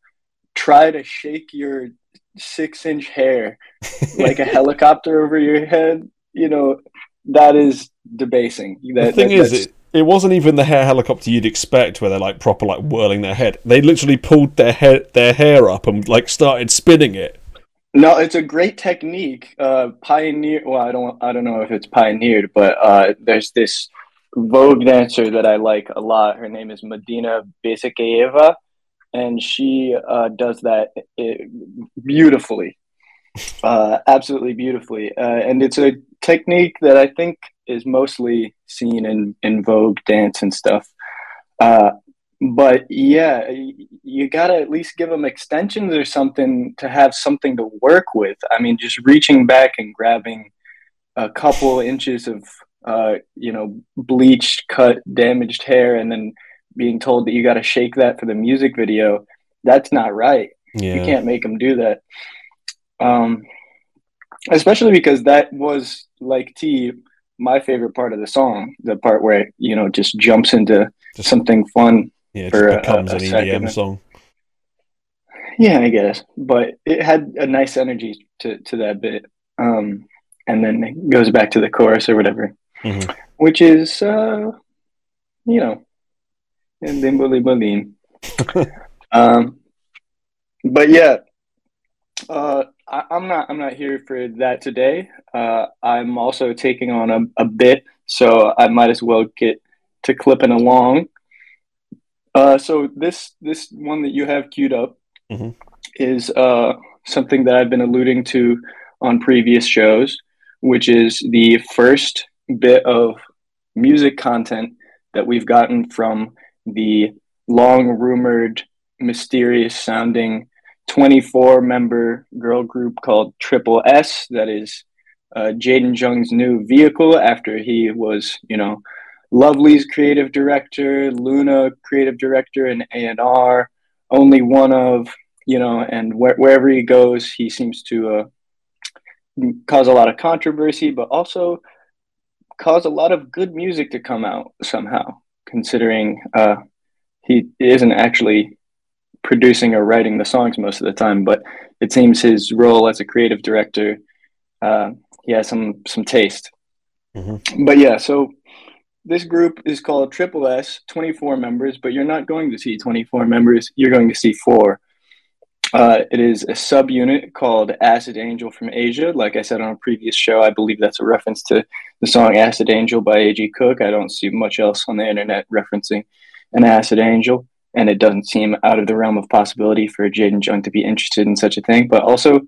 [SPEAKER 5] try to shake your six inch hair like a helicopter over your head, you know, that is debasing.
[SPEAKER 1] the thing
[SPEAKER 5] that-
[SPEAKER 1] is, it, it wasn't even the hair helicopter you'd expect, where they're like proper like whirling their head. They literally pulled their hair their hair up and like started spinning it.
[SPEAKER 5] no, it's a great technique. Uh, pioneer. Well, I don't. I don't know if it's pioneered, but uh, there's this Vogue dancer that I like a lot. Her name is Medina Besikaeva, and she uh, does that uh, beautifully, uh, absolutely beautifully. Uh, and it's a technique that I think is mostly seen in in Vogue dance and stuff. Uh, but yeah, you gotta at least give them extensions or something to have something to work with. I mean, just reaching back and grabbing a couple inches of, uh, you know, bleached, cut, damaged hair, and then being told that you got to shake that for the music video. That's not right.
[SPEAKER 1] Yeah.
[SPEAKER 5] You can't make them do that. Um, especially because that was like T, my favorite part of the song, the part where it, you know just jumps into
[SPEAKER 1] Just-
[SPEAKER 5] something fun.
[SPEAKER 1] Yeah, it
[SPEAKER 5] for
[SPEAKER 1] just
[SPEAKER 5] a-
[SPEAKER 1] becomes
[SPEAKER 5] a
[SPEAKER 1] an
[SPEAKER 5] second.
[SPEAKER 1] EDM song.
[SPEAKER 5] Yeah, I guess, but it had a nice energy to to that bit. Um, and then it goes back to the chorus or whatever,
[SPEAKER 1] Mhm.
[SPEAKER 5] which is uh, you know, and then bully bullying. um, but yeah, uh, I, I'm not I'm not here for that today. Uh, I'm also taking on a, a bit, so I might as well get to clipping along. Uh, so this this one that you have queued up
[SPEAKER 1] Mhm.
[SPEAKER 5] is uh, something that I've been alluding to on previous shows, which is the first bit of music content that we've gotten from the long rumored, mysterious sounding 24 member girl group called TripleS. That is uh, Jaden Jung's new vehicle after he was, you know, Lovely's creative director, LOONA creative director, and A&R, only one of, you know, and where, wherever he goes, he seems to uh, cause a lot of controversy, but also cause a lot of good music to come out somehow, considering uh, he isn't actually producing or writing the songs most of the time, but it seems his role as a creative director, uh, he has some some taste.
[SPEAKER 1] Mhm.
[SPEAKER 5] But yeah, so this group is called TripleS, 24 members, but you're not going to see 24 members, you're going to see four. Uh, it is a subunit called Acid Angel from Asia. Like I said on a previous show, I believe that's a reference to the song Acid Angel by A.G. Cook. I don't see much else on the internet referencing an Acid Angel, and it doesn't seem out of the realm of possibility for Jaden Jung to be interested in such a thing. But also,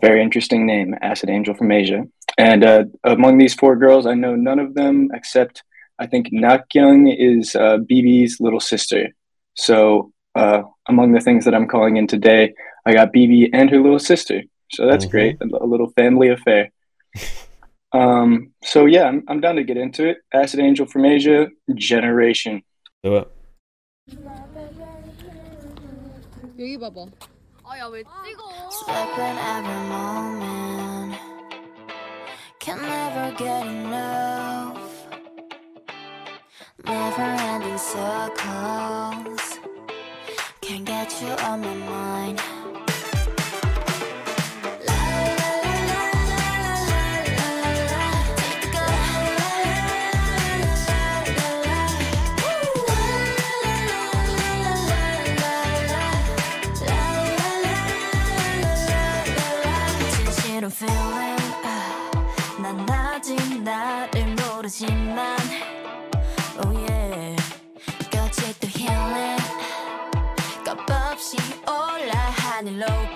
[SPEAKER 5] very interesting name, Acid Angel from Asia. And uh, among these four girls, I know none of them except I think Nakyung is uh, Bibi's little sister. So uh, among the things that I'm calling in today, I got Bibi and her little sister. So that's
[SPEAKER 1] Mhm.
[SPEAKER 5] great, a, a little family affair. Um, so yeah, I'm, I'm down to get into it. Acid Angel from Asia, Generation.
[SPEAKER 1] Do it.
[SPEAKER 6] 여기 봐봐. 아야 왜 찍어?
[SPEAKER 4] Slipping every moment. Can never get enough. Never ending circles. Can't get you on my mind. Feeling 아, 난 아직 나를 모르지만 oh yeah. 또 healing. 값없이 올라 하늘 높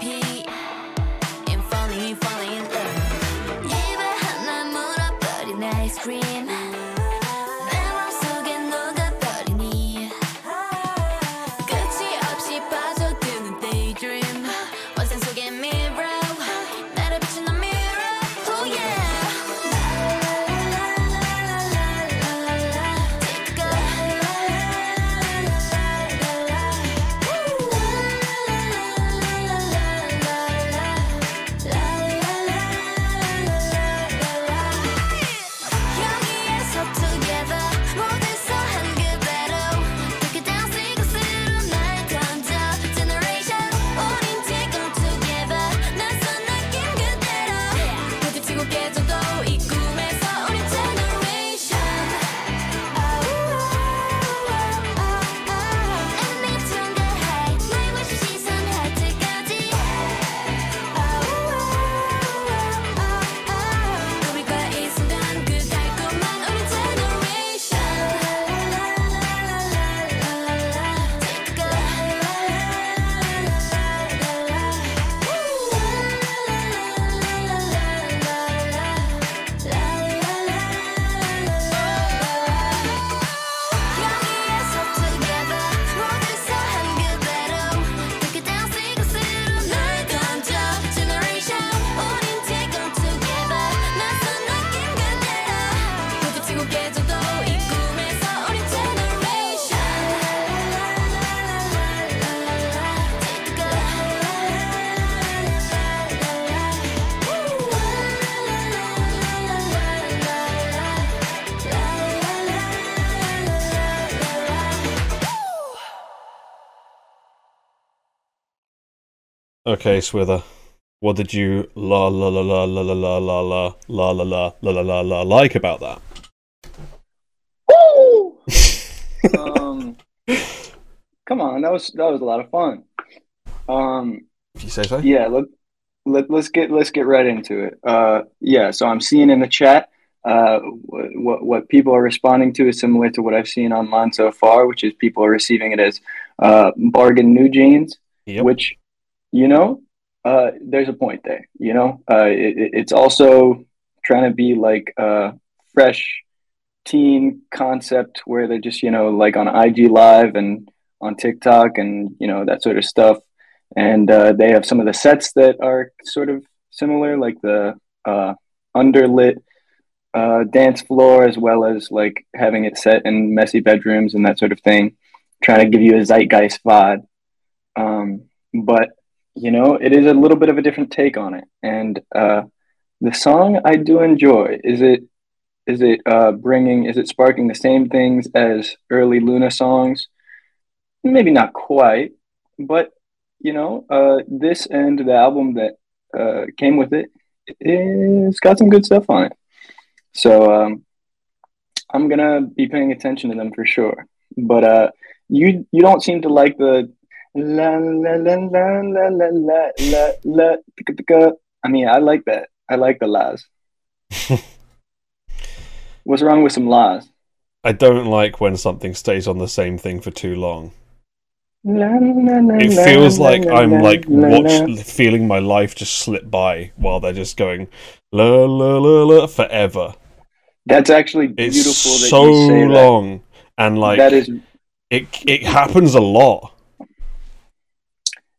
[SPEAKER 1] Okay, Swither. What did you la la la la la la la la la la la la la la la la like about that?
[SPEAKER 5] um, come on, that was that was a lot of fun. Um,
[SPEAKER 1] If you say so.
[SPEAKER 5] yeah, let, let let's get let's get right into it. Uh, yeah, so I'm seeing in the chat uh, what, what what people are responding to is similar to what I've seen online so far, which is people are receiving it as uh, bargain New Jeans,
[SPEAKER 1] Yep.
[SPEAKER 5] which you know, uh, there's a point there. You know, uh, it, it- it's also trying to be like a fresh teen concept where they're just you know like on IG Live and on TikTok and you know that sort of stuff. And uh, they have some of the sets that are sort of similar, like the uh, underlit uh, dance floor, as well as like having it set in messy bedrooms and that sort of thing, trying to give you a zeitgeist vibe. Um, but you know, it is a little bit of a different take on it. And uh, the song I do enjoy. Is it is it uh, bringing? Is it sparking the same things as early LOONA songs? Maybe not quite, but you know, uh, this and the album that uh, came with it, it's got some good stuff on it. So um, I'm gonna be paying attention to them for sure. But uh, you you don't seem to like the la la la la la la la la la. I mean, I like that. I like the las. What's wrong with some las?
[SPEAKER 1] I don't like when something stays on the same thing for too long.
[SPEAKER 5] La, la, la,
[SPEAKER 1] It feels like I'm like watch feeling my life just slip by while they're just going la la la la forever.
[SPEAKER 5] That's actually
[SPEAKER 1] It's
[SPEAKER 5] beautiful that
[SPEAKER 1] so
[SPEAKER 5] say that.
[SPEAKER 1] long and like
[SPEAKER 5] that is
[SPEAKER 1] it it happens a lot.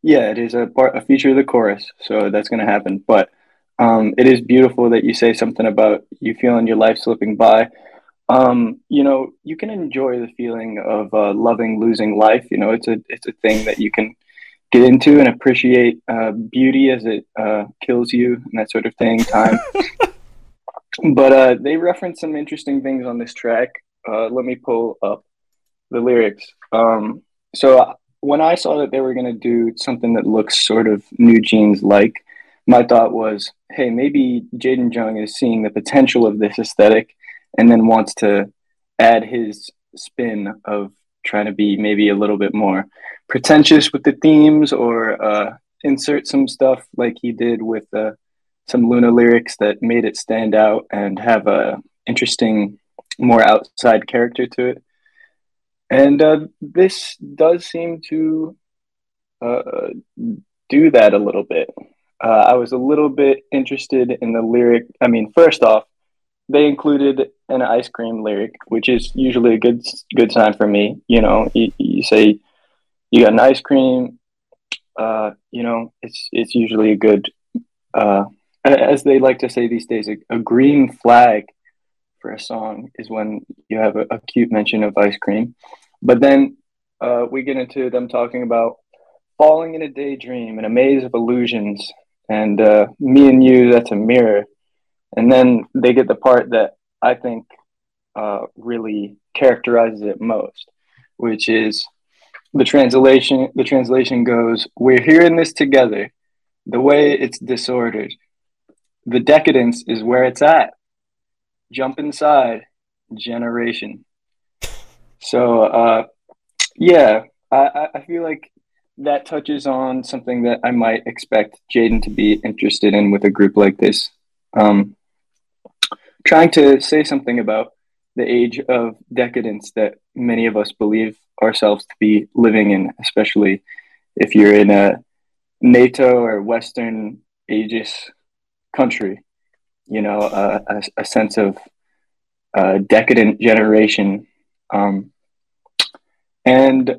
[SPEAKER 5] Yeah, it is a part, a feature of the chorus, so that's going to happen. But um, it is beautiful that you say something about you feeling your life slipping by. um, you know, you can enjoy the feeling of uh, loving losing life. You know, it's a it's a thing that you can get into and appreciate uh, beauty as it uh, kills you and that sort of thing. Time, but uh, they reference some interesting things on this track. Uh, let me pull up the lyrics. Um, so when I saw that they were going to do something that looks sort of New Jeans like, my thought was, hey, maybe Jaden Jung is seeing the potential of this aesthetic and then wants to add his spin of trying to be maybe a little bit more pretentious with the themes or uh, insert some stuff like he did with uh, some LOONA lyrics that made it stand out and have a interesting, more outside character to it. And uh, this does seem to uh, do that a little bit. Uh, I was a little bit interested in the lyric. I mean, first off, they included an ice cream lyric, which is usually a good good sign for me. You know, you, you say you got an ice cream. Uh, you know, it's it's usually a good, uh, as they like to say these days, a, a green flag for a song is when you have a, a cute mention of ice cream. But then uh, we get into them talking about falling in a daydream in a maze of illusions, and uh, me and you, that's a mirror. And then they get the part that I think uh, really characterizes it most, which is the translation. The translation goes, "We're hearing this together. The way it's disordered, the decadence is where it's at. Jump inside, generation." So, uh, yeah, I, I- feel like that touches on something that I might expect Jaden to be interested in with a group like this. Um, trying to say something about the age of decadence that many of us believe ourselves to be living in, especially if you're in a NATO or Western aegis country. You know, uh, a, a sense of uh, decadent generation. Um, and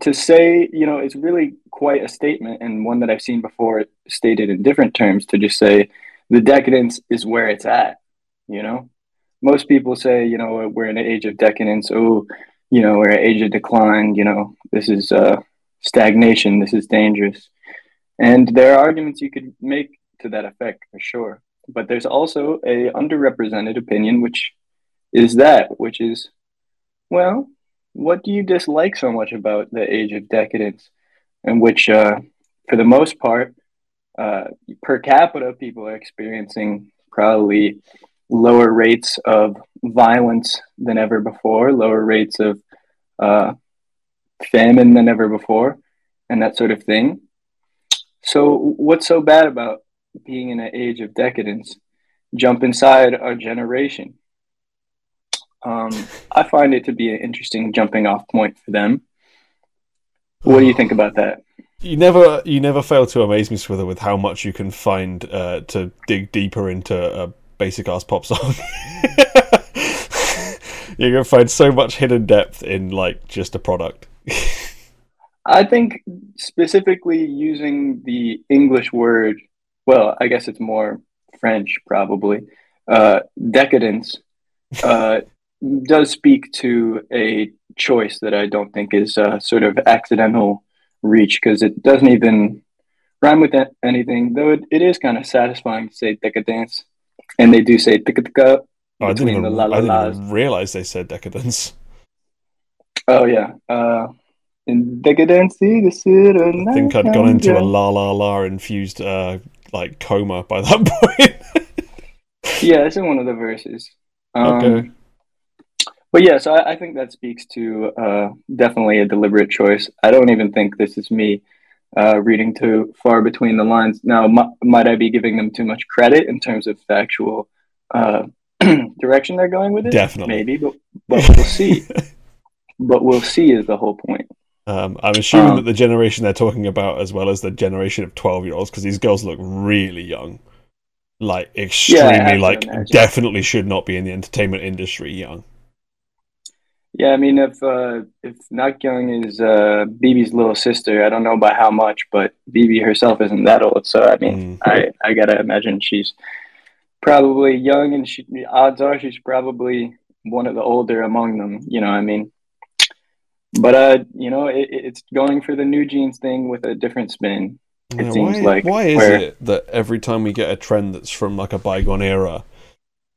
[SPEAKER 5] to say, you know, it's really quite a statement and one that I've seen before stated in different terms to just say the decadence is where it's at, you know? Most people say, you know, we're in an age of decadence. Oh, you know, we're an age of decline. You know, this is uh, stagnation. This is dangerous. And there are arguments you could make to that effect for sure. But there's also a underrepresented opinion, which is that, which is, well, what do you dislike so much about the age of decadence, in which, uh, for the most part, uh, per capita, people are experiencing probably lower rates of violence than ever before, lower rates of uh, famine than ever before, and that sort of thing. So, what's so bad about being in an age of decadence? Jump inside our generation. Um, I find it to be an interesting jumping off point for them. What do you think about that?
[SPEAKER 1] You never, you never fail to amaze me, Swither, with how much you can find uh, to dig deeper into a basic ass pop song. You're gonna find so much hidden depth in like just a product.
[SPEAKER 5] I think specifically using the English word, well, I guess it's more French probably, uh, decadence, uh, does speak to a choice that I don't think is a sort of accidental reach because it doesn't even rhyme with anything, though it, it is kind of satisfying to say decadence. And they do say tika
[SPEAKER 1] Oh, I didn't
[SPEAKER 5] between
[SPEAKER 1] even,
[SPEAKER 5] the la la
[SPEAKER 1] I didn't even realize they said decadence.
[SPEAKER 5] Oh, yeah. Uh, in decadence,
[SPEAKER 1] I think I'd gone into a la la la infused uh, like coma by that point.
[SPEAKER 5] Yeah, it's in one of the verses. Um,
[SPEAKER 1] Okay.
[SPEAKER 5] But yeah, so I, I think that speaks to uh, definitely a deliberate choice. I don't even think this is me uh, reading too far between the lines. Now, m- might I be giving them too much credit in terms of factual uh, direction they're going with it?
[SPEAKER 1] Definitely.
[SPEAKER 5] Maybe, but, but we'll see. but we'll see is the whole point.
[SPEAKER 1] Um, I'm assuming
[SPEAKER 5] Um,
[SPEAKER 1] that the generation they're talking about, as well as the generation of 12 year olds, because these girls look really young, like extremely,
[SPEAKER 5] to
[SPEAKER 1] like
[SPEAKER 5] imagine.
[SPEAKER 1] definitely should not be in the entertainment industry young.
[SPEAKER 5] Yeah, I mean, if uh, if Nakyoung is uh, Bibi's little sister, I don't know by how much, but Bibi herself isn't that old. So I mean,
[SPEAKER 1] Mm.
[SPEAKER 5] I I gotta imagine she's probably young, and she odds are she's probably one of the older among them. You know, I mean, but uh, you know, it, it's going for the New Jeans thing with a different spin. It
[SPEAKER 1] Yeah,
[SPEAKER 5] seems
[SPEAKER 1] why,
[SPEAKER 5] like
[SPEAKER 1] why is
[SPEAKER 5] where-
[SPEAKER 1] it that every time we get a trend that's from like a bygone era,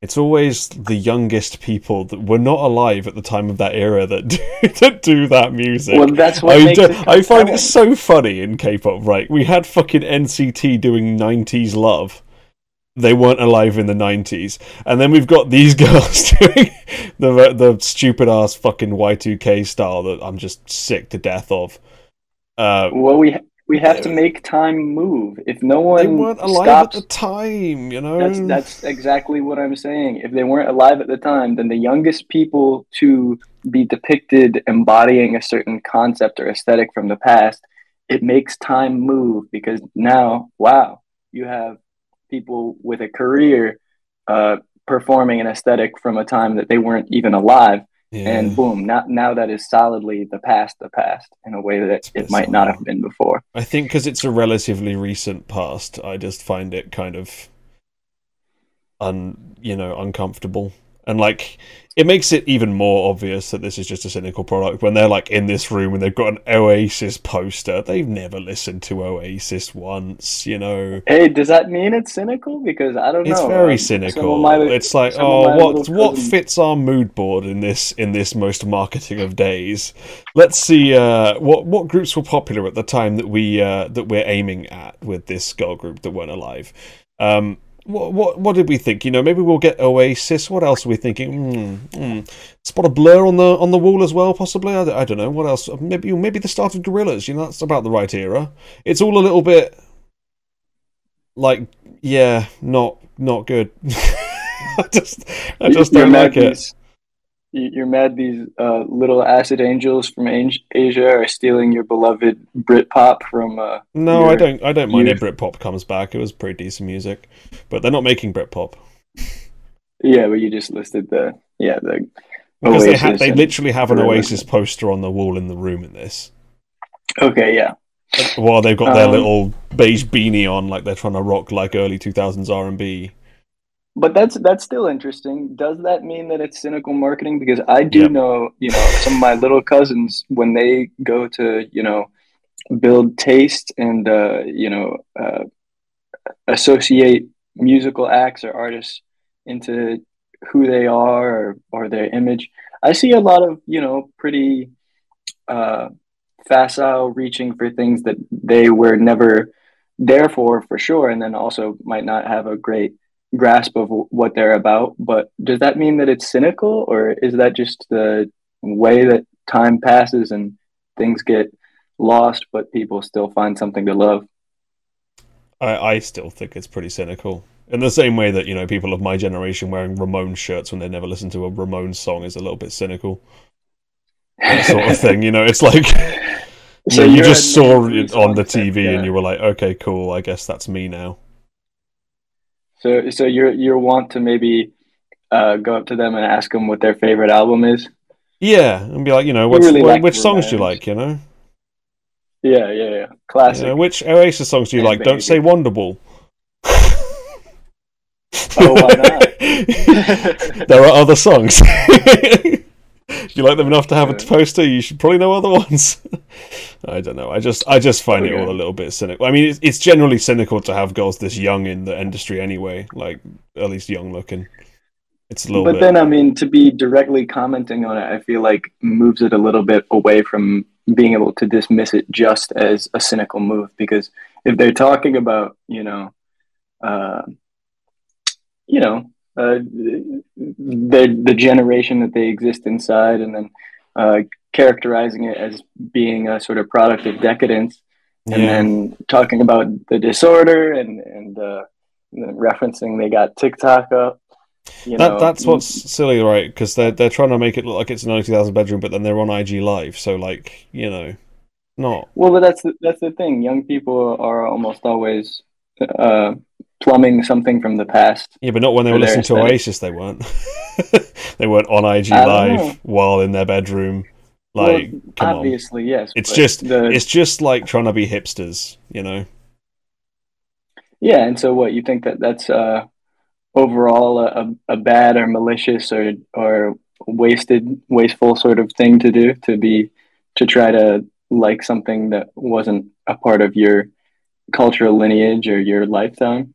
[SPEAKER 1] it's always the youngest people that were not alive at the time of that era that do, that do that music.
[SPEAKER 5] Well, that's what
[SPEAKER 1] I,
[SPEAKER 5] makes
[SPEAKER 1] do-
[SPEAKER 5] it
[SPEAKER 1] I find it so funny in K-pop. Right, we had fucking NCT doing '90s love. They weren't alive in the '90s, and then we've got these girls doing the the stupid ass fucking Y2K style that I'm just sick to death of. Uh,
[SPEAKER 5] Well, we we have to make time move. If no
[SPEAKER 1] they
[SPEAKER 5] one
[SPEAKER 1] weren't alive
[SPEAKER 5] stops,
[SPEAKER 1] at the time, you know.
[SPEAKER 5] that's that's exactly what I'm saying. If they weren't alive at the time, then the youngest people to be depicted embodying a certain concept or aesthetic from the past, it makes time move because now, wow, you have people with a career uh, performing an aesthetic from a time that they weren't even alive,
[SPEAKER 1] yeah.
[SPEAKER 5] and boom, now now that is solidly the past, the past in a way that
[SPEAKER 1] It's
[SPEAKER 5] it might not have been before.
[SPEAKER 1] I think because it's a relatively recent past, I just find it kind of un, you know, uncomfortable. And like, it makes it even more obvious that this is just a cynical product when they're like in this room and they've got an Oasis poster. They've never listened to Oasis once, you know.
[SPEAKER 5] Hey, does that mean it's cynical? Because I don't know.
[SPEAKER 1] It's very
[SPEAKER 5] Um,
[SPEAKER 1] cynical.
[SPEAKER 5] my-
[SPEAKER 1] it's like, oh, what what
[SPEAKER 5] cousins-
[SPEAKER 1] fits our mood board in this in this most marketing of days? Let's see uh, what what groups were popular at the time that we uh, that we're aiming at with this girl group that weren't alive. Um, what what what did we think? You know, maybe we'll get Oasis. What else are we thinking? Hmm, hmm. Spot a Blur on the on the wall as well, possibly. I, don't- I don't know. What else? Maybe maybe the start of Gorillaz. You know, that's about the right era. It's all a little bit like yeah, not not good. I just I just
[SPEAKER 5] you're
[SPEAKER 1] don't like it.
[SPEAKER 5] You're mad these uh, little acid angels from Asia are stealing your beloved Britpop from. Uh,
[SPEAKER 1] No, I don't. I don't mind
[SPEAKER 5] you-
[SPEAKER 1] if Britpop comes back. It was pretty decent music, but they're not making Britpop
[SPEAKER 5] Yeah, but you just listed the yeah the
[SPEAKER 1] because they ha- they literally have an Oasis poster on the wall in the room in this,
[SPEAKER 5] okay yeah
[SPEAKER 1] while they've got their
[SPEAKER 5] Um,
[SPEAKER 1] little beige beanie on, like they're trying to rock like early two thousands R and B.
[SPEAKER 5] But that's that's still interesting. Does that mean that it's cynical marketing? Because I do
[SPEAKER 1] Yep.
[SPEAKER 5] know, you know, some of my little cousins when they go to, you know, build taste and uh, you know, uh, associate musical acts or artists into who they are or, or their image. I see a lot of, you know, pretty uh, facile reaching for things that they were never there for, for sure, and then also might not have a great grasp of what they're about. But does that mean that it's cynical, or is that just the way that time passes and things get lost, but people still find something to love?
[SPEAKER 1] I, I still think it's pretty cynical. In the same way that you know people of my generation wearing Ramones shirts when they never listen to a Ramones song is a little bit cynical. That sort of thing, you know. It's like you, know, you just saw it on the TV
[SPEAKER 5] yeah.
[SPEAKER 1] and you were like, okay, cool. I guess that's me now.
[SPEAKER 5] So, so you're you want to maybe uh, go up to them and ask them what their favorite album is?
[SPEAKER 1] Yeah, and be like, you know, what's,
[SPEAKER 5] really
[SPEAKER 1] wh-
[SPEAKER 5] like
[SPEAKER 1] which songs do you like? You know,
[SPEAKER 5] Yeah, yeah, yeah. Classic.
[SPEAKER 1] You know, which Oasis songs do you
[SPEAKER 5] Yeah,
[SPEAKER 1] like? Don't say Wonderwall.
[SPEAKER 5] Oh, why not?
[SPEAKER 1] there are other songs. if you like them enough to have a poster, you should probably know other ones. I don't know. I just I just find it all a little bit cynical. I mean, it's, it's generally cynical to have girls this young in the industry anyway. Like at least young looking. It's a little
[SPEAKER 5] But
[SPEAKER 1] bit.
[SPEAKER 5] then, I mean, to be directly commenting on it, I feel like moves it a little bit away from being able to dismiss it just as a cynical move. Because if they're talking about, you know, uh, you know, uh, the the generation that they exist inside, and then uh, characterizing it as being a sort of product of decadence, and
[SPEAKER 1] yeah.
[SPEAKER 5] then talking about the disorder and and, uh, and then referencing they got TikTok up. You
[SPEAKER 1] that
[SPEAKER 5] know,
[SPEAKER 1] that's what's silly, right? Because they're they're trying to make it look like it's an early 2000 bedroom, but then they're on IG Live, so like you know, not
[SPEAKER 5] Well, but that's the, that's the thing. Young people are almost always uh, plumbing something from the past.
[SPEAKER 1] yeah, but not when they were listening to. Oasis. They weren't. they weren't on IG Live
[SPEAKER 5] know.
[SPEAKER 1] while in their bedroom. Like,
[SPEAKER 5] well,
[SPEAKER 1] come on.
[SPEAKER 5] obviously, yes.
[SPEAKER 1] It's just
[SPEAKER 5] the,
[SPEAKER 1] it's just like trying to be hipsters, you know.
[SPEAKER 5] yeah. And so, what you think that that's uh, overall a, a, a bad or malicious or or wasted, wasteful sort of thing to do to be to try to like something that wasn't a part of your cultural lineage or your lifetime.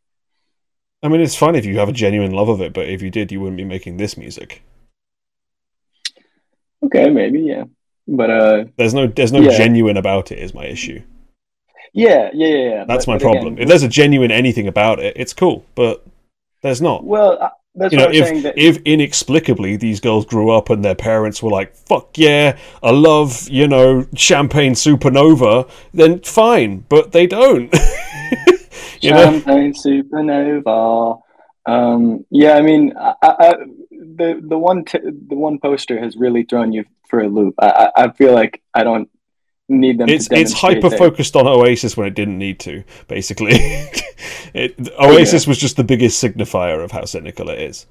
[SPEAKER 1] I mean, it's fine if you have a genuine love of it, but if you did, you wouldn't be making this music.
[SPEAKER 5] Okay, maybe yeah, but uh,
[SPEAKER 1] There's no, there's no
[SPEAKER 5] Yeah.
[SPEAKER 1] genuine about it. Is my issue.
[SPEAKER 5] yeah, yeah, yeah. yeah.
[SPEAKER 1] That's
[SPEAKER 5] but-
[SPEAKER 1] my
[SPEAKER 5] but again,
[SPEAKER 1] problem. if there's a genuine anything about it, it's cool, but there's not.
[SPEAKER 5] well, uh, that's
[SPEAKER 1] you
[SPEAKER 5] what
[SPEAKER 1] know,
[SPEAKER 5] I'm
[SPEAKER 1] if
[SPEAKER 5] saying. That
[SPEAKER 1] if inexplicably these girls grew up and their parents were like, "Fuck yeah, I love you know champagne supernova," then fine, but they don't. you know,
[SPEAKER 5] Champagne supernova. Um, yeah, I mean, I, I, the the one t- the one poster has really thrown you for a loop. I, I, feel like I don't need them.
[SPEAKER 1] it's it's hyper focused on Oasis when it didn't need to. Basically, it, Oasis was just the biggest signifier of how cynical it is.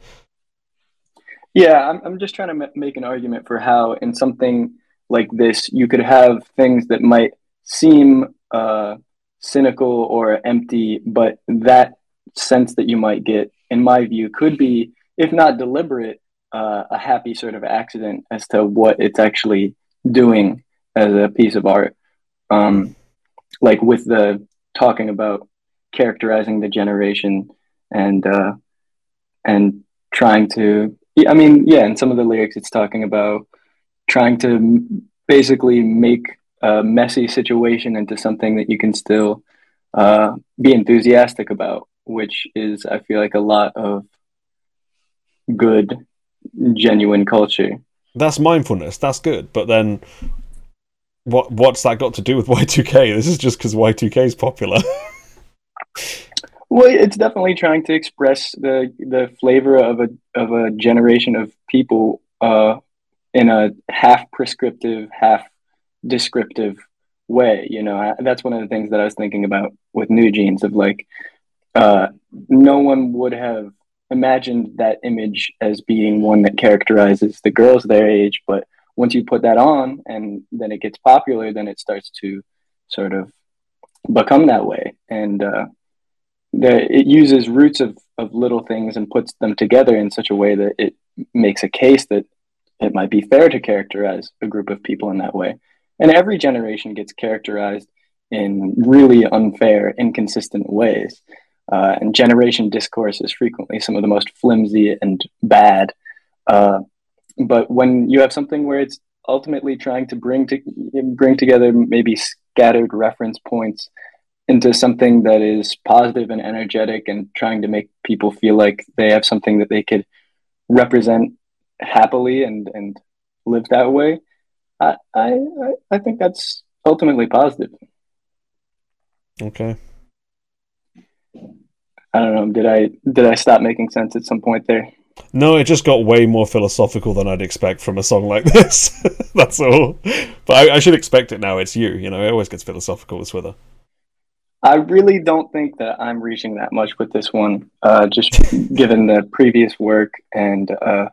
[SPEAKER 5] Yeah, I'm, I'm just trying to ma- make an argument for how, in something like this, you could have things that might seem uh, cynical or empty, but that sense that you might get, in my view, could be, if not deliberate, uh, a happy sort of accident as to what it's actually doing as a piece of art. Um, like with the talking about characterizing the generation and uh, and trying to I mean, yeah, in some of the lyrics, it's talking about trying to basically make a messy situation into something that you can still uh, be enthusiastic about, which is, I feel like, a lot of good, genuine culture.
[SPEAKER 1] That's mindfulness. That's good, but then. What what's that got to do with Y2K? This is just because Y2K is popular.
[SPEAKER 5] Well, it's definitely trying to express the the flavor of a of a generation of people uh, in a half prescriptive, half descriptive way. You know, I, that's one of the things that I was thinking about with New Jeans. Of like, uh, no one would have imagined that image as being one that characterizes the girls their age, but once you put that on and then it gets popular, then it starts to sort of become that way and. Uh, the, it uses roots of, of little things and puts them together in such a way that it makes a case that it might be fair to characterize a group of people in that way. And every generation gets characterized in really unfair, inconsistent ways. Uh, and generation discourse is frequently some of the most flimsy and bad. Uh, but when you have something where it's ultimately trying to bring to bring together maybe scattered reference points into something that is positive and energetic and trying to make people feel like they have something that they could represent happily and and live that way i i i think that's ultimately positive
[SPEAKER 1] okay.
[SPEAKER 5] i don't know did i did i stop making sense at some point there
[SPEAKER 1] No, it just got way more philosophical than I'd expect from a song like this. That's all. But I, I should expect it now. It's you. You know, it always gets philosophical with Swither.
[SPEAKER 5] I really don't think that I'm reaching that much with this one, uh, just given the previous work and uh,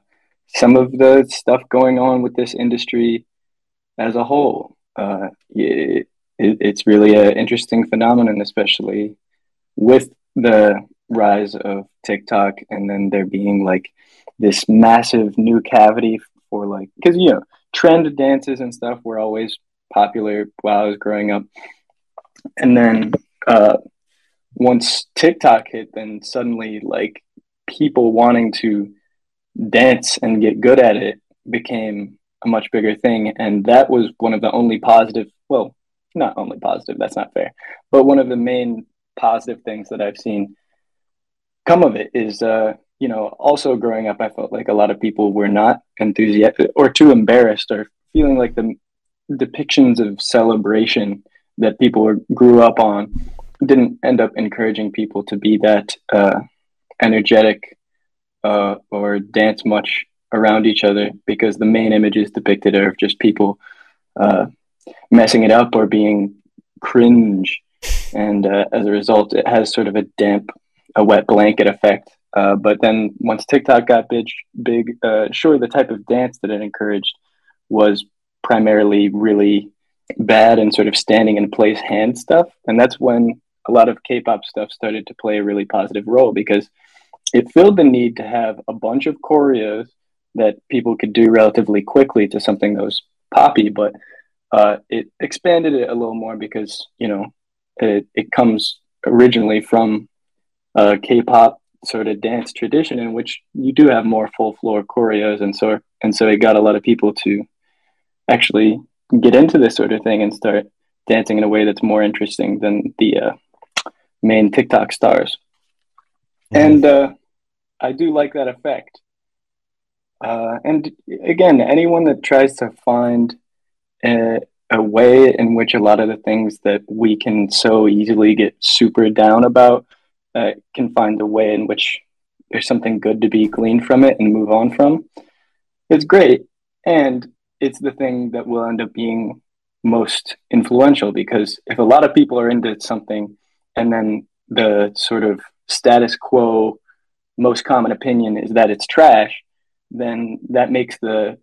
[SPEAKER 5] some of the stuff going on with this industry as a whole. Uh, it, it, it's really an interesting phenomenon, especially with the rise of TikTok and then there being like this massive new cavity for like, because, you know, trend dances and stuff were always popular while I was growing up. And then uh, once TikTok hit, then suddenly like people wanting to dance and get good at it became a much bigger thing. And that was one of the only positive, well, not only positive, that's not fair, but one of the main positive things that I've seen come of it is, uh, you know, also growing up, I felt like a lot of people were not enthusiastic or too embarrassed or feeling like the depictions of celebration that people grew up on didn't end up encouraging people to be that uh, energetic uh, or dance much around each other because the main images depicted are of just people uh, messing it up or being cringe. And uh, as a result, it has sort of a damp, a wet blanket effect. Uh, but then once TikTok got big, big uh, sure, the type of dance that it encouraged was primarily really bad and sort of standing in place hand stuff. And that's when a lot of K-pop stuff started to play a really positive role because it filled the need to have a bunch of choreos that people could do relatively quickly to something that was poppy, but uh, it expanded it a little more because you know it it comes originally from a K-pop sort of dance tradition in which you do have more full floor choreos and so and so it got a lot of people to actually get into this sort of thing and start dancing in a way that's more interesting than the uh, main TikTok stars. And uh, I do like that effect. Uh, and again, anyone that tries to find a, a way in which a lot of the things that we can so easily get super down about uh, can find a way in which there's something good to be gleaned from it and move on from, it's great. And it's the thing that will end up being most influential because if a lot of people are into something and then the sort of status quo most common opinion is that it's trash then that makes the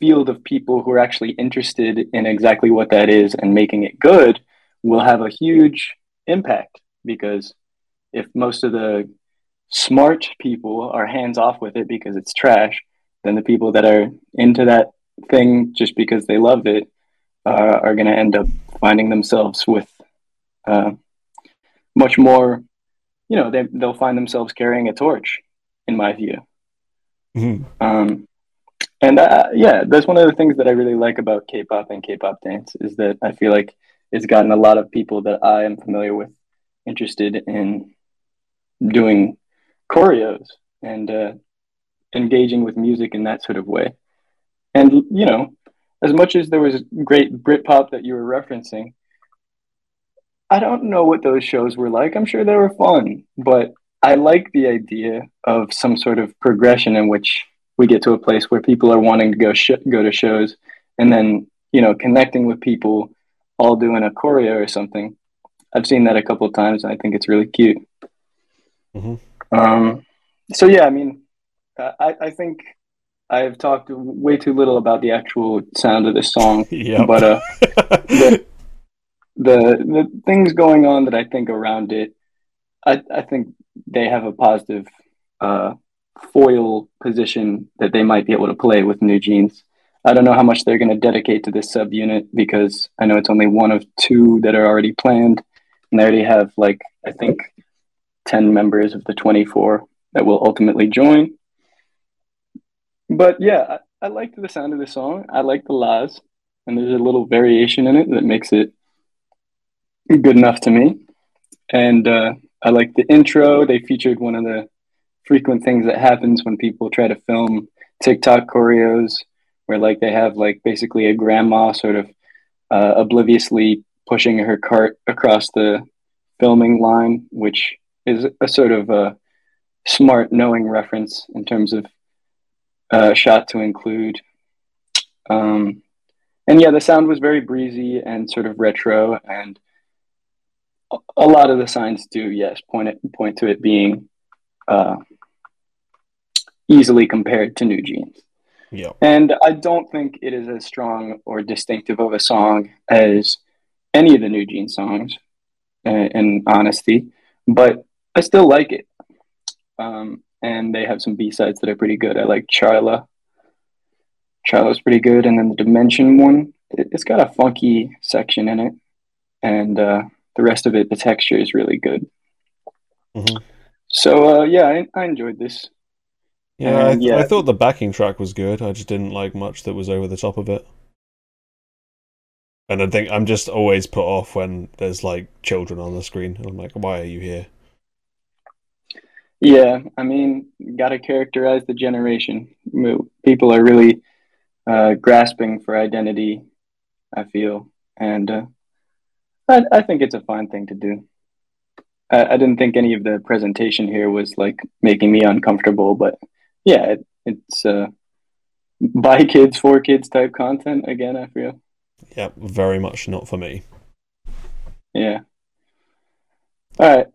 [SPEAKER 5] field of people who are actually interested in exactly what that is and making it good will have a huge impact because if most of the smart people are hands off with it because it's trash then the people that are into that thing just because they love it uh, are going to end up finding themselves with uh, much more, you know, they, they'll find themselves carrying a torch, in my view.
[SPEAKER 1] Mhm.
[SPEAKER 5] Um, and uh, yeah, that's one of the things that I really like about K-pop and K-pop dance is that I feel like it's gotten a lot of people that I am familiar with interested in doing choreos and uh, engaging with music in that sort of way. And you know, as much as there was great Britpop that you were referencing, I don't know what those shows were like. I'm sure they were fun, but I like the idea of some sort of progression in which we get to a place where people are wanting to go sh- go to shows, and then you know connecting with people, all doing a choreo or something. I've seen that a couple of times, and I think it's really cute.
[SPEAKER 1] Mhm.
[SPEAKER 5] Um, so yeah, I mean, I, I think I've talked way too little about the actual sound of this song,
[SPEAKER 1] Yep.
[SPEAKER 5] but uh, the, the the things going on that I think around it, I I think they have a positive uh, foil position that they might be able to play with New Jeans. I don't know how much they're going to dedicate to this subunit because I know it's only one of two that are already planned, and they already have like I think ten members of the twenty four that will ultimately join. But yeah, I, I liked the sound of the song. I like the laws, and there's a little variation in it that makes it good enough to me. And uh, I like the intro. They featured one of the frequent things that happens when people try to film TikTok choreos, where like they have like basically a grandma sort of uh, obliviously pushing her cart across the filming line, which is a sort of a smart knowing reference in terms of uh, shot to include. Um, and yeah, the sound was very breezy and sort of retro, and a- lot of the signs do, yes, point it point to it being uh, easily compared to New Jeans.
[SPEAKER 1] Yep.
[SPEAKER 5] And I don't think it is as strong or distinctive of a song as any of the New Jeans songs, uh, in honesty, but I still like it. Um, and they have some B sides that are pretty good. I like Charla. Charla's pretty good, and then the Dimension one, it, it's got a funky section in it, and uh, the rest of it, the texture is really good.
[SPEAKER 1] Mhm.
[SPEAKER 5] So uh, yeah, I, I enjoyed this.
[SPEAKER 1] Yeah, I,
[SPEAKER 5] And, yeah.
[SPEAKER 1] I thought the backing track was good. I just didn't like much that was over the top of it. And I think I'm just always put off when there's like children on the screen. I'm like, why are you here?
[SPEAKER 5] Yeah, I mean, got to characterize the generation. People are really uh, grasping for identity, I feel, and uh, I, I think it's a fine thing to do. I, I didn't think any of the presentation here was like making me uncomfortable, but yeah, it, it's uh, by kids for kids type content again. I feel,
[SPEAKER 1] Yeah, very much not for me.
[SPEAKER 5] yeah. All right,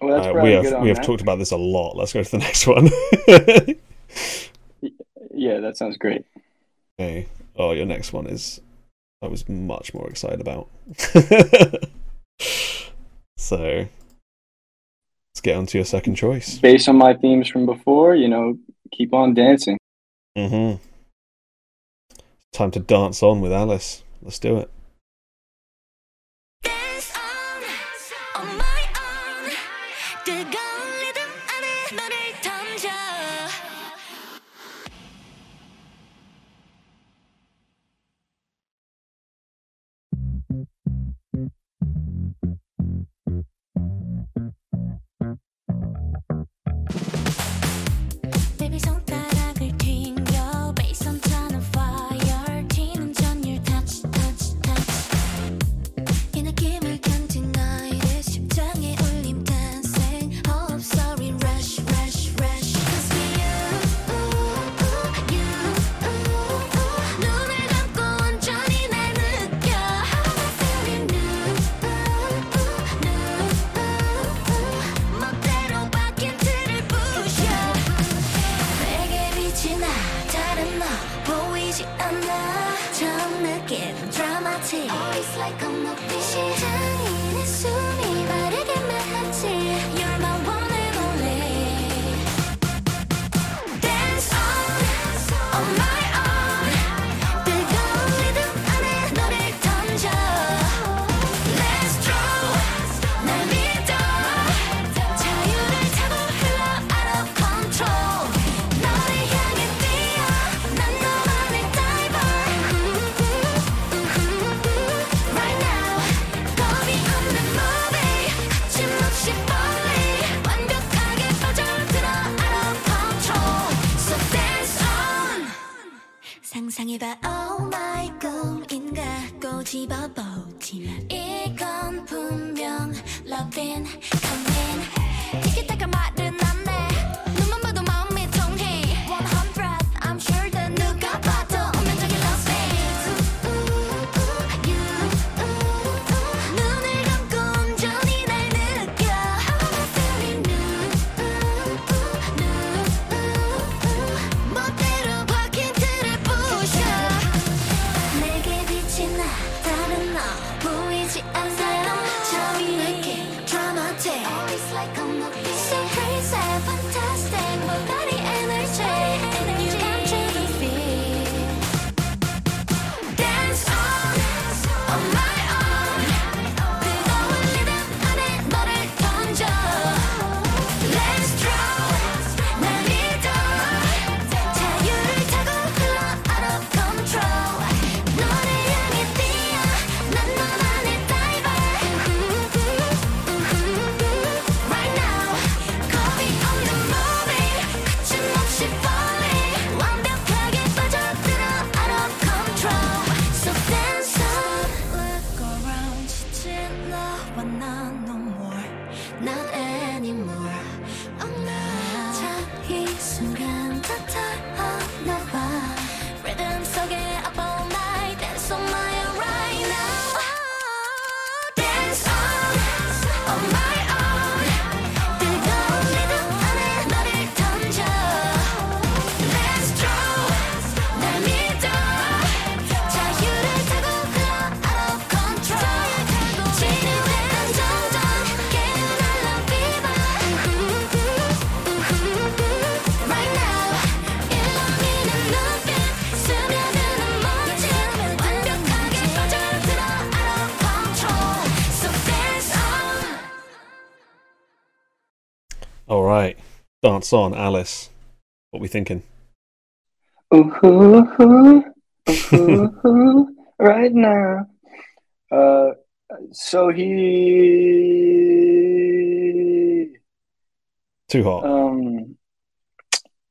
[SPEAKER 5] well that's
[SPEAKER 1] Uh, we have we have
[SPEAKER 5] that.
[SPEAKER 1] talked about this a lot. Let's go to the next one.
[SPEAKER 5] Yeah, that sounds great.
[SPEAKER 1] okay. Oh, your next one is I was much more excited about. so let's get on to your second choice.
[SPEAKER 5] Based on my themes from before, you know, keep on dancing.
[SPEAKER 4] Mm-hmm. Time to dance on with Alice. Let's do it.
[SPEAKER 1] dance on,
[SPEAKER 4] Alice? What are we thinking?
[SPEAKER 5] Ooh, ooh, ooh, ooh, right now. Uh, Sohee.
[SPEAKER 4] Too hot.
[SPEAKER 5] Um,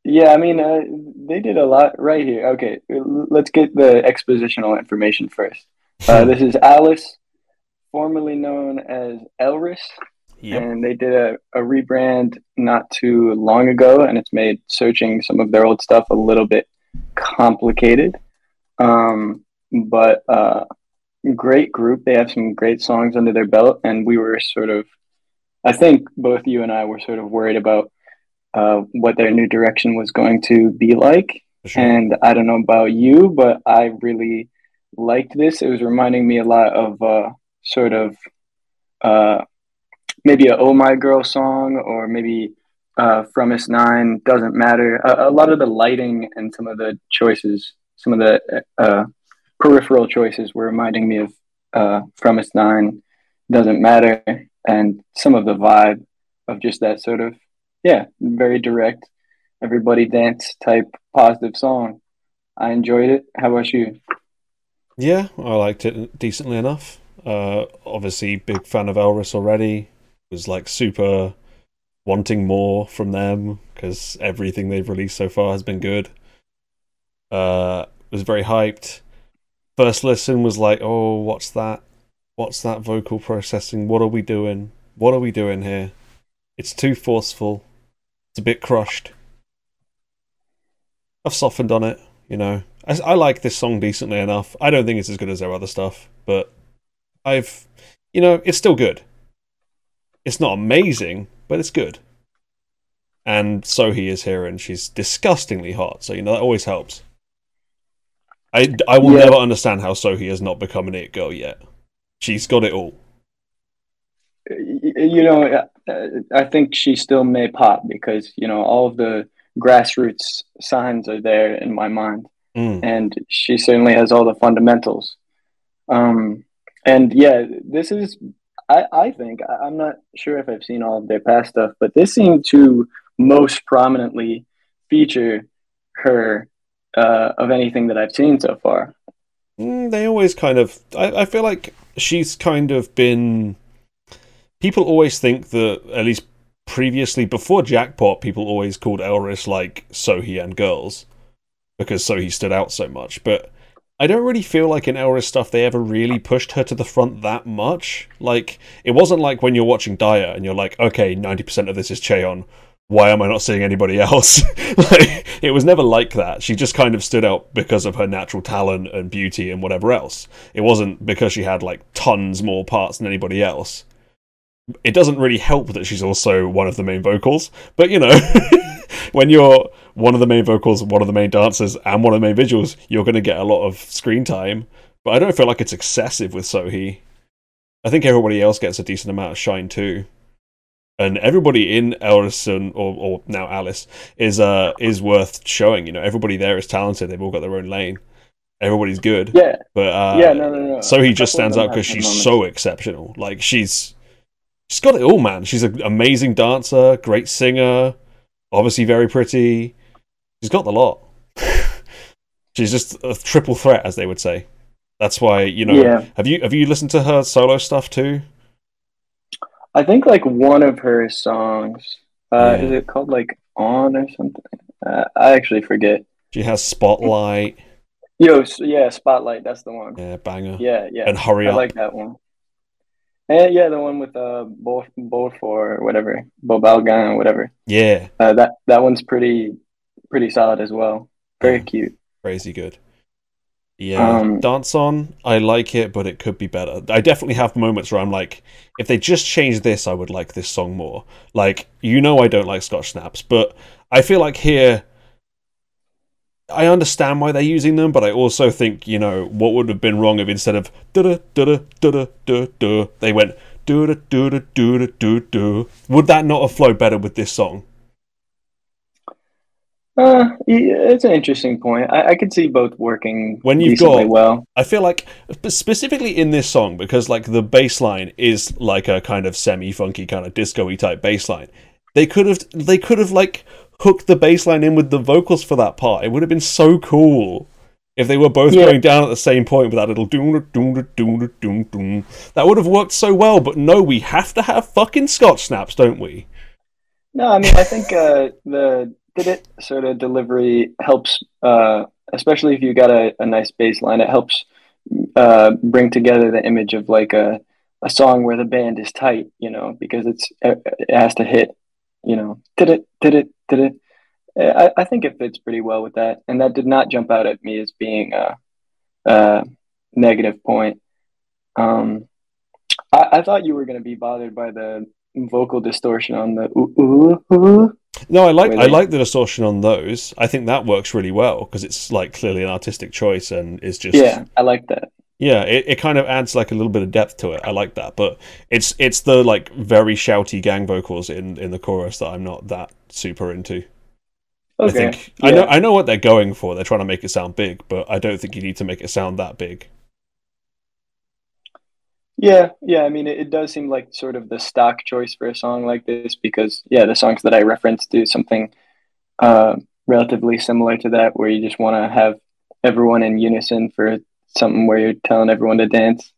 [SPEAKER 5] yeah, I mean, uh, they did a lot right here. Okay, let's get the expositional information first. Uh, this is Alice, formerly known as Elris.
[SPEAKER 4] Yep.
[SPEAKER 5] And they did a, a rebrand not too long ago, and it's made searching some of their old stuff a little bit complicated. Um, but uh, great group. They have some great songs under their belt, and we were sort of, I think both you and I were sort of worried about uh, what their new direction was going to be like.
[SPEAKER 4] Sure.
[SPEAKER 5] And I don't know about you, but I really liked this. It was reminding me a lot of uh, sort of uh, maybe a "Oh My Girl" song or maybe uh, fromis_9. Doesn't matter. A, a, lot of the lighting and some of the choices, some of the uh, uh peripheral choices, were reminding me of uh, fromis_9. Doesn't matter, and some of the vibe of just that sort of yeah, very direct, everybody dance type positive song. I enjoyed it. How about you?
[SPEAKER 1] Yeah, I liked it decently enough. Uh, obviously, big fan of Elris already. Was like super wanting more from them because everything they've released so far has been good. Uh, was very hyped. First listen was like, oh, what's that? What's that vocal processing? What are we doing? What are we doing here? It's too forceful. It's a bit crushed. I've softened on it, you know. I, I like this song decently enough. I don't think it's as good as their other stuff, but I've, you know, it's still good. It's not amazing, but it's good. And Sohee is here, and she's disgustingly hot, so you know that always helps. I, I will
[SPEAKER 5] Yeah.
[SPEAKER 1] never understand how Sohee has not become an it girl yet. She's got it all.
[SPEAKER 5] You know, I think she still may pop because you know all of the grassroots signs are there in my mind.
[SPEAKER 1] Mm.
[SPEAKER 5] and she certainly has all the fundamentals. Um, and yeah, this is, I, I think, I, I'm not sure if I've seen all of their past stuff, but this seemed to most prominently feature her uh, of anything that I've seen so far.
[SPEAKER 1] Mm, they always kind of. I, I feel like she's kind of been. People always think that, at least previously, before Jackpot, people always called Elris like Sohee and girls because Sohee stood out so much. But I don't really feel like in Elris stuff they ever really pushed her to the front that much. Like, it wasn't like when you're watching DIA and you're like, okay, 90% of this is Cheon. Why am I not seeing anybody else? like, it was never like that. She just kind of stood out because of her natural talent and beauty and whatever else. It wasn't because she had like tons more parts than anybody else. It doesn't really help that she's also one of the main vocals, but you know, when you're one of the main vocals, one of the main dancers, and one of the main visuals, you're going to get a lot of screen time. But I don't feel like it's excessive with Sohee. I think everybody else gets a decent amount of shine too. And everybody in Ellison or, or now Alice is uh is worth showing. You know, everybody there is talented. They've all got their own lane. Everybody's good.
[SPEAKER 5] Yeah,
[SPEAKER 1] But uh,
[SPEAKER 5] yeah, no, no, no. Sohee
[SPEAKER 1] just stands out because she's so exceptional. Like she's she's got it all, man. She's an amazing dancer, great singer, obviously very pretty. She's got the lot. she's just a triple threat, as they would say. That's why you know.
[SPEAKER 5] Yeah.
[SPEAKER 1] Have you have you listened to her solo stuff too?
[SPEAKER 5] I think like one of her songs, uh,
[SPEAKER 1] Yeah.
[SPEAKER 5] is it called like On or something? Uh, I actually forget.
[SPEAKER 1] She has Spotlight,
[SPEAKER 5] Yo, yeah, Spotlight, that's the one.
[SPEAKER 1] yeah, banger,
[SPEAKER 5] Yeah, yeah.
[SPEAKER 1] and Hurry
[SPEAKER 5] I
[SPEAKER 1] Up.
[SPEAKER 5] like that one. And yeah, the one with uh Bo Beaufort or whatever, Bobalgan or whatever.
[SPEAKER 1] yeah,
[SPEAKER 5] Uh, that that one's pretty pretty solid as well. Very cute.
[SPEAKER 1] crazy good. Yeah,
[SPEAKER 5] Um,
[SPEAKER 1] dance on. I like it, but it could be better. I definitely have moments where I'm like, if they just changed this, I would like this song more. Like, you know, I don't like Scotch snaps, but I feel like here, I understand why they're using them, but I also think, you know, what would have been wrong if instead of da da da da da da da, they went do da do da do da do do. Would that not have flowed better with this song?
[SPEAKER 5] Uh, it's an interesting point. I, I could see both working
[SPEAKER 1] When you've got-
[SPEAKER 5] well.
[SPEAKER 1] I feel like specifically in this song because like the bass line is like a kind of semi-funky kind of disco-y type bass line. They could have they could have like hooked the bass line in with the vocals for that part. It would have been so cool if they were both
[SPEAKER 5] Yeah.
[SPEAKER 1] going down at the same point with that little doom doom doom doom doom. That would have worked so well, but no, we have to have fucking Scotch snaps, don't we?
[SPEAKER 5] No, I mean I think uh, the it sort of delivery helps, uh, especially if you got a, a nice bass line. It helps uh, bring together the image of like a a song where the band is tight, you know, because it's it it has to hit, you know, did it, did it, did it. I, I think it fits pretty well with that, and that did not jump out at me as being a, a negative point. Um, I, I thought you were going to be bothered by the vocal distortion on the ooh, ooh, ooh.
[SPEAKER 1] No, I like
[SPEAKER 5] Where
[SPEAKER 1] I like the distortion on those. I think that works really well because it's like clearly an artistic choice and is just
[SPEAKER 5] Yeah, I like that.
[SPEAKER 1] Yeah, it, it kind of adds like a little bit of depth to it. I like that, but it's it's the like very shouty gang vocals in in the chorus that I'm not that super into.
[SPEAKER 5] Okay.
[SPEAKER 1] I think I know I know what they're going for. They're trying to make it sound big, but I don't think you need to make it sound that big.
[SPEAKER 5] Yeah, yeah. I mean, it, it does seem like sort of the stock choice for a song like this because, yeah, the songs that I referenced do something uh, relatively similar to that, where you just want to have everyone in unison for something where you're telling everyone to dance.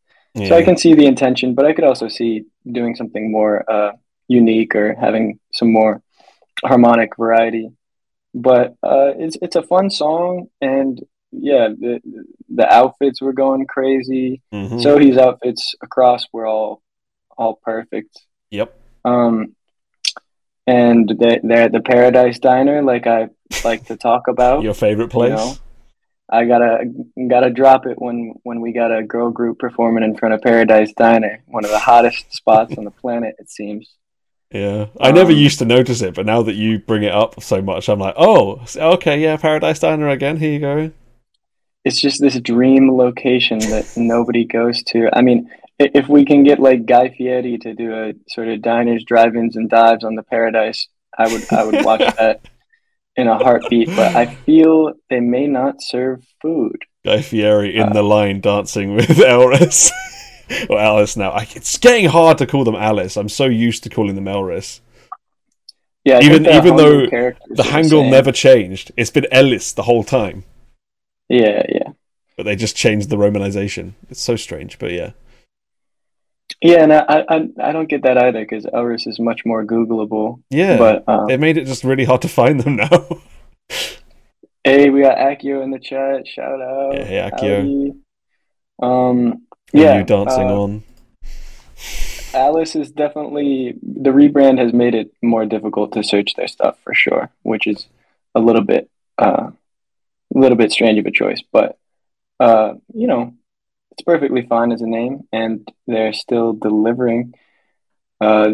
[SPEAKER 5] So I can see the intention, but I could also see doing something more uh, unique or having some more harmonic variety. But uh, it's it's a fun song, and yeah, the the outfits were going crazy.
[SPEAKER 1] Mhm.
[SPEAKER 5] Sohee's outfits across were all all perfect.
[SPEAKER 1] Yep.
[SPEAKER 5] Um, and they they're at the Paradise Diner, like I like to talk about.
[SPEAKER 1] Your favorite place?
[SPEAKER 5] know, I gotta gotta drop it when when we got a girl group performing in front of Paradise Diner, one of the hottest spots on the planet, it seems.
[SPEAKER 1] Yeah, I never
[SPEAKER 5] Um,
[SPEAKER 1] used to notice it, but now that you bring it up so much, I'm like, oh, okay, yeah, Paradise Diner again. Here you go.
[SPEAKER 5] It's just this dream location that nobody goes to. I mean, if we can get like Guy Fieri to do a sort of diners, drive-ins, and dives on the Paradise, I would I would watch that in a heartbeat. But I feel they may not serve food.
[SPEAKER 1] Guy Fieri in
[SPEAKER 5] Uh,
[SPEAKER 1] the line dancing with Elris or Alice. Now I, it's getting hard to call them Alice. I'm so used to calling them Elris.
[SPEAKER 5] Yeah, I
[SPEAKER 1] Even- even though The Hangul never changed. It's been Ellis the whole time,
[SPEAKER 5] Yeah, yeah.
[SPEAKER 1] but they just changed the romanization. It's so strange, but yeah.
[SPEAKER 5] Yeah, and I, I, I don't get that either because Elris is much more Googleable.
[SPEAKER 1] Yeah,
[SPEAKER 5] But um,
[SPEAKER 1] it made it just really hard to find them now.
[SPEAKER 5] hey, we got Accio in the chat. Shout out.
[SPEAKER 1] Yeah, hey,
[SPEAKER 5] Accio. Um, yeah,
[SPEAKER 1] you dancing
[SPEAKER 5] uh,
[SPEAKER 1] on.
[SPEAKER 5] Alice is definitely the rebrand has made it more difficult to search their stuff for sure, which is a little bit uh, a little bit strange of a choice, but uh, you know, it's perfectly fine as a name, and they're still delivering. Uh,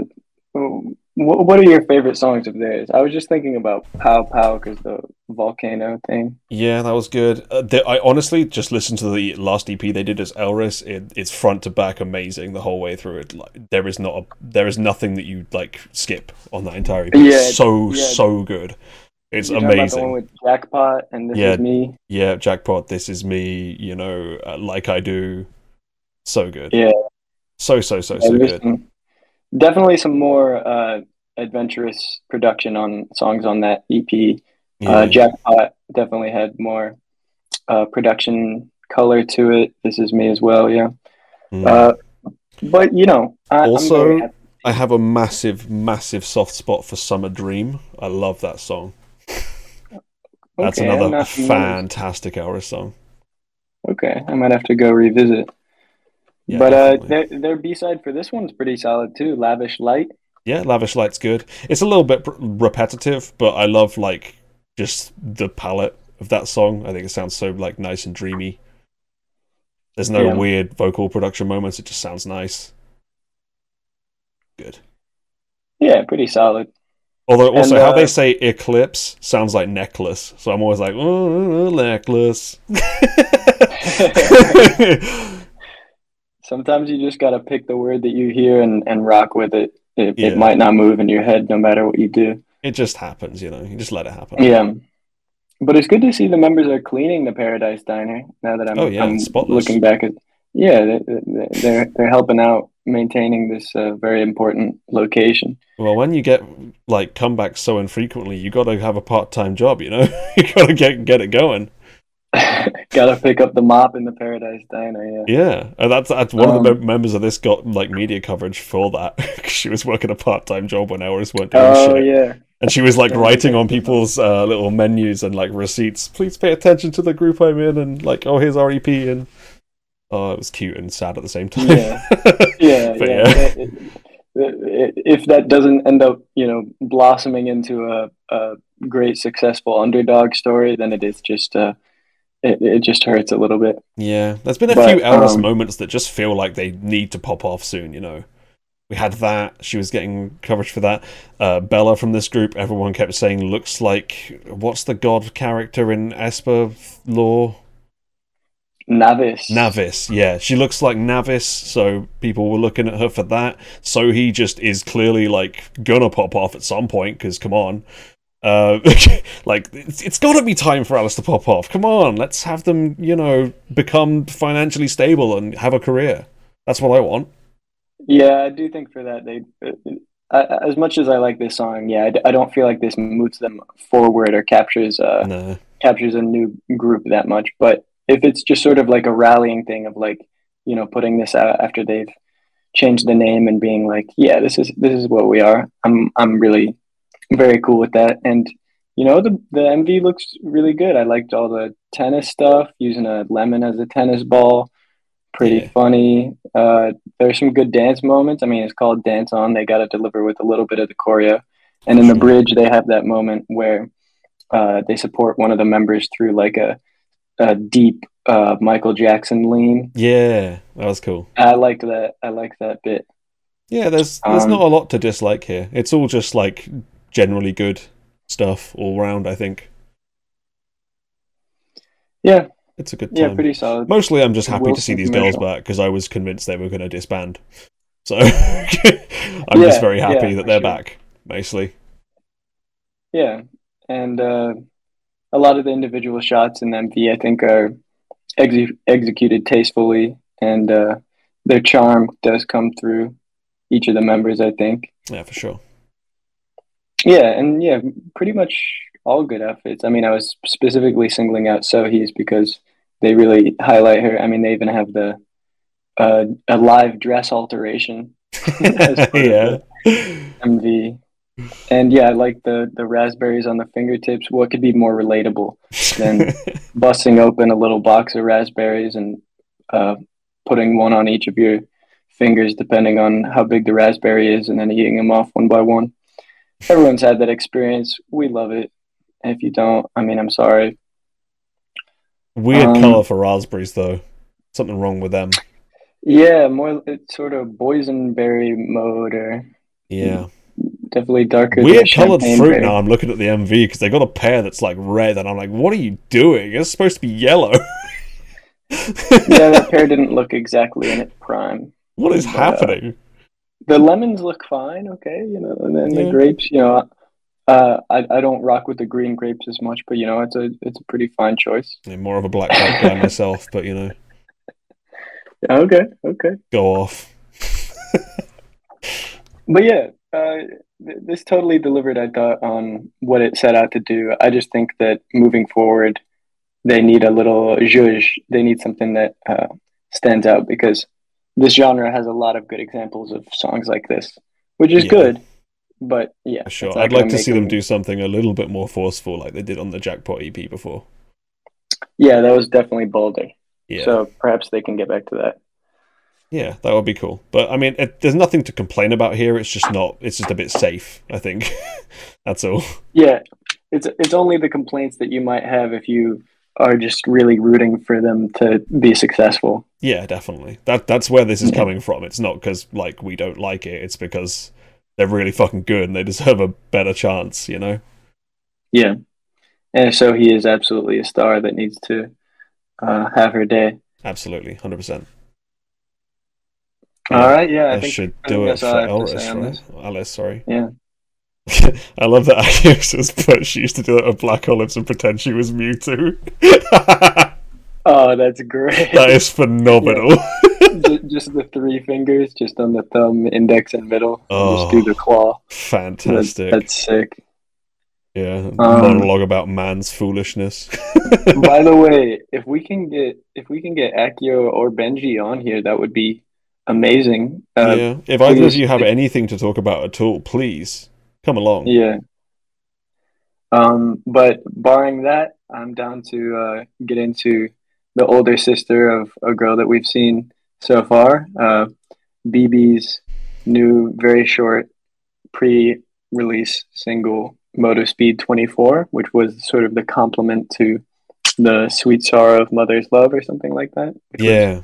[SPEAKER 5] wh- what are your favorite songs of theirs? I was just thinking about Pow Pow because the volcano thing.
[SPEAKER 1] Yeah, that was good. Uh, the, I honestly just listened to the last EP they did as Elris. It, it's front to back amazing the whole way through. It like there is not a, there is nothing that you like skip on that entire EP.
[SPEAKER 5] Yeah,
[SPEAKER 1] so
[SPEAKER 5] yeah.
[SPEAKER 1] so good. It's
[SPEAKER 5] You're talking about the
[SPEAKER 1] amazing.
[SPEAKER 5] one with Jackpot and This
[SPEAKER 1] Yeah.
[SPEAKER 5] Is Me.
[SPEAKER 1] Yeah, jackpot. This is me. You know, uh, like I do. So good.
[SPEAKER 5] Yeah.
[SPEAKER 1] So so so so good.
[SPEAKER 5] some- definitely some more uh, adventurous production on songs on that EP.
[SPEAKER 1] Yeah.
[SPEAKER 5] Uh, Jackpot definitely had more uh, production color to it. This is me as well, yeah.
[SPEAKER 1] Mm.
[SPEAKER 5] Uh, but you know, I,
[SPEAKER 1] Also- I have a massive, massive soft spot for Summer Dream. I love that song. That's
[SPEAKER 5] Okay,
[SPEAKER 1] another fantastic Elris song.
[SPEAKER 5] Okay, I might have to go revisit.
[SPEAKER 1] Yeah,
[SPEAKER 5] but uh, their their B side for this one's pretty solid too. Lavish Light.
[SPEAKER 1] Yeah, Lavish Light's good. It's a little bit pr- repetitive, but I love like just the palette of that song. I think it sounds so like nice and dreamy. There's no
[SPEAKER 5] Yeah.
[SPEAKER 1] weird vocal production moments. It just sounds nice. Good.
[SPEAKER 5] Yeah, pretty solid.
[SPEAKER 1] Although also
[SPEAKER 5] And,
[SPEAKER 1] how they
[SPEAKER 5] uh,
[SPEAKER 1] say eclipse sounds like necklace, so I'm always like, oh, necklace.
[SPEAKER 5] Sometimes you just gotta pick the word that you hear and, and rock with it. It,
[SPEAKER 1] Yeah.
[SPEAKER 5] it might not move in your head no matter what you do.
[SPEAKER 1] it just happens, you know. You just let it happen.
[SPEAKER 5] Yeah. But it's good to see the members are cleaning the Paradise Diner now that I'm,
[SPEAKER 1] Oh, yeah,
[SPEAKER 5] I'm
[SPEAKER 1] spotless.
[SPEAKER 5] looking back at yeah they, they- they're they're helping out maintaining this uh, very important location.
[SPEAKER 1] Well, when you get like comebacks so infrequently, you got to have a part-time job. You know, you got to get get it going.
[SPEAKER 5] Gotta pick up the mop in the Paradise Diner. Yeah.
[SPEAKER 1] Yeah, and that's that's one of the
[SPEAKER 5] Um,
[SPEAKER 1] members of this got like media coverage for that. she was working a part-time job when hours weren't doing
[SPEAKER 5] Oh
[SPEAKER 1] shit,
[SPEAKER 5] yeah.
[SPEAKER 1] and she was like writing on people's uh, little menus and like receipts. Please pay attention to the group I'm in, and like, oh, here's REP, and oh, it was cute and sad at the same time.
[SPEAKER 5] Yeah. Yeah, yeah. It- if that doesn't end up, you know, blossoming into a, a great successful underdog story, then it is just uh, it, it just hurts a little bit.
[SPEAKER 1] Yeah, there's been a
[SPEAKER 5] But,
[SPEAKER 1] few Elris
[SPEAKER 5] um,
[SPEAKER 1] moments that just feel like they need to pop off soon. You know, we had that. She was getting coverage for that. Uh, Bella from this group, everyone kept saying looks like what's the god character in aespa lore?
[SPEAKER 5] Naevis.
[SPEAKER 1] Naevis, yeah, she looks like Naevis, so people were looking at her for that. Sohee just is clearly like gonna pop off at some point because come on, uh, like it's, it's got to be time for Alice to pop off. Come on, let's have them, you know, become financially stable and have a career. That's what I want.
[SPEAKER 5] Yeah, I do think for that they, uh, as much as I like this song, yeah, I don't feel like this moves them forward or captures uh
[SPEAKER 1] No,
[SPEAKER 5] captures a new group that much. But if it's just sort of like a rallying thing of like, you know, putting this out after they've changed the name and being like, yeah, this is this is what we are. I'm I'm really very cool with that. And you know, the the MV looks really good. I liked all the tennis stuff, using a lemon as a tennis ball. Pretty
[SPEAKER 1] Yeah.
[SPEAKER 5] funny. Uh, there's some good dance moments. I mean, it's called Dance On. They got to deliver with a little bit of the choreo. And in the bridge, they have that moment where uh, they support one of the members through like a, a deep uh, Michael Jackson lean.
[SPEAKER 1] yeah, that was cool.
[SPEAKER 5] I like that. I like that bit.
[SPEAKER 1] Yeah, there's there's
[SPEAKER 5] Um,
[SPEAKER 1] not a lot to dislike here. It's all just like generally good stuff all round. I think
[SPEAKER 5] Yeah,
[SPEAKER 1] it's a good
[SPEAKER 5] yeah,
[SPEAKER 1] time.
[SPEAKER 5] pretty solid.
[SPEAKER 1] Mostly, I'm just happy to see these girls back because I was convinced they were going to disband. So I'm just very happy
[SPEAKER 5] yeah,
[SPEAKER 1] that they're
[SPEAKER 5] sure.
[SPEAKER 1] back. Mostly,
[SPEAKER 5] Yeah, and uh, a lot of the individual shots in the MV, I think, are exe- executed tastefully, and uh, their charm does come through each of the members. I think.
[SPEAKER 1] yeah, for sure.
[SPEAKER 5] Yeah, and yeah, pretty much all good outfits. I mean, I was specifically singling out Sohee's because they really highlight her. I mean, they even have the uh, a live dress alteration as part of
[SPEAKER 1] yeah,
[SPEAKER 5] MV. And yeah, I like the the raspberries on the fingertips. What could be more relatable than busting open a little box of raspberries and uh, putting one on each of your fingers, depending on how big the raspberry is, and then eating them off one by one. Everyone's had that experience. We love it. And if you don't, I mean, I'm sorry.
[SPEAKER 1] Weird
[SPEAKER 5] Um,
[SPEAKER 1] color for raspberries, though. Something wrong with them.
[SPEAKER 5] Yeah, more it's sort of boysenberry mode, or
[SPEAKER 1] Yeah,
[SPEAKER 5] definitely darker.
[SPEAKER 1] weird colored fruit.
[SPEAKER 5] berry.
[SPEAKER 1] Now I'm looking at the MV because they got a pear that's like red, and I'm like, what are you doing? It's supposed to be yellow.
[SPEAKER 5] yeah, that pear didn't look exactly in its prime.
[SPEAKER 1] what is
[SPEAKER 5] But, uh,
[SPEAKER 1] happening?
[SPEAKER 5] The lemons look fine, okay, you know, and then
[SPEAKER 1] Yeah.
[SPEAKER 5] the grapes, you know, uh, I I don't rock with the green grapes as much, but you know, it's a it's a pretty fine choice.
[SPEAKER 1] Yeah, more of a black grape guy myself, but you know,
[SPEAKER 5] Yeah, okay, okay,
[SPEAKER 1] go off.
[SPEAKER 5] but yeah, uh, this totally delivered. I thought on what it set out to do. I just think that moving forward, they need a little zhuzh. They need something that uh, stands out because this genre has a lot of good examples of songs like this, which is
[SPEAKER 1] Yeah.
[SPEAKER 5] good. But yeah,
[SPEAKER 1] sure. I'd like
[SPEAKER 5] gonna
[SPEAKER 1] see them
[SPEAKER 5] them-
[SPEAKER 1] do something a little bit more forceful, like they did on the Jackpot EP before.
[SPEAKER 5] Yeah, that was definitely bolder.
[SPEAKER 1] Yeah,
[SPEAKER 5] So perhaps they can get back to that.
[SPEAKER 1] Yeah, that would be cool. But I mean, it, there's nothing to complain about here. It's just not. It's just a bit safe. I think that's all.
[SPEAKER 5] Yeah, it's it's only the complaints that you might have if you are just really rooting for them to be successful.
[SPEAKER 1] Yeah, definitely. That that's where this is
[SPEAKER 5] Yeah.
[SPEAKER 1] coming from. It's not because like we don't like it. It's because they're really fucking good and they deserve a better chance. You know.
[SPEAKER 5] Yeah, and Sohee is absolutely a star that needs to uh, have her day.
[SPEAKER 1] Absolutely, hundred percent.
[SPEAKER 5] All right, yeah, I
[SPEAKER 1] I should do
[SPEAKER 5] think
[SPEAKER 1] it for
[SPEAKER 5] all I have to
[SPEAKER 1] Elris, right? Alice, sorry.
[SPEAKER 5] Yeah.
[SPEAKER 1] I love that Accio's has put she used to do that with Black Olives and pretend she was Mewtwo.
[SPEAKER 5] Oh, that's great.
[SPEAKER 1] that is phenomenal.
[SPEAKER 5] Ju- just the three fingers, just on the thumb, index, and middle.
[SPEAKER 1] Oh.
[SPEAKER 5] Just do the claw. That-
[SPEAKER 1] Fantastic.
[SPEAKER 5] that's sick.
[SPEAKER 1] yeah.
[SPEAKER 5] Um,
[SPEAKER 1] Monologue about man's foolishness.
[SPEAKER 5] By the way, if we can get if we can get Accio or Benji on here, that would be amazing. Uh,
[SPEAKER 1] yeah. If either of you have anything to talk about at all, please come along.
[SPEAKER 5] Yeah. Um, but barring that, I'm down to uh, get into the older sister of a girl that we've seen so far, uh, Bibi's new, very short pre-release single, Motospeed 24, which was sort of the complement to the Sweet Sorrow of Mother's Love or something like that.
[SPEAKER 1] Yeah.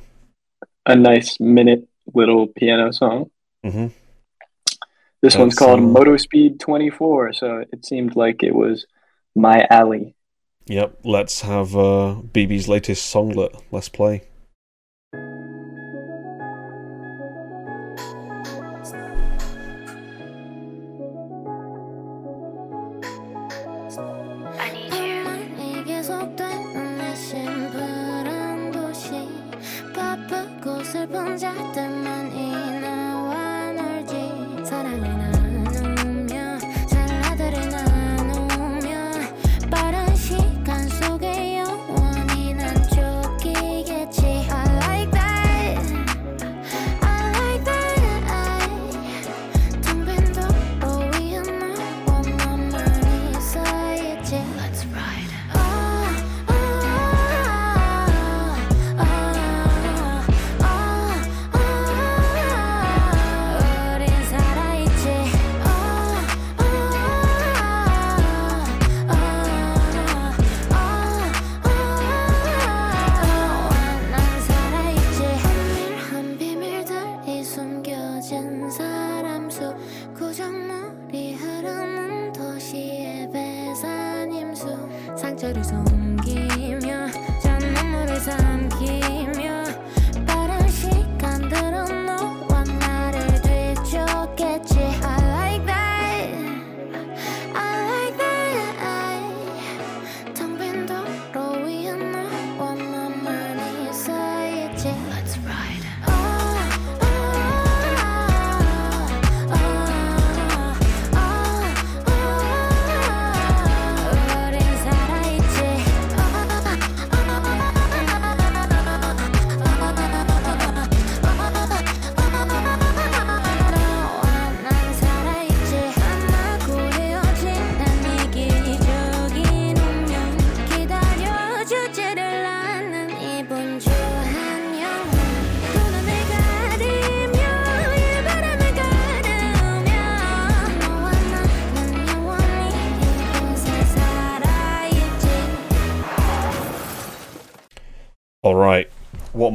[SPEAKER 5] a nice minute little piano song.
[SPEAKER 1] hmm
[SPEAKER 5] This one's called Moto Speed 24, so it seemed like it was my alley.
[SPEAKER 4] Yep, let's have uh, Bibi's latest songlet. Let's play.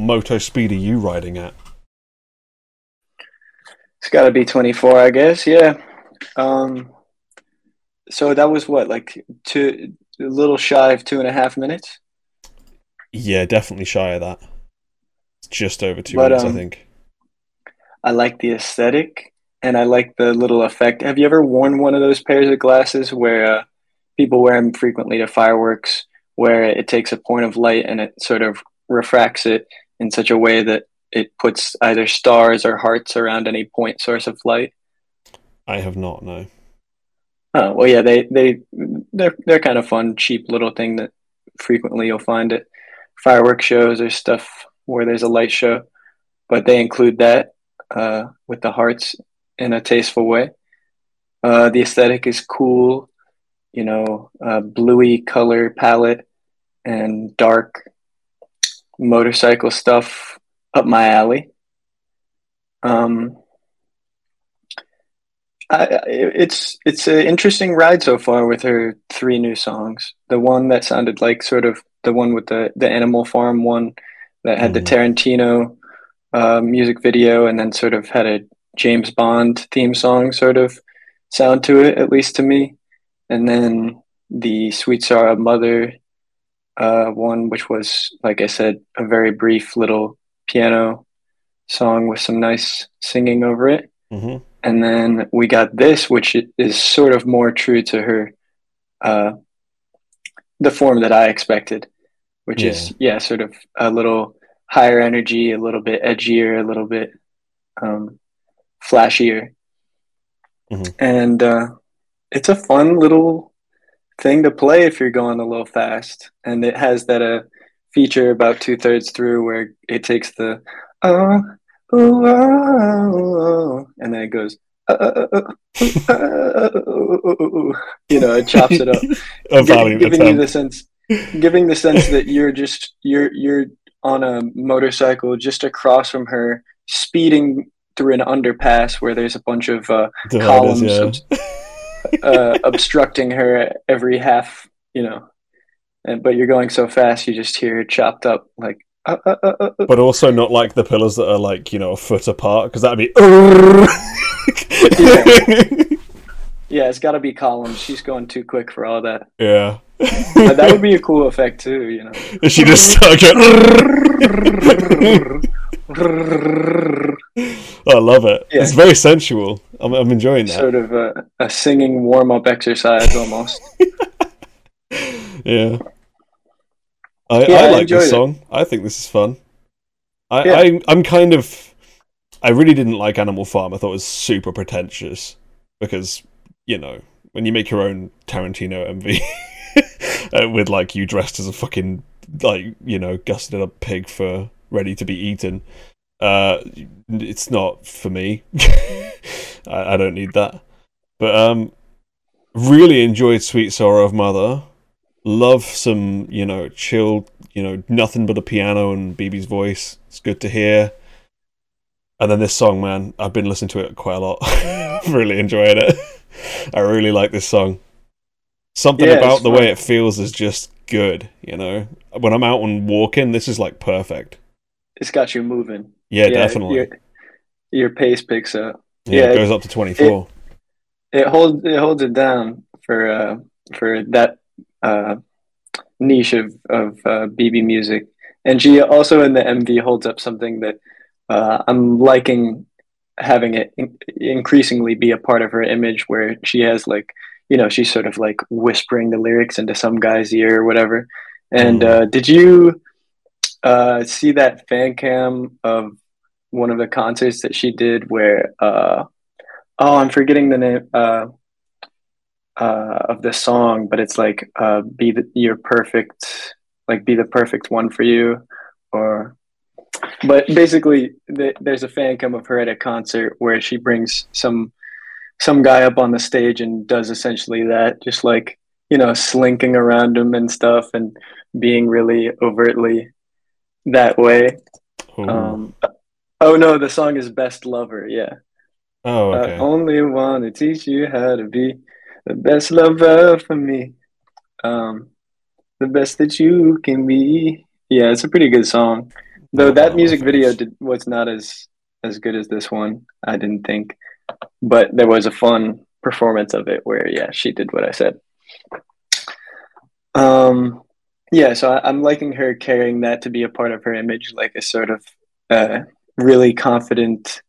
[SPEAKER 4] Moto speed are you riding at?
[SPEAKER 5] It's got to be 24, I guess. Yeah. Um, so that was what, like two, a little shy of two and a half minutes.
[SPEAKER 4] Yeah, definitely shy of that. It's just over two
[SPEAKER 5] But,
[SPEAKER 4] minutes, I
[SPEAKER 5] um,
[SPEAKER 4] think.
[SPEAKER 5] I like the aesthetic and I like the little effect. Have you ever worn one of those pairs of glasses where uh, people wear them frequently to fireworks, where it takes a point of light and it sort of refracts it in such a way that it puts either stars or hearts around any point source of light?
[SPEAKER 4] I have not, no.
[SPEAKER 5] Oh well, yeah, they they they're they're kind of fun, cheap little thing that frequently you'll find at fireworks shows or stuff where there's a light show, but they include that uh, with the hearts in a tasteful way. Uh, the aesthetic is cool, you know, uh, bluey color palette and dark motorcycle stuff up my alley. Um, I, it's it's an interesting ride so far with her three new songs. The one that sounded like sort of the one with the the Animal Farm one that had the
[SPEAKER 4] Mhm.
[SPEAKER 5] Tarantino uh, music video, and then sort of had a James Bond theme song sort of sound to it, at least to me. And then the Sweet Sorrow Mother uh, one, which was like I said, a very brief little piano song with some nice singing over it.
[SPEAKER 4] Hmm
[SPEAKER 5] and then we got this which is sort of more true to her uh the form that i expected which is yeah. sort of a little higher energy a little bit edgier a little bit um flashier.
[SPEAKER 4] Mhm.
[SPEAKER 5] and uh it's a fun little thing to play if you're going a little fast and it has that uh feature about two-thirds through where it takes the oh oh, oh, oh, and then it goes uh, uh, uh, uh, uh, uh, you know it chops it up Gi-
[SPEAKER 4] valiant
[SPEAKER 5] giving you the sense giving the sense that you're just you're you're on a motorcycle just across from her speeding through an underpass where there's a bunch of uh, columns
[SPEAKER 4] yeah.
[SPEAKER 5] Uh, obstructing her every half you know and but you're going so fast you just hear it chopped up like uh, uh, uh, uh, uh.
[SPEAKER 4] But also not like the pillars that are like, you know, a foot apart, because that'd be.
[SPEAKER 5] yeah it's got to be columns she's going too quick for all that
[SPEAKER 4] yeah.
[SPEAKER 5] That would be a cool effect too, you know.
[SPEAKER 1] she just started going. I love it.
[SPEAKER 5] Yeah.
[SPEAKER 1] It's very sensual. I'm, I'm enjoying that.
[SPEAKER 5] sort of a, a singing warm up exercise almost.
[SPEAKER 1] Yeah. I,
[SPEAKER 5] Yeah,
[SPEAKER 1] I
[SPEAKER 5] I
[SPEAKER 1] like
[SPEAKER 5] enjoyed
[SPEAKER 1] this
[SPEAKER 5] it.
[SPEAKER 1] song. I think this is fun. I,
[SPEAKER 5] Yeah.
[SPEAKER 1] I I'm kind of I really didn't like Animal Farm. I thought it was super pretentious because, you know, when you make your own Tarantino MV uh, with like you dressed as a fucking like, you know, gusted up pig for ready to be eaten, uh it's not for me. I, I don't need that. But um really enjoyed Sweet Sorrow of Mother. Love some you know chill you know nothing but a piano and Bibi's voice. It's good to hear. And then this song man i've been listening to it quite a lot. Really enjoying it. I really like this song something
[SPEAKER 5] Yeah,
[SPEAKER 1] about the
[SPEAKER 5] fun.
[SPEAKER 1] way it feels is just good you know when i'm out and walking this is like perfect
[SPEAKER 5] It's got you moving.
[SPEAKER 1] yeah, definitely
[SPEAKER 5] Your, your pace picks up.
[SPEAKER 1] yeah,
[SPEAKER 5] yeah,
[SPEAKER 1] it goes up to 24
[SPEAKER 5] It holds it holds it down for uh, for that uh, niche of of uh, Bibi music, and she also in the MV holds up something that uh, I'm liking having it in- increasingly be a part of her image, where she has like you know she's sort of like whispering the lyrics into some guy's ear or whatever. And
[SPEAKER 1] Mhm.
[SPEAKER 5] uh, did you uh, see that fan cam of one of the concerts that she did where uh, oh I'm forgetting the name uh, uh, of the song, but it's like uh, be the your perfect like be the perfect one for you or but basically th- there's a fan cam of her at a concert where she brings some some guy up on the stage and does essentially that just like you know slinking around him and stuff and being really overtly that way um oh no the song is best lover yeah
[SPEAKER 1] oh
[SPEAKER 5] I only want to teach you how to be the best lover for me. Um, the best that you can be. Yeah, it's a pretty good song. Though that music video did, was not as as good as this one, I didn't think. But there was a fun performance of it where, yeah, she did what I said. Um, yeah, so I, I'm liking her carrying that to be a part of her image, like a sort of uh, really confident,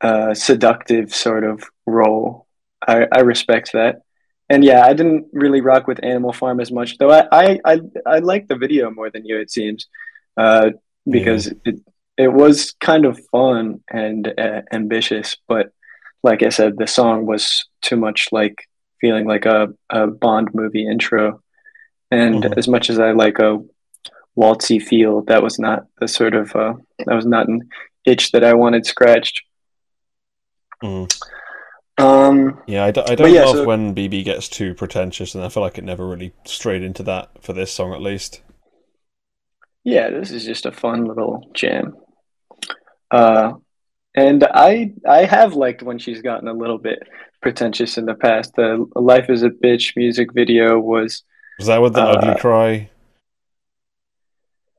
[SPEAKER 5] uh, seductive sort of role. I, I respect that. And yeah, I didn't really rock with Animal Farm as much, though. I I I, I like the video more than you. It seems, uh, because it it was kind of fun and uh, ambitious, but like I said, the song was too much like feeling like a, a Bond movie intro. And
[SPEAKER 1] Mhm.
[SPEAKER 5] as much as I like a waltzy feel, that was not the sort of uh, that was not an itch that I wanted scratched.
[SPEAKER 1] Mm.
[SPEAKER 5] Um,
[SPEAKER 1] Yeah, I, d- I don't
[SPEAKER 5] yeah,
[SPEAKER 1] love
[SPEAKER 5] so-
[SPEAKER 1] when Bibi gets too pretentious, and I feel like it never really strayed into that for this song, at least.
[SPEAKER 5] yeah, this is just a fun little jam. Uh, and I I have liked when she's gotten a little bit pretentious in the past. The "Life Is a Bitch" music video was
[SPEAKER 1] Was that with the
[SPEAKER 5] Uh,
[SPEAKER 1] ugly cry?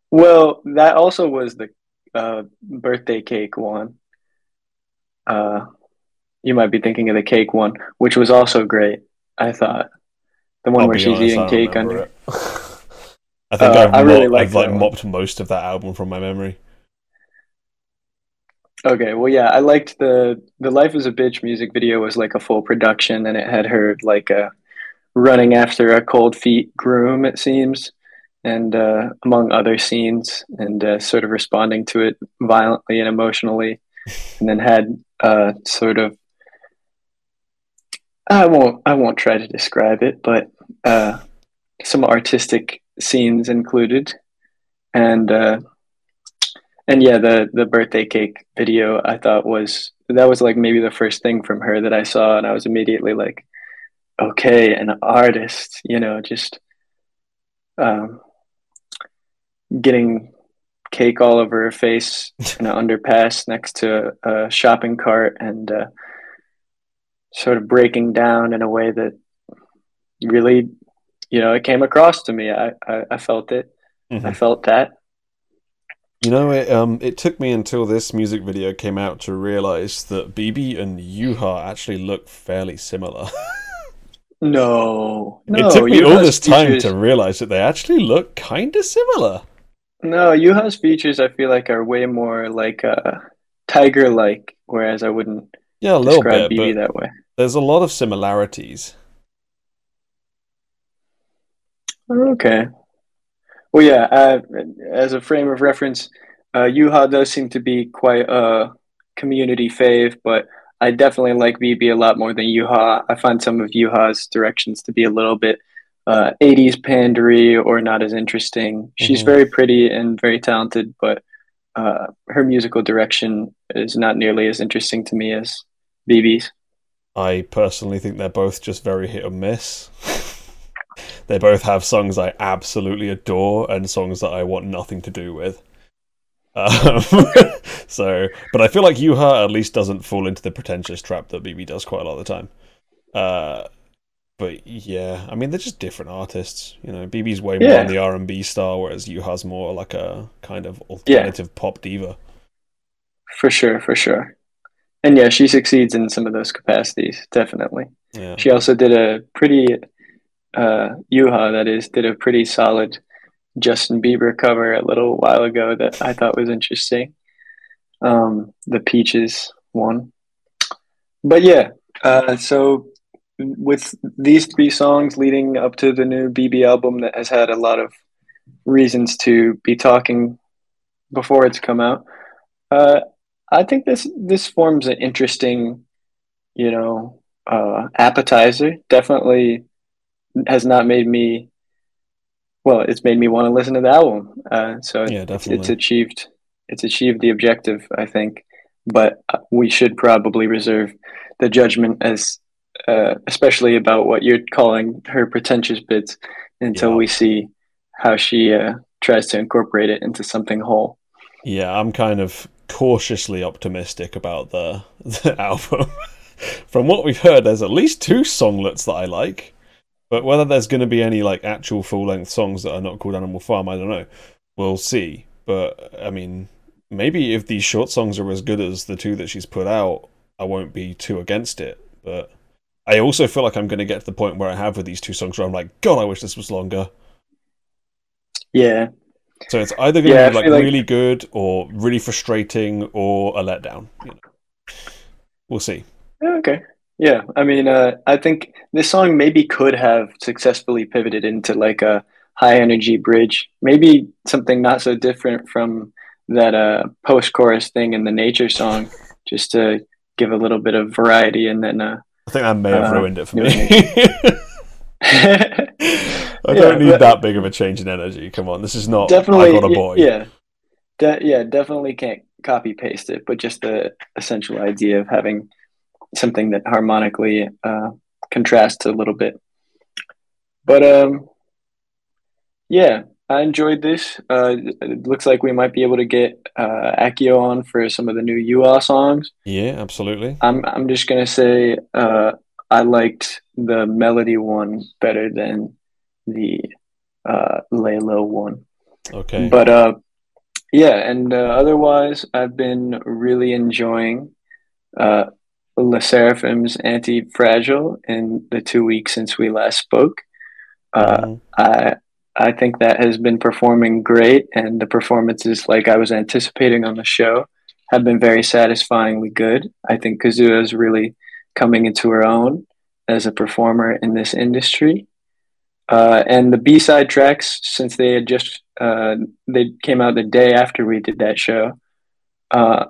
[SPEAKER 5] well. That also was the uh, birthday cake one. Uh, you might be thinking of the cake one, which was also great. I thought the one
[SPEAKER 1] I'll
[SPEAKER 5] where she's
[SPEAKER 1] honest,
[SPEAKER 5] eating cake under.
[SPEAKER 1] it. I think
[SPEAKER 5] Uh,
[SPEAKER 1] I've,
[SPEAKER 5] I really
[SPEAKER 1] mop- I've like mopped most of that album from my memory.
[SPEAKER 5] Okay, well, yeah, I liked the the "Life Is a Bitch" music video was like a full production, and it had her like uh, running after a cold feet groom, it seems, and uh, among other scenes, and uh, sort of responding to it violently and emotionally, and then had uh, sort of I won't I won't try to describe it, but uh, some artistic scenes included, and uh, and yeah, the the birthday cake video I thought was that was like maybe the first thing from her that I saw, and I was immediately like, okay, an artist, you know, just um, getting cake all over her face in an underpass next to a, a shopping cart and uh, sort of breaking down in a way that really, you know, it came across to me. I, I, I felt it. I
[SPEAKER 1] Mhm.
[SPEAKER 5] felt that.
[SPEAKER 1] You know, it um, it took me until this music video came out to realize that Bibi and Yuha actually look fairly similar.
[SPEAKER 5] No, no.
[SPEAKER 1] it took me all this time
[SPEAKER 5] features-
[SPEAKER 1] to realize that they actually look kind of similar.
[SPEAKER 5] No, Yuha's features I feel like are way more like uh, tiger-like, whereas I wouldn't
[SPEAKER 1] Yeah, a little
[SPEAKER 5] describe
[SPEAKER 1] bit, Bibi
[SPEAKER 5] that way.
[SPEAKER 1] there's a lot of similarities.
[SPEAKER 5] Okay. Well, yeah. Uh, as a frame of reference, uh, Yuha does seem to be quite a community fave, but I definitely like Bibi a lot more than Yuha. I find some of Yuha's directions to be a little bit uh, 80s pandery or not as interesting. She's
[SPEAKER 1] Mhm.
[SPEAKER 5] very pretty and very talented, but uh, her musical direction is not nearly as interesting to me as Bibi's.
[SPEAKER 1] I personally think they're both just very hit or miss. they both have songs I absolutely adore and songs that I want nothing to do with. Um, so, but I feel like Yuha at least doesn't fall into the pretentious trap that Bibi does quite a lot of the time. Uh, but yeah, I mean they're just different artists. You know, Bibi's way more
[SPEAKER 5] Yeah.
[SPEAKER 1] on the R and B style, whereas Yuha's more like a kind of alternative pop diva.
[SPEAKER 5] For sure, for sure. And yeah, she succeeds in some of those capacities, definitely.
[SPEAKER 1] Yeah,
[SPEAKER 5] She also did a pretty uh Yuha that is did a pretty solid Justin Bieber cover a little while ago that I thought was interesting. Um the Peaches one. But yeah, uh so with these three songs leading up to the new Bibi album that has had a lot of reasons to be talking before it's come out. Uh I think this this forms an interesting, you know, uh, appetizer. Definitely has not made me. Well, it's made me want to listen to the album. Uh, so
[SPEAKER 1] Yeah,
[SPEAKER 5] it's, it's achieved. It's achieved the objective, I think. But uh, we should probably reserve the judgment as, uh, especially about what you're calling her pretentious bits, until
[SPEAKER 1] Yeah.
[SPEAKER 5] we see how she uh, tries to incorporate it into something whole.
[SPEAKER 1] yeah, I'm kind of cautiously optimistic about the the album. From what we've heard, there's at least two songlets that I like, but whether there's going to be any like actual full length songs that are not called Animal Farm, I don't know. We'll see. But I mean, maybe if these short songs are as good as the two that she's put out, I won't be too against it. But I also feel like I'm going to get to the point where I have with these two songs where I'm like, God, I wish this was longer.
[SPEAKER 5] Yeah,
[SPEAKER 1] So it's either going to
[SPEAKER 5] Yeah, I
[SPEAKER 1] be like,
[SPEAKER 5] like-
[SPEAKER 1] really good or really frustrating or a letdown. You know. We'll see.
[SPEAKER 5] Oh, okay. Yeah, I mean, uh, I think this song maybe could have successfully pivoted into like a high energy bridge, maybe something not so different from that uh, post chorus thing in the nature song, just to give a little bit of variety, and then. Uh,
[SPEAKER 1] I think that may have
[SPEAKER 5] Uh,
[SPEAKER 1] ruined it for me. I don't need that big of a change in energy. Come on, this is not.
[SPEAKER 5] definitely,
[SPEAKER 1] I got a boy.
[SPEAKER 5] yeah, De- yeah, definitely can't copy paste it, but just the essential idea of having something that harmonically uh, contrasts a little bit. But um, yeah, I enjoyed this. Uh, it looks like we might be able to get uh, Accio on for some of the new YooA songs.
[SPEAKER 1] Yeah, absolutely.
[SPEAKER 5] I'm I'm just gonna say uh, I liked the melody one better than the uh, Lay Low one.
[SPEAKER 1] Okay.
[SPEAKER 5] But uh, yeah, and uh, otherwise, I've been really enjoying uh, Le Sserafim's Anti Fragile in the two weeks since we last spoke. Uh,
[SPEAKER 1] Mhm.
[SPEAKER 5] I I think that has been performing great, and the performances, like I was anticipating on the show, have been very satisfyingly good. I think Kazuha is really coming into her own as a performer in this industry. Uh, and the B side tracks, since they had just uh, they came out the day after we did that show. Uh,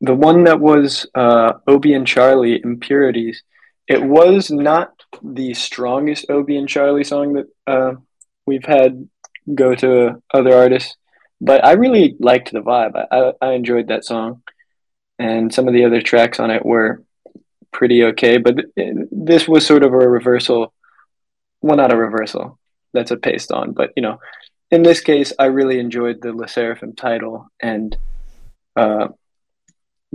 [SPEAKER 5] the one that was uh, Obi and Charlie Impurities, it was not the strongest Obi and Charlie song that uh, we've had go to other artists, but I really liked the vibe. I, I, enjoyed that song, and some of the other tracks on it were pretty okay. But th- this was sort of a reversal. Well, not a reversal. That's a paste on, but you know, in this case, I really enjoyed the Le Sserafim title and uh,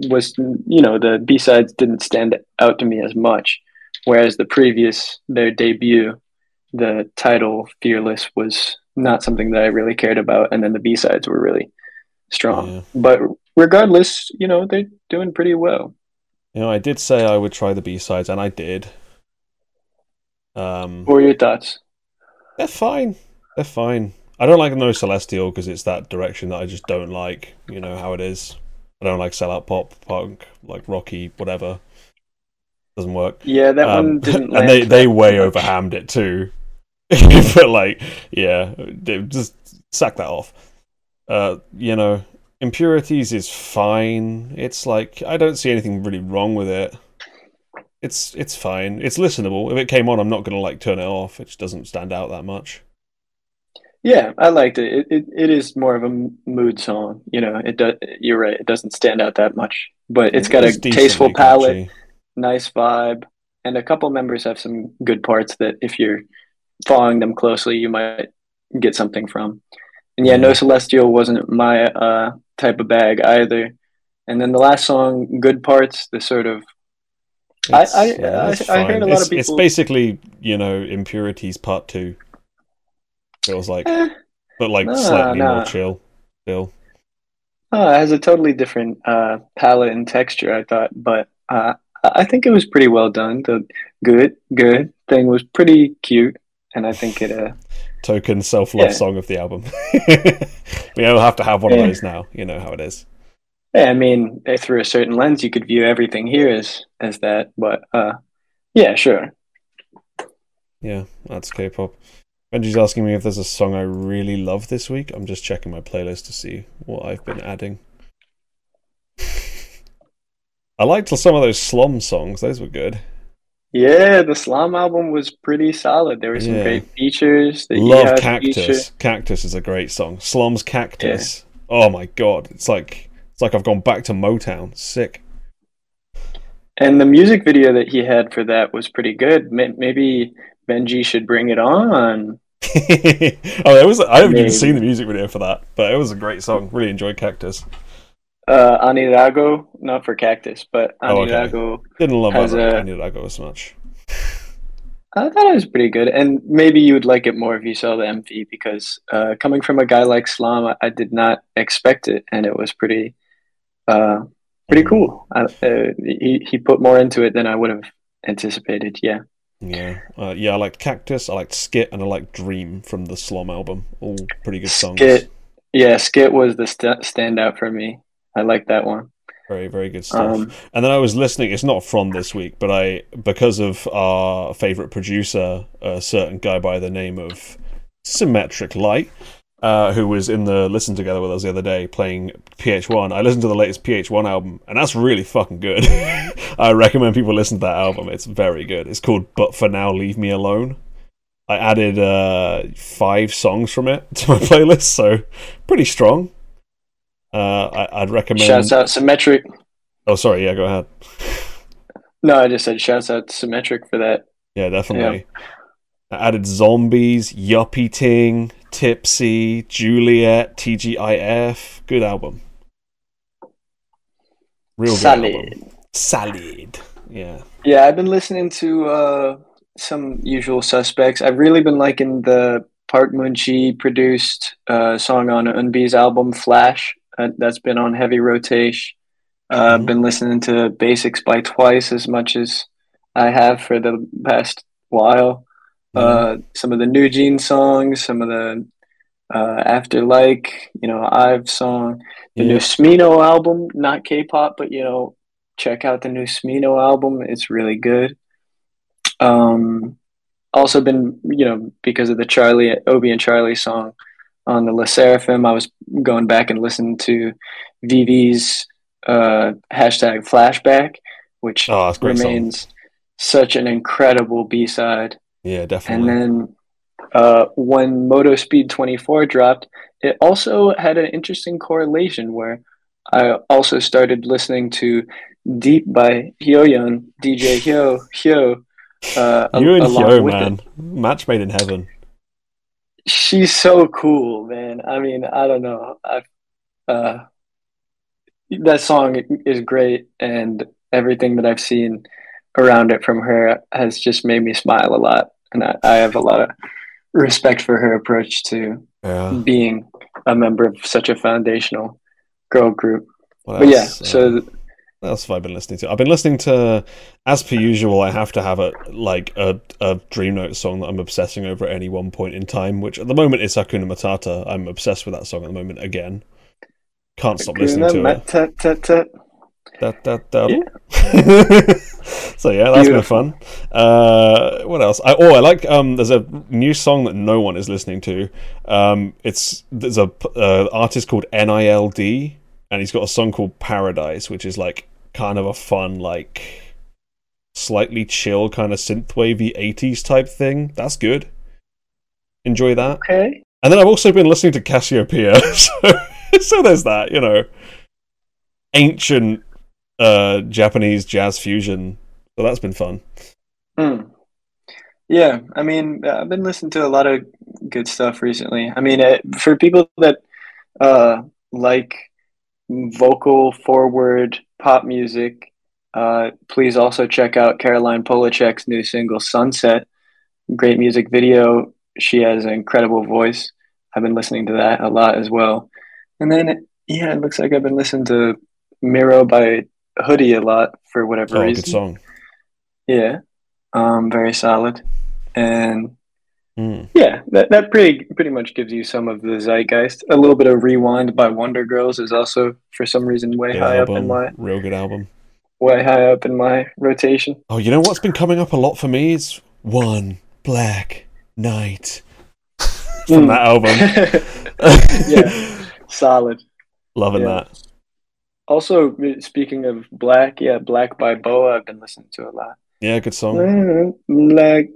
[SPEAKER 5] was you know the B sides didn't stand out to me as much, whereas the previous their debut, the title Fearless was not something that I really cared about, and then the B sides were really strong.
[SPEAKER 1] Yeah.
[SPEAKER 5] But regardless, you know they're doing pretty well.
[SPEAKER 1] You know, I did say I would try the B sides, and I did. Um,
[SPEAKER 5] What are your thoughts?
[SPEAKER 1] they're fine. They're fine. I don't like No Celestial because it's that direction that I just don't like. You know how it is. I don't like sellout pop, punk, like rocky, whatever. Doesn't work.
[SPEAKER 5] Yeah, that one
[SPEAKER 1] Um,
[SPEAKER 5] didn't.
[SPEAKER 1] and they they way overhammed it too. but like, yeah, they- just sack that off. Uh, you know, impurities is fine. It's like I don't see anything really wrong with it. It's it's fine. It's listenable. If it came on, I'm not gonna like turn it off. It just doesn't stand out that much.
[SPEAKER 5] Yeah, I liked it. It, it. it is more of a mood song. You know, it does. You're right. It doesn't stand out that much, but it's got a
[SPEAKER 1] It's
[SPEAKER 5] tasteful palette,
[SPEAKER 1] catchy.
[SPEAKER 5] nice vibe, and a couple members have some good parts that if you're following them closely, you might get something from. And yeah, No Celestial wasn't my uh, type of bag either. And then the last song, Good Parts, the sort of I-
[SPEAKER 1] It's-
[SPEAKER 5] I-
[SPEAKER 1] yeah,
[SPEAKER 5] I- I heard a lot of
[SPEAKER 1] It's- It's basically you know impurities part two. Feels like,
[SPEAKER 5] eh,
[SPEAKER 1] but like
[SPEAKER 5] Nah,
[SPEAKER 1] slightly
[SPEAKER 5] nah.
[SPEAKER 1] more chill. Still,
[SPEAKER 5] Uh, it has a totally different uh, palette and texture, I thought, but uh, I I think it was pretty well done. The good, good thing was pretty cute, and I think it. Uh,
[SPEAKER 1] token self love
[SPEAKER 5] Yeah.
[SPEAKER 1] song of the album. we all have to have one
[SPEAKER 5] Yeah.
[SPEAKER 1] of those now. You know how it is.
[SPEAKER 5] yeah, I mean, eh, through a certain lens, you could view everything here as as that, but uh, yeah, sure.
[SPEAKER 1] Yeah, that's K-pop. Benji's asking me if there's a song I really love this week. I'm just checking my playlist to see what I've been adding. I liked some of those Slum songs; those were good.
[SPEAKER 5] Yeah, the Slum album was pretty solid. There were some
[SPEAKER 1] Yeah.
[SPEAKER 5] great features. The
[SPEAKER 1] Love Cactus.
[SPEAKER 5] feature.
[SPEAKER 1] Cactus is a great song. Slum's Cactus. Oh my god, it's like it's like I've gone back to Motown. Sick.
[SPEAKER 5] And the music video that he had for that was pretty good. Maybe Benji should bring it on.
[SPEAKER 1] oh, it was. I haven't
[SPEAKER 5] Maybe.
[SPEAKER 1] even seen the music video for that, but it was a great song. Really enjoyed Cactus.
[SPEAKER 5] Uh, Anirago, not for Cactus, but
[SPEAKER 1] Oh, okay.
[SPEAKER 5] Anirago.
[SPEAKER 1] Didn't love
[SPEAKER 5] Has
[SPEAKER 1] that.
[SPEAKER 5] a-
[SPEAKER 1] I knew that go as much.
[SPEAKER 5] I thought it was pretty good, and maybe you would like it more if you saw the MV because uh, coming from a guy like Slam, I, I did not expect it, and it was pretty, uh, pretty cool. I, uh, he he put more into it than I would have anticipated. Yeah,
[SPEAKER 1] Yeah, uh, yeah. I liked Cactus. I liked Skit, and I liked Dream from the Slum album. All pretty good songs.
[SPEAKER 5] Skit, yeah, Skit was the st- standout for me. I like that one.
[SPEAKER 1] Very, very good stuff.
[SPEAKER 5] Um,
[SPEAKER 1] and then I was listening. It's not from this week, but I because of our favorite producer, a certain guy by the name of Symmetric Light, uh, who was in the listen together with us the other day playing pH-1. I listened to the latest pH-1 album, and that's really fucking good. I recommend people listen to that album. It's very good. It's called "But for Now, Leave Me Alone." I added uh, five songs from it to my playlist, so pretty strong. Uh, I, I'd recommend.
[SPEAKER 5] Shouts out Symmetric.
[SPEAKER 1] Oh, sorry. Yeah, go ahead.
[SPEAKER 5] No, I just said shouts out Symmetric for that.
[SPEAKER 1] Yeah, definitely. I added zombies, yuppie ting, tipsy, Juliet, TGIF. Good album. Real good
[SPEAKER 5] Solid.
[SPEAKER 1] album. Solid. Yeah.
[SPEAKER 5] Yeah, I've been listening to uh, some usual suspects. I've really been liking the Park Moon-chi produced uh, song on Eunbi's album Flash. Uh, that's been on heavy rotation. Uh, I've
[SPEAKER 1] Mhm.
[SPEAKER 5] been listening to Basics by Twice as much as I have for the past while. Uh, some of the New Jeans songs, some of the uh, After Like, you know, I've song. The
[SPEAKER 1] Yeah.
[SPEAKER 5] new Smino album, not K-pop, but you know, check out the new Smino album. It's really good. Um, also been, you know, because of the Charlie, Obi and Charlie song on the Le Sserafim, I was going back and listening to VV's uh, hashtag flashback, which
[SPEAKER 1] Oh, great song.
[SPEAKER 5] remains such an incredible B-side.
[SPEAKER 1] Yeah, definitely.
[SPEAKER 5] And then uh, when Motospeed 24 dropped, it also had an interesting correlation where I also started listening to Deep by Hyoyeon, DJ Hyo, Hyo. Uh,
[SPEAKER 1] you and Hyo,
[SPEAKER 5] with it.
[SPEAKER 1] man. Match made in heaven.
[SPEAKER 5] She's so cool, man. I mean, I don't know. I, uh, that song is great, and everything that I've seen around it from her has just made me smile a lot. And I, I have a lot of respect for her approach to
[SPEAKER 1] Yeah.
[SPEAKER 5] being a member of such a foundational girl group.
[SPEAKER 1] What
[SPEAKER 5] But yeah, so
[SPEAKER 1] Uh, What else have I been listening to? I've been listening to, as per usual, I have to have a like a, a Dream Note song that I'm obsessing over at any one point in time, which at the moment is Hakuna Matata. I'm obsessed with that song at the moment again. Can't stop listening to it. Da, da, da.
[SPEAKER 5] Yeah.
[SPEAKER 1] so yeah, that's
[SPEAKER 5] Beautiful.
[SPEAKER 1] been fun. Uh, what else? I, oh, I like. Um, there's a new song that no one is listening to. Um, it's there's a uh, artist called Nild, and he's got a song called Paradise, which is like kind of a fun, like slightly chill kind of synthwavy '80s type thing. That's good. Enjoy that.
[SPEAKER 5] Okay.
[SPEAKER 1] And then I've also been listening to Casiopea, so so there's that, you know, ancient uh, Japanese jazz fusion. So that's been fun.
[SPEAKER 5] Hmm. Yeah, I mean, I've been listening to a lot of good stuff recently. I mean, uh, for people that uh, like vocal forward pop music, uh, please also check out Caroline Polachek's new single "Sunset." Great music video. She has an incredible voice. I've been listening to that a lot as well. And then, yeah, it looks like I've been listening to "Miro" by Hoody a lot for whatever
[SPEAKER 1] Oh,
[SPEAKER 5] reason.
[SPEAKER 1] good song.
[SPEAKER 5] Yeah, um, very solid, and
[SPEAKER 1] Mm.
[SPEAKER 5] yeah, that that pretty pretty much gives you some of the zeitgeist. A little bit of Rewind by Wonder Girls is also for some reason way
[SPEAKER 1] Good
[SPEAKER 5] high up in my
[SPEAKER 1] Real good album.
[SPEAKER 5] way high up in my rotation.
[SPEAKER 1] Oh, you know what's been coming up a lot for me? is One Black Night from
[SPEAKER 5] Mm.
[SPEAKER 1] that album.
[SPEAKER 5] Yeah. Solid.
[SPEAKER 1] Loving
[SPEAKER 5] Yeah.
[SPEAKER 1] that.
[SPEAKER 5] Also, speaking of Black, yeah, Black by BoA, I've been listening to a lot.
[SPEAKER 1] Yeah, good song.
[SPEAKER 5] Black.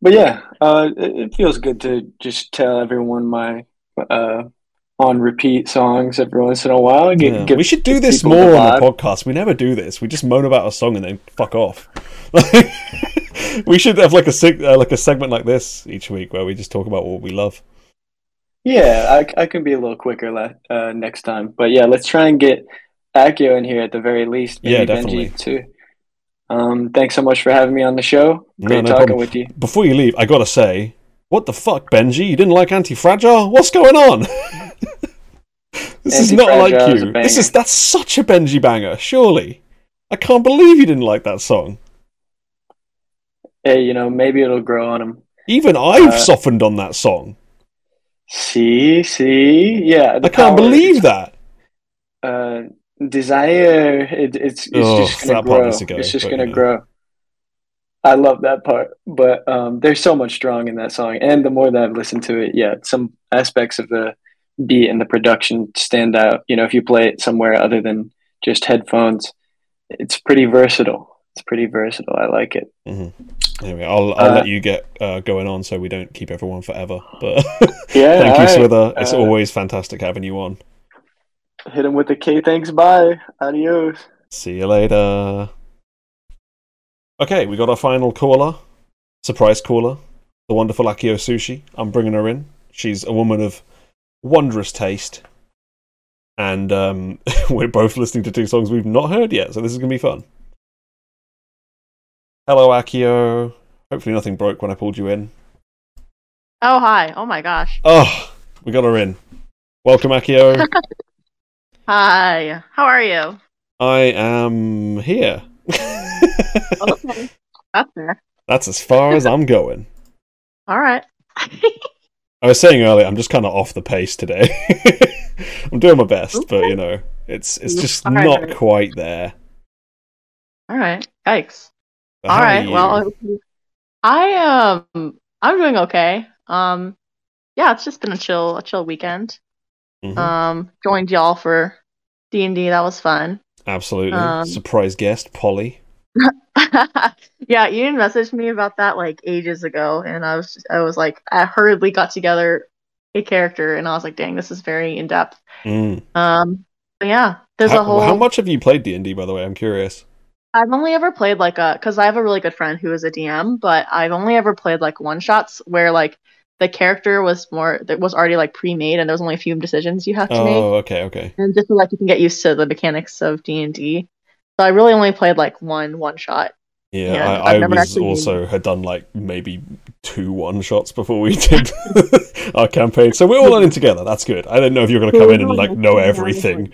[SPEAKER 5] But yeah, uh, it, it feels good to just tell everyone my uh, on repeat songs every once in a while.
[SPEAKER 1] Yeah.
[SPEAKER 5] give
[SPEAKER 1] we should do this more
[SPEAKER 5] the
[SPEAKER 1] on the podcast. We never do this. We just moan about a song and then fuck off. we should have like a uh, like a segment like this each week where we just talk about what we love.
[SPEAKER 5] Yeah, I, I can be a little quicker le- uh, next time. But yeah, let's try and get Accio in here at the very least.
[SPEAKER 1] Yeah, definitely.
[SPEAKER 5] Benji too. Um, thanks so much for having me on the show. Great
[SPEAKER 1] no
[SPEAKER 5] talking
[SPEAKER 1] problem.
[SPEAKER 5] with you.
[SPEAKER 1] Before you leave, I gotta say, what the fuck, Benji? You didn't like Anti Fragile? What's going on? this is not like you. This is that's such a Benji banger. Surely, I can't believe you didn't like that song.
[SPEAKER 5] Hey, you know, maybe it'll grow on him.
[SPEAKER 1] Even I've
[SPEAKER 5] Uh,
[SPEAKER 1] softened on that song.
[SPEAKER 5] See, see, yeah.
[SPEAKER 1] I can't believe that.
[SPEAKER 5] uh, desire it, it's it's
[SPEAKER 1] Oh,
[SPEAKER 5] just gonna grow
[SPEAKER 1] needs to go,
[SPEAKER 5] it's just gonna
[SPEAKER 1] know.
[SPEAKER 5] grow i love that part but um there's so much strong in that song and the more that i've listened to it yeah some aspects of the beat and the production stand out you know if you play it somewhere other than just headphones it's pretty versatile it's pretty versatile i like it
[SPEAKER 1] Anyway, I'll I'll
[SPEAKER 5] Uh,
[SPEAKER 1] let you get uh, going on so we don't keep everyone forever. But
[SPEAKER 5] yeah
[SPEAKER 1] thank you,
[SPEAKER 5] alright.
[SPEAKER 1] Swither. It's
[SPEAKER 5] Uh,
[SPEAKER 1] always fantastic having you on.
[SPEAKER 5] hit him with the k thanks bye adios
[SPEAKER 1] See you later. Okay, we got our final caller, surprise caller, the wonderful Accio Sushi. I'm bringing her in. She's a woman of wondrous taste, and um, we're both listening to two songs we've not heard yet, so this is gonna be fun. Hello, Accio. Hopefully, nothing broke when I pulled you in.
[SPEAKER 7] Oh, hi. Oh my gosh.
[SPEAKER 1] Oh, we got her in. Welcome, Accio.
[SPEAKER 7] Hi. How are you?
[SPEAKER 1] I am here.
[SPEAKER 7] Okay. That's fair.
[SPEAKER 1] That's as far as I'm going.
[SPEAKER 7] All right.
[SPEAKER 1] I was saying earlier, I'm just kind of off the pace today. I'm doing my best, but you know, it's it's just
[SPEAKER 7] right,
[SPEAKER 1] not
[SPEAKER 7] right.
[SPEAKER 1] quite there.
[SPEAKER 7] All right. Yikes.
[SPEAKER 1] But
[SPEAKER 7] All right. Well, I um I'm doing okay. Um yeah, it's just been a chill a chill weekend.
[SPEAKER 1] Mhm.
[SPEAKER 7] Um joined y'all for D&D. That was fun.
[SPEAKER 1] absolutely
[SPEAKER 7] um,
[SPEAKER 1] surprise guest Polly.
[SPEAKER 7] yeah, Ian messaged me about that like ages ago and I was I was like I hurriedly got together a character and I was like, "Dang, this is very in depth."
[SPEAKER 1] Mm.
[SPEAKER 7] Um yeah, there's
[SPEAKER 1] How,
[SPEAKER 7] a whole
[SPEAKER 1] how much have you played D and D, by the way? I'm curious.
[SPEAKER 7] I've only ever played like a because I have a really good friend who is a DM, but I've only ever played like one shots where like the character was more that was already like pre-made and there was only a few decisions you have to make,
[SPEAKER 1] Oh, okay, okay.
[SPEAKER 7] and just so like you can get used to the mechanics of D and D. So I really only played like one one shot.
[SPEAKER 1] Yeah, I, I was also had done like maybe two one shots before we did our campaign, so we're all in together. That's good. I didn't know if you were going to come in and like know everything.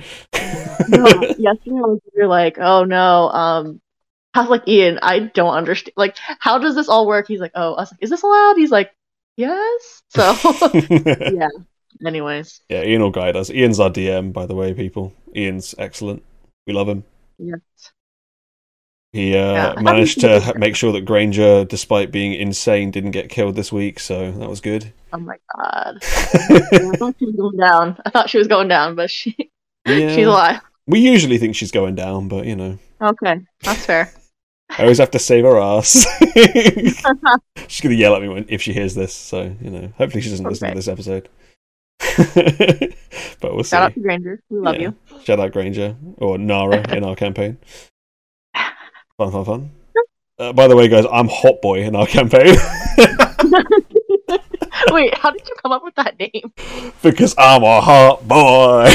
[SPEAKER 7] No, yesterday I was you're like, oh no, um, I was like, Ian, I don't understand. Like, how does this all work? He's like, oh, I was like, is this allowed? He's like, yes. So, yeah. Anyways,
[SPEAKER 4] yeah, Ian will guide us. Ian's our DM, by the way, people. Ian's excellent. We love him.
[SPEAKER 7] yes.
[SPEAKER 4] He uh,
[SPEAKER 7] Yeah.
[SPEAKER 4] managed to ha- make sure that Granger, despite being insane, didn't get killed this week, so that was good.
[SPEAKER 7] Oh my god. I thought she was going down. I thought she was going down, but she
[SPEAKER 4] yeah.
[SPEAKER 7] she's alive.
[SPEAKER 4] We usually think she's going down, but you know,
[SPEAKER 7] Okay, that's fair.
[SPEAKER 4] I always have to save her ass. she's gonna yell at me when, if she hears this, so you know. Hopefully, she doesn't listen to this episode. but we'll see.
[SPEAKER 7] Shout out to Granger. We love
[SPEAKER 4] Yeah.
[SPEAKER 7] you.
[SPEAKER 4] Shout out Granger or Nara in our campaign. Fun, fun, fun. Uh, by the way, guys, I'm Hot Boy in our campaign
[SPEAKER 7] Wait, how did you come up with that name?
[SPEAKER 4] because I'm a hot boy.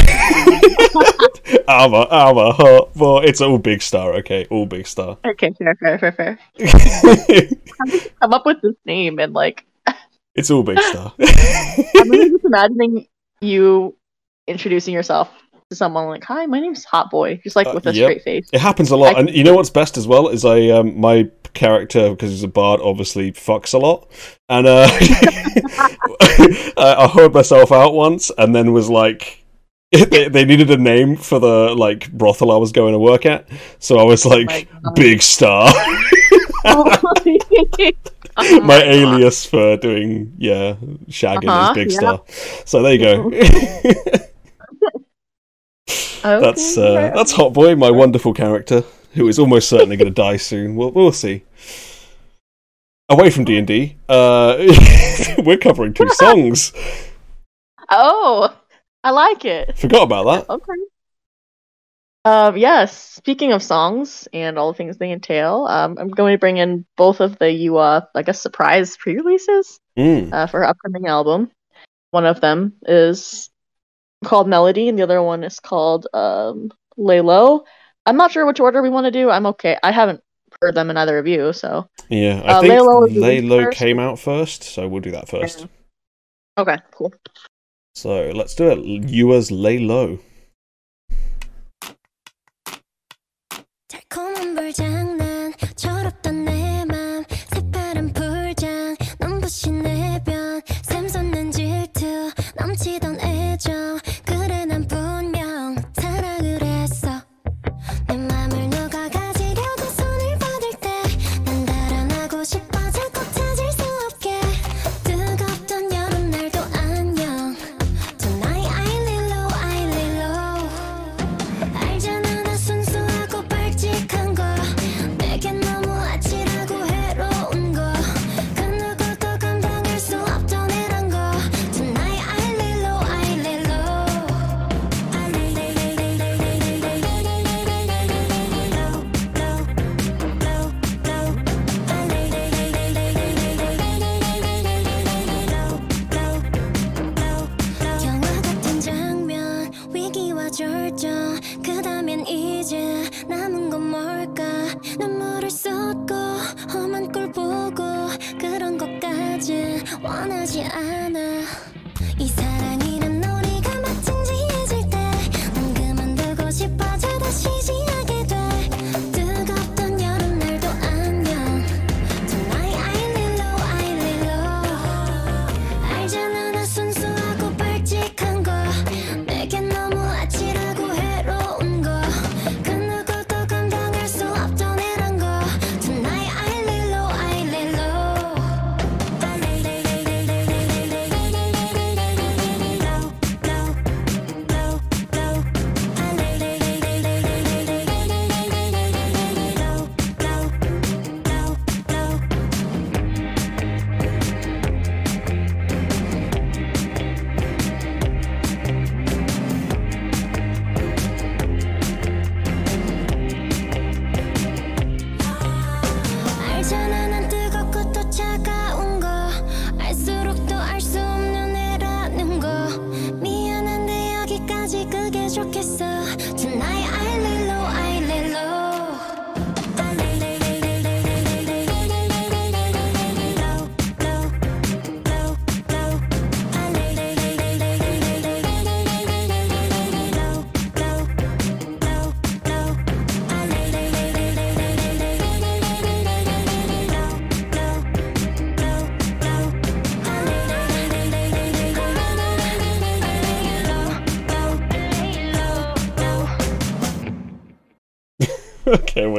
[SPEAKER 4] I'm a, I'm a hot boy. It's all big star, okay? All big star.
[SPEAKER 7] Okay, fair, fair, fair, fair. How did you come up with this name and like
[SPEAKER 4] it's all big star.
[SPEAKER 7] I'm really just imagining you introducing yourself to someone like, "Hi, my name's Hot Boy," just like
[SPEAKER 4] Uh,
[SPEAKER 7] with a
[SPEAKER 4] yep.
[SPEAKER 7] straight face.
[SPEAKER 4] It happens a lot,
[SPEAKER 7] I-
[SPEAKER 4] and you know what's best as well is I um, my character because he's a bard obviously fucks a lot, and uh, I, I heard myself out once, and then was like. They, they needed a name for the like brothel I was going to work at, so I was like
[SPEAKER 7] my
[SPEAKER 4] Big Star,
[SPEAKER 7] Oh
[SPEAKER 4] my,
[SPEAKER 7] my
[SPEAKER 4] alias for doing yeah shagging
[SPEAKER 7] Uh-huh,
[SPEAKER 4] is Big
[SPEAKER 7] yeah.
[SPEAKER 4] Star. So there you go. That's
[SPEAKER 7] Okay,
[SPEAKER 4] uh,
[SPEAKER 7] right.
[SPEAKER 4] that's Hot Boy, my wonderful character, who is almost certainly going to die soon. We'll we'll see. Away from D and D, uh, we're covering two songs.
[SPEAKER 7] Oh, I like it.
[SPEAKER 4] Forgot about that.
[SPEAKER 7] Okay. Um, yes. Speaking of songs and all the things they entail, um, I'm going to bring in both of the YooA, uh, I guess, surprise pre-releases
[SPEAKER 4] Mm.
[SPEAKER 7] uh, for her upcoming album. One of them is called Melody, and the other one is called um, Lay Low. I'm not sure which order we want to do. I'm okay. I haven't heard them in either of you, so
[SPEAKER 4] yeah. I
[SPEAKER 7] uh,
[SPEAKER 4] think
[SPEAKER 7] Lay Low,
[SPEAKER 4] came out first, so we'll do that first.
[SPEAKER 7] Okay, cool.
[SPEAKER 4] So let's do it. YooA's Lay Low.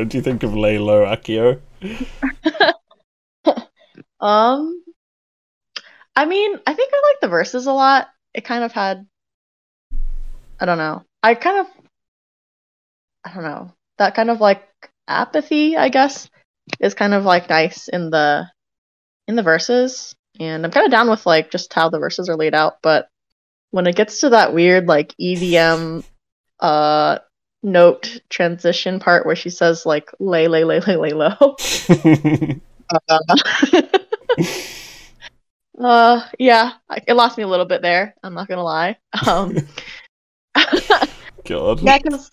[SPEAKER 1] What do you think of Laylo Accio?
[SPEAKER 7] Um, I mean, I think I like the verses a lot. It kind of had, I don't know. I kind of, I don't know. That kind of like apathy, I guess, is kind of like nice in the in the verses. And I'm kind of down with like just how the verses are laid out, but when it gets to that weird like EDM uh note transition part where she says like lay lay lay lay lay low uh, uh, yeah, it lost me a little bit there. I'm not gonna lie. Um,
[SPEAKER 1] God.
[SPEAKER 7] yeah, because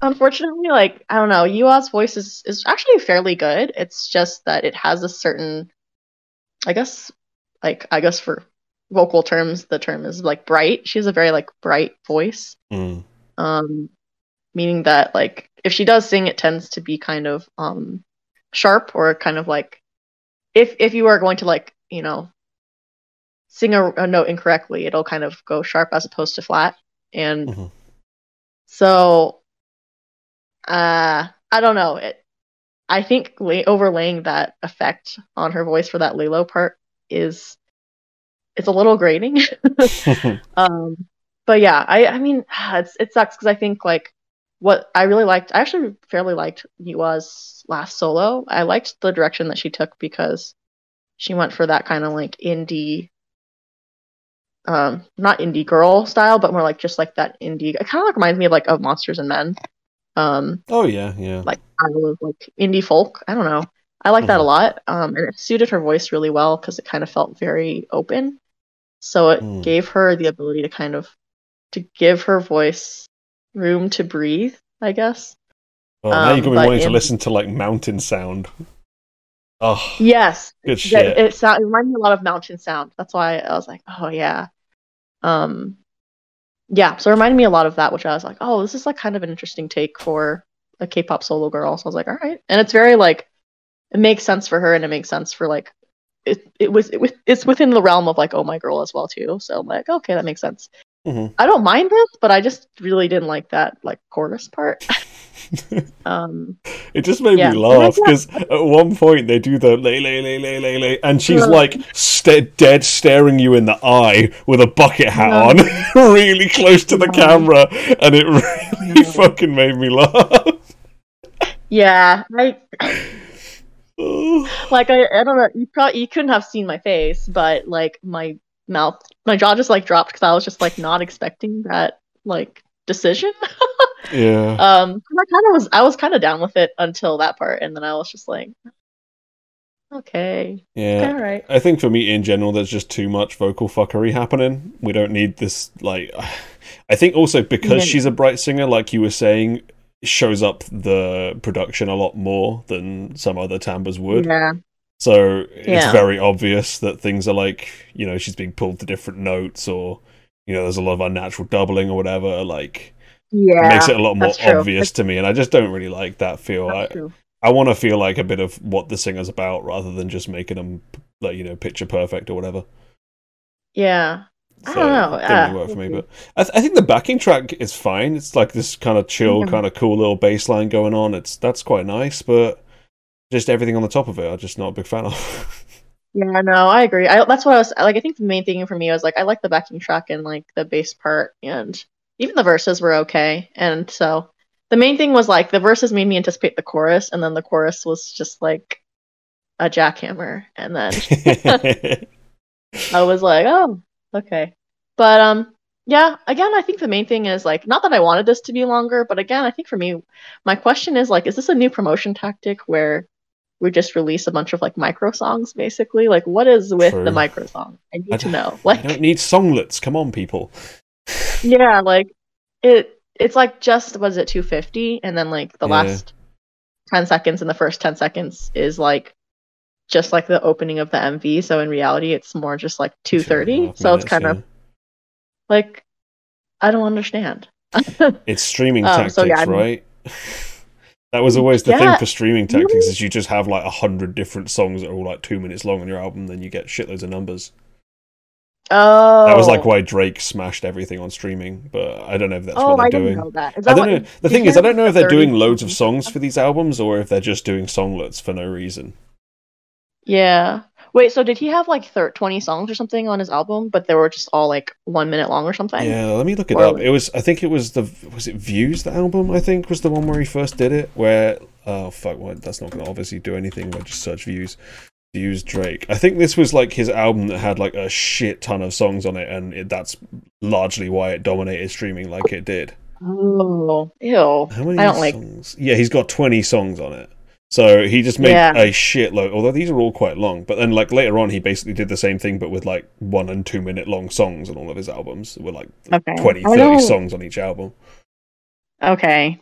[SPEAKER 7] unfortunately, like I don't know, YooA's voice is is actually fairly good. It's just that it has a certain, I guess, like I guess for vocal terms, the term is like bright. She has a very like bright voice.
[SPEAKER 1] Mm.
[SPEAKER 7] Um, meaning that like if she does sing, it tends to be kind of um sharp or kind of like if if you are going to like you know sing a, a note incorrectly, it'll kind of go sharp as opposed to flat. And
[SPEAKER 1] Mhm.
[SPEAKER 7] so, uh, I don't know. It, I think la- overlaying that effect on her voice for that Lilo part is it's a little grating. um, but yeah, I I mean it's it sucks because I think like what I really liked, I actually fairly liked YooA's last solo. I liked the direction that she took because she went for that kind of like indie um not indie girl style but more like just like that indie it kind of like reminds me of like of monsters and men um
[SPEAKER 1] oh yeah, yeah.
[SPEAKER 7] like kind of like indie folk i don't know i like that a
[SPEAKER 1] Mhm.
[SPEAKER 7] lot um and it suited her voice really well because it kind of felt very open so it
[SPEAKER 1] Mm.
[SPEAKER 7] gave her the ability to kind of to give her voice room to breathe i guess
[SPEAKER 1] Oh, now you're
[SPEAKER 7] um,
[SPEAKER 1] gonna be wanting to listen to like mountain sound. Oh,
[SPEAKER 7] yes
[SPEAKER 1] good shit.
[SPEAKER 7] it, sound, it reminded me a lot of mountain sound. That's why I was like, oh yeah. Um yeah, so it reminded me a lot of that, which I was like, oh, this is like kind of an interesting take for a K-pop solo girl. So I was like, all right. And it's very like it makes sense for her and it makes sense for like it it was it, was- it's within the realm of like oh my girl as well too. So I'm like, okay, that makes sense.
[SPEAKER 1] Mhm.
[SPEAKER 7] I don't mind this, but I just really didn't like that like chorus part. um
[SPEAKER 1] It just made
[SPEAKER 7] Yeah.
[SPEAKER 1] me laugh because at one point they do the lay lay lay lay lay lay, and she's
[SPEAKER 7] Yeah.
[SPEAKER 1] like sta dead staring you in the eye with a bucket hat
[SPEAKER 7] Yeah.
[SPEAKER 1] on, really close to the
[SPEAKER 7] Yeah.
[SPEAKER 1] camera, and it really fucking made me laugh.
[SPEAKER 7] yeah, I like I, I don't know you probably you couldn't have seen my face but like my mouth my jaw just like dropped because i was just like not expecting that like decision
[SPEAKER 1] yeah,
[SPEAKER 7] Um i kind of was i was kind of down with it until that part and then i was just like okay
[SPEAKER 1] yeah.
[SPEAKER 7] all right
[SPEAKER 1] I think for me in general, there's just too much vocal fuckery happening. We don't need this. Like, I think also because
[SPEAKER 7] Yeah.
[SPEAKER 1] she's a bright singer, like you were saying, shows up the production a lot more than some other timbres would.
[SPEAKER 7] yeah
[SPEAKER 1] So it's very obvious that things are like, you know, she's being pulled to different notes, or you know, there's a lot of unnatural doubling or whatever. Like,
[SPEAKER 7] yeah
[SPEAKER 1] it makes it a lot more
[SPEAKER 7] true.
[SPEAKER 1] obvious to me, and I just don't really like that feel. I,
[SPEAKER 7] That's true.
[SPEAKER 1] I want to feel like a bit of what the singer's about rather than just making them like you know picture perfect or whatever.
[SPEAKER 7] yeah I don't know,
[SPEAKER 1] it Didn't really
[SPEAKER 7] uh,
[SPEAKER 1] work for me, but I, th- I think the backing track is fine. It's like this kind of chill,
[SPEAKER 7] Yeah.
[SPEAKER 1] kind of cool little bass line going on. It's that's quite nice, but just everything on the top of it, I'm just not a big fan of.
[SPEAKER 7] Yeah, no, I agree. I that's what I was like. I think the main thing for me was like I like the backing track and like the bass part, and even the verses were okay. And so the main thing was like the verses made me anticipate the chorus, and then the chorus was just like a jackhammer, and then I was like, oh, okay. But um, yeah. Again, I think the main thing is like not that I wanted this to be longer, but again, I think for me, my question is like, is this a new promotion tactic where we just release a bunch of like micro songs, basically? Like, what is with
[SPEAKER 1] True.
[SPEAKER 7] the micro song? I need
[SPEAKER 1] I
[SPEAKER 7] to know.
[SPEAKER 1] I
[SPEAKER 7] Like,
[SPEAKER 1] don't need songlets. Come on, people.
[SPEAKER 7] yeah, like it. It's like just was it 250, and then like the
[SPEAKER 1] Yeah.
[SPEAKER 7] last 10 seconds and the first 10 seconds is like just like the opening of the MV. So in reality, it's more just like 230. So it's kind of like I don't understand.
[SPEAKER 1] it's streaming
[SPEAKER 7] Um,
[SPEAKER 1] tactics,
[SPEAKER 7] so yeah, I
[SPEAKER 1] right? That was always the thing for streaming tactics is you just have like a hundred different songs that are all like two minutes long on your album, then you get shitloads of numbers.
[SPEAKER 7] Oh,
[SPEAKER 1] That was like oh. why Drake smashed everything on streaming, but I don't know if that's
[SPEAKER 7] oh,
[SPEAKER 1] what they're
[SPEAKER 7] I
[SPEAKER 1] doing.
[SPEAKER 7] know that. Is
[SPEAKER 1] I
[SPEAKER 7] that
[SPEAKER 1] don't
[SPEAKER 7] what-
[SPEAKER 1] know. The thing is, I don't know if they're doing loads of songs for these albums or if they're just doing songlets for no reason.
[SPEAKER 7] Yeah. Wait, so did he have like thir- 20 songs or something on his album, but they were just all like one minute long or something?
[SPEAKER 1] Yeah, let me look it
[SPEAKER 7] Or
[SPEAKER 1] up. It was, I think it was the, was it Views the album? I think was the one where he first did it. Where, oh fuck, what? That's not going to obviously do anything. But just search Views, Views Drake. I think this was like his album that had like a shit ton of songs on it, and it, that's largely why it dominated streaming like it did.
[SPEAKER 7] Oh, ew.
[SPEAKER 1] How many
[SPEAKER 7] I don't like.
[SPEAKER 1] songs? Yeah, he's got 20 songs on it. So he just made
[SPEAKER 7] Yeah.
[SPEAKER 1] a shitload, although these are all quite long. But then, like, later on, he basically did the same thing, but with like one and two minute long songs on all of his albums, with like
[SPEAKER 7] Okay.
[SPEAKER 1] 20, 30
[SPEAKER 7] don't-
[SPEAKER 1] songs on each album.
[SPEAKER 7] Okay.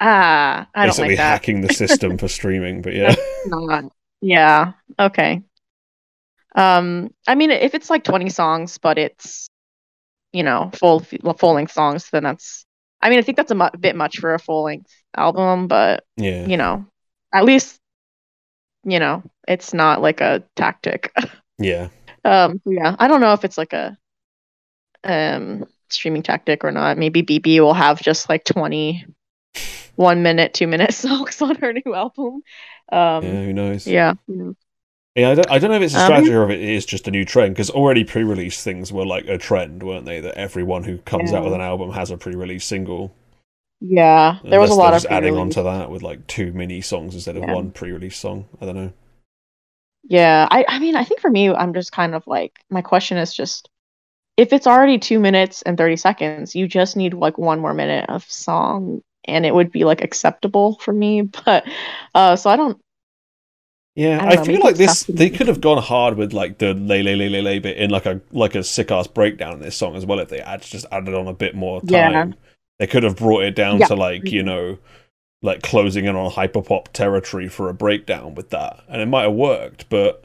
[SPEAKER 7] Ah, I don't
[SPEAKER 1] basically
[SPEAKER 7] like that.
[SPEAKER 1] hacking the system for streaming. But yeah,
[SPEAKER 7] Not. Yeah. Okay. Um, I mean, if it's like 20 songs, but it's, you know, full full length songs, then that's. I mean, I think that's a mu- bit much for a full length album, but
[SPEAKER 1] yeah,
[SPEAKER 7] you know, at least, you know, it's not like a tactic.
[SPEAKER 1] yeah.
[SPEAKER 7] Um, yeah, I don't know if it's like a um streaming tactic or not. Maybe Bibi will have just like 20 one minute, two minute songs on her new album. Um,
[SPEAKER 1] Yeah, who knows?
[SPEAKER 7] yeah. yeah.
[SPEAKER 1] Yeah, I don't, I don't know if it's a
[SPEAKER 7] Um,
[SPEAKER 1] strategy or if it is just a new trend because already pre-release things were like a trend, weren't they? That everyone who comes out with an album has a pre-release single.
[SPEAKER 7] Yeah, there was a lot of
[SPEAKER 1] just adding on to that with like two mini songs instead of
[SPEAKER 7] Yeah.
[SPEAKER 1] one pre-release song. I don't know.
[SPEAKER 7] Yeah, I, I mean, I think for me, I'm just kind of like, my question is just, if it's already two minutes and 30 seconds, you just need like one more minute of song and it would be like acceptable for me. But, uh, so I don't,
[SPEAKER 1] Yeah,
[SPEAKER 7] I
[SPEAKER 1] I, feel like this they could have gone hard with like the lay lay lay lay lay bit in like a like a sick ass breakdown in this song as well if they had just added on a bit more time.
[SPEAKER 7] Yeah.
[SPEAKER 1] They could have brought it down
[SPEAKER 7] Yeah.
[SPEAKER 1] to like, you know, like closing in on hyperpop territory for a breakdown with that. And it might have worked, but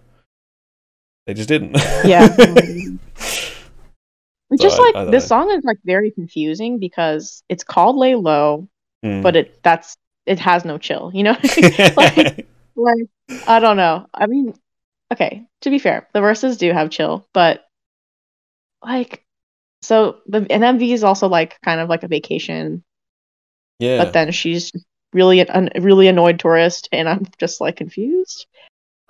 [SPEAKER 1] they just didn't.
[SPEAKER 7] Yeah.
[SPEAKER 1] So
[SPEAKER 7] just
[SPEAKER 1] I-
[SPEAKER 7] like,
[SPEAKER 1] I
[SPEAKER 7] this
[SPEAKER 1] know.
[SPEAKER 7] song is like very confusing because it's called Lay Low,
[SPEAKER 1] Mm.
[SPEAKER 7] but it, that's, it has no chill, you know? like, like I don't know. I mean, okay, to be fair, the verses do have chill, but like so the and MV is also like kind of like a vacation,
[SPEAKER 1] yeah.
[SPEAKER 7] but then she's really an really annoyed tourist and I'm just like confused.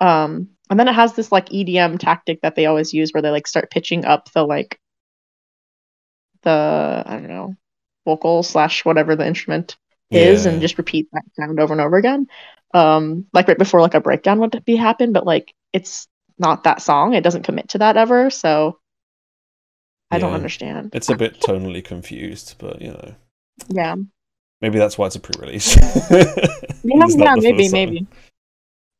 [SPEAKER 7] Um and then it has this like EDM tactic that they always use where they like start pitching up the like the I don't know, vocal slash whatever the instrument is
[SPEAKER 1] Yeah.
[SPEAKER 7] and just repeat that sound over and over again. Um, like right before like a breakdown would be happen, but like it's not that song. It doesn't commit to that ever, so I don't understand.
[SPEAKER 1] It's a bit tonally confused, but you know.
[SPEAKER 7] Yeah,
[SPEAKER 1] Maybe that's why it's a pre-release.
[SPEAKER 7] yeah, yeah. Maybe, maybe,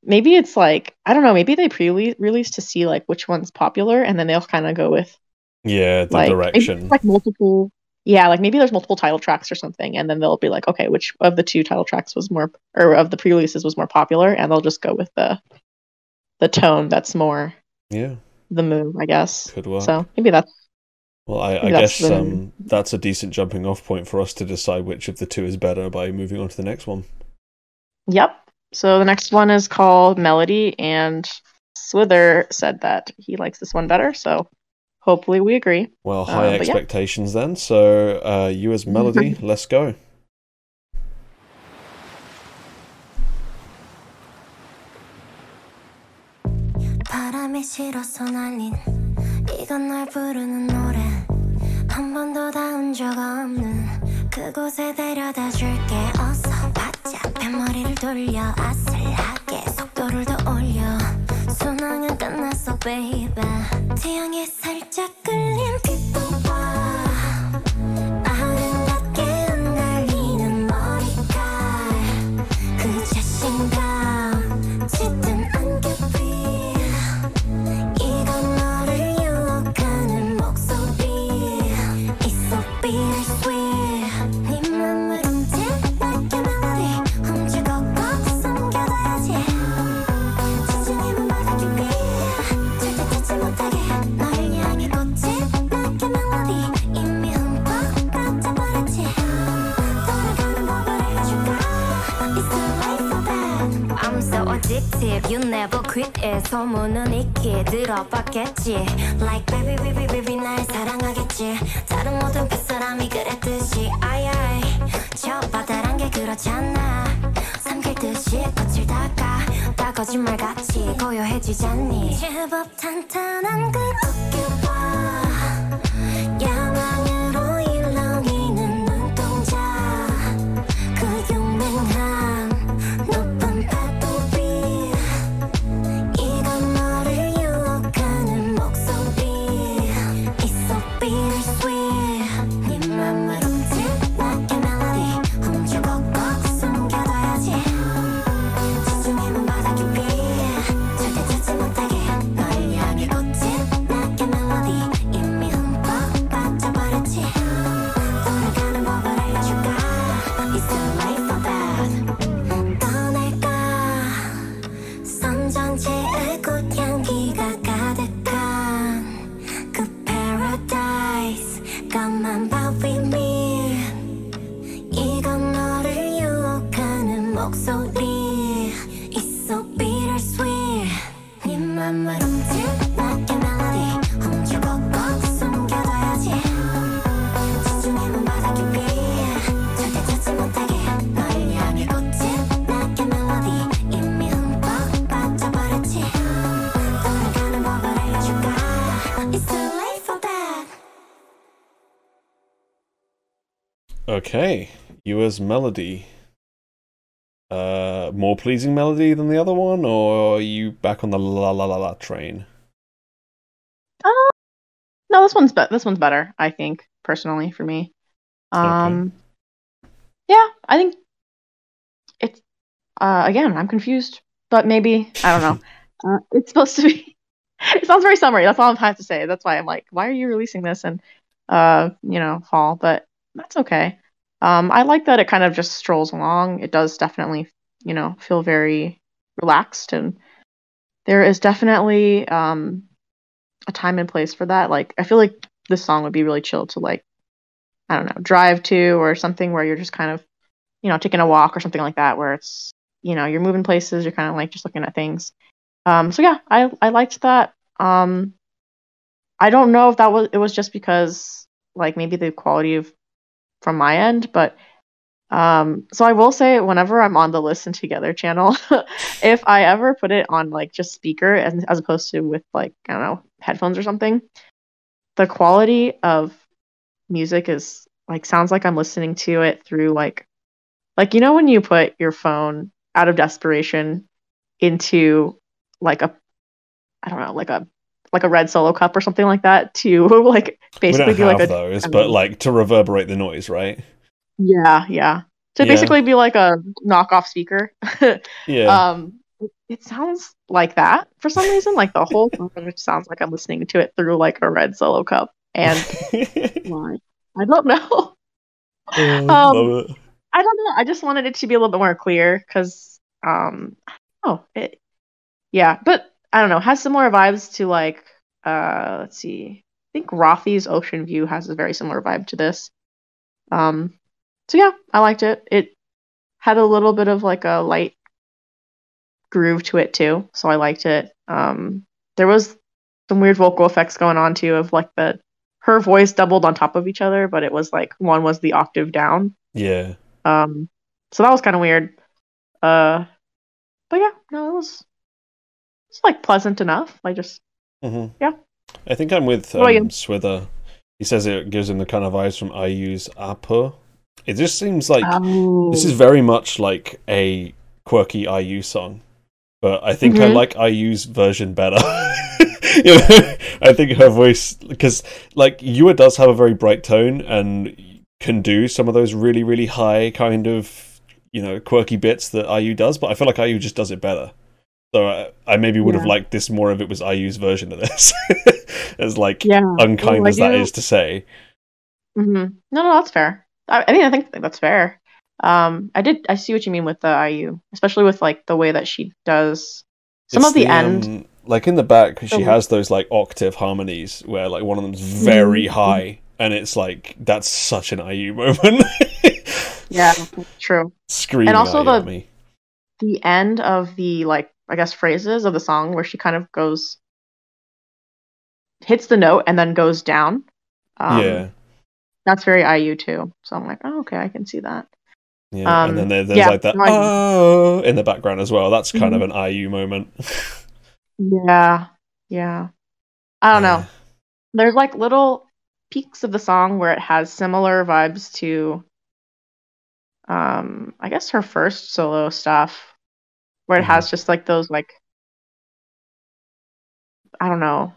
[SPEAKER 7] maybe it's like I don't know. Maybe they pre-release to see like which one's popular, and then they'll kind of go with
[SPEAKER 1] Yeah, the
[SPEAKER 7] like
[SPEAKER 1] direction.
[SPEAKER 7] like multiple. Yeah, like maybe there's multiple title tracks or something, and then they'll be like, okay, which of the two title tracks was more, or of the pre-releases was more popular, and they'll just go with the the tone that's more
[SPEAKER 1] yeah,
[SPEAKER 7] the move, I guess.
[SPEAKER 1] could work.
[SPEAKER 7] So maybe that's
[SPEAKER 1] Well, I, I guess
[SPEAKER 7] the-
[SPEAKER 1] um, that's a decent jumping off point for us to decide which of the two is better by moving on to the next one.
[SPEAKER 7] yep. So the next one is called Melody, and Swither said that he likes this one better. So hopefully we agree.
[SPEAKER 1] Well,
[SPEAKER 7] Uh,
[SPEAKER 1] high
[SPEAKER 7] yeah.
[SPEAKER 1] expectations then. So, uh, YooA's Melody, let's go.
[SPEAKER 4] 이건 널 부르는 노래. 한 번도 닿은 적 없는 그곳에 데려다 줄게. 어서 바짝 뱃머리를 돌려. 아슬하게 속도를 더 올려. 순항은 끝났어 baby. 태양에 살짝 끌린 피부와 quit에 소문은 익히 들어봤겠지. Like baby baby baby 날 사랑하겠지. 다른 모든 뱃사람이 그랬듯이 아이 아이. 저 바다란 게 그렇잖아 삼킬 듯이 꽃을 닦아. 다 거짓말같이 고요해지잖니. 제법 탄탄한 그 어깨
[SPEAKER 1] Okay, YooA's melody. Uh, more pleasing melody than the other one, or are you back on the la la la la train?
[SPEAKER 7] No, this one's be- this one's better, I think, personally for me. Um Yeah, I think it's uh again, I'm confused, but maybe I don't know. uh, it's supposed to be it sounds very summery. That's all I have to say. That's why I'm like, why are you releasing this in uh, you know, fall? But that's okay. Um I like that it kind of just strolls along. It does definitely, you know, feel very relaxed and there is definitely um a time and place for that. Like I feel like this song would be really chill to like I don't know, drive to or something where you're just kind of, you know, taking a walk or something like that where it's, you know, you're moving places, you're kind of like just looking at things. Um so yeah, I I liked that. Um I don't know if that was it was just because like maybe the quality of from my end, but um so I will say whenever I'm on the listen together channel, if I ever put it on like just speaker as, as opposed to with like I don't know, headphones or something, the quality of music is like sounds like I'm listening to it through like like you know when you put your phone out of desperation into like a I don't know, like a like a red solo cup or something like that to like basically be like a
[SPEAKER 1] those,
[SPEAKER 7] I
[SPEAKER 1] but like to reverberate the noise, right?
[SPEAKER 7] yeah, yeah. To
[SPEAKER 1] Yeah.
[SPEAKER 7] basically be like a knockoff speaker.
[SPEAKER 1] Yeah.
[SPEAKER 7] Um, it- sounds like that for some reason. Like the whole song sounds like I'm listening to it through like a red solo cup. And? I don't know.
[SPEAKER 1] Oh,
[SPEAKER 7] um,
[SPEAKER 1] love it.
[SPEAKER 7] I don't know. I just wanted it to be a little bit more clear because, um, oh, it, yeah, but I don't know. Has similar vibes to like, uh, let's see. I think Rothy's Ocean View has a very similar vibe to this. Um, so yeah, I liked it. It had a little bit of like a light groove to it too, so I liked it. Um, there was some weird vocal effects going on too, of like the her voice doubled on top of each other, but it was like one was the octave down.
[SPEAKER 1] Yeah.
[SPEAKER 7] Um, so that was kind of weird. Uh, but yeah, no, it was it's like pleasant enough. I just
[SPEAKER 1] hmm
[SPEAKER 7] Yeah.
[SPEAKER 1] I think I'm with
[SPEAKER 7] What about you?
[SPEAKER 1] um, Swither. He says it gives him the kind of vibes from IU's Apo. It just seems like
[SPEAKER 7] oh,
[SPEAKER 1] this is very much like a quirky IU song, but I think I
[SPEAKER 7] Mhm.
[SPEAKER 1] like IU's version better. you know, I think her voice because like YooA does have a very bright tone and can do some of those really really high kind of you know quirky bits that IU does, but I feel like IU just does it better. So I, I maybe would have liked this more if it was IU's version of this, as like
[SPEAKER 7] yeah.
[SPEAKER 1] unkind
[SPEAKER 7] I
[SPEAKER 1] as that
[SPEAKER 7] do-
[SPEAKER 1] to say.
[SPEAKER 7] Mm-hmm. No, no, that's fair. I, I mean, I think that's fair. Um, I did. I see what you mean with the IU, especially with like the way that she does some
[SPEAKER 1] It's
[SPEAKER 7] of the, end.
[SPEAKER 1] um, like in the back, she has those like octave harmonies where like one of them's very
[SPEAKER 7] Mhm.
[SPEAKER 1] high, and it's like that's such an IU moment.
[SPEAKER 7] Yeah, true.
[SPEAKER 1] screaming
[SPEAKER 7] And also the-
[SPEAKER 1] me.
[SPEAKER 7] The end of the like I guess phrases of the song where she kind of goes hits the note and then goes down. Um,
[SPEAKER 1] yeah,
[SPEAKER 7] that's very IU too. So I'm like, oh, okay, I can see that.
[SPEAKER 1] yeah.
[SPEAKER 7] um,
[SPEAKER 1] and then there, there's
[SPEAKER 7] yeah,
[SPEAKER 1] like that oh in the background as well. That's kind of
[SPEAKER 7] Mm-hmm.
[SPEAKER 1] an IU moment.
[SPEAKER 7] Yeah, yeah. I don't know. There's like little peaks of the song where it has similar vibes to, um, I guess her first solo stuff, where it has just like those like, I don't know,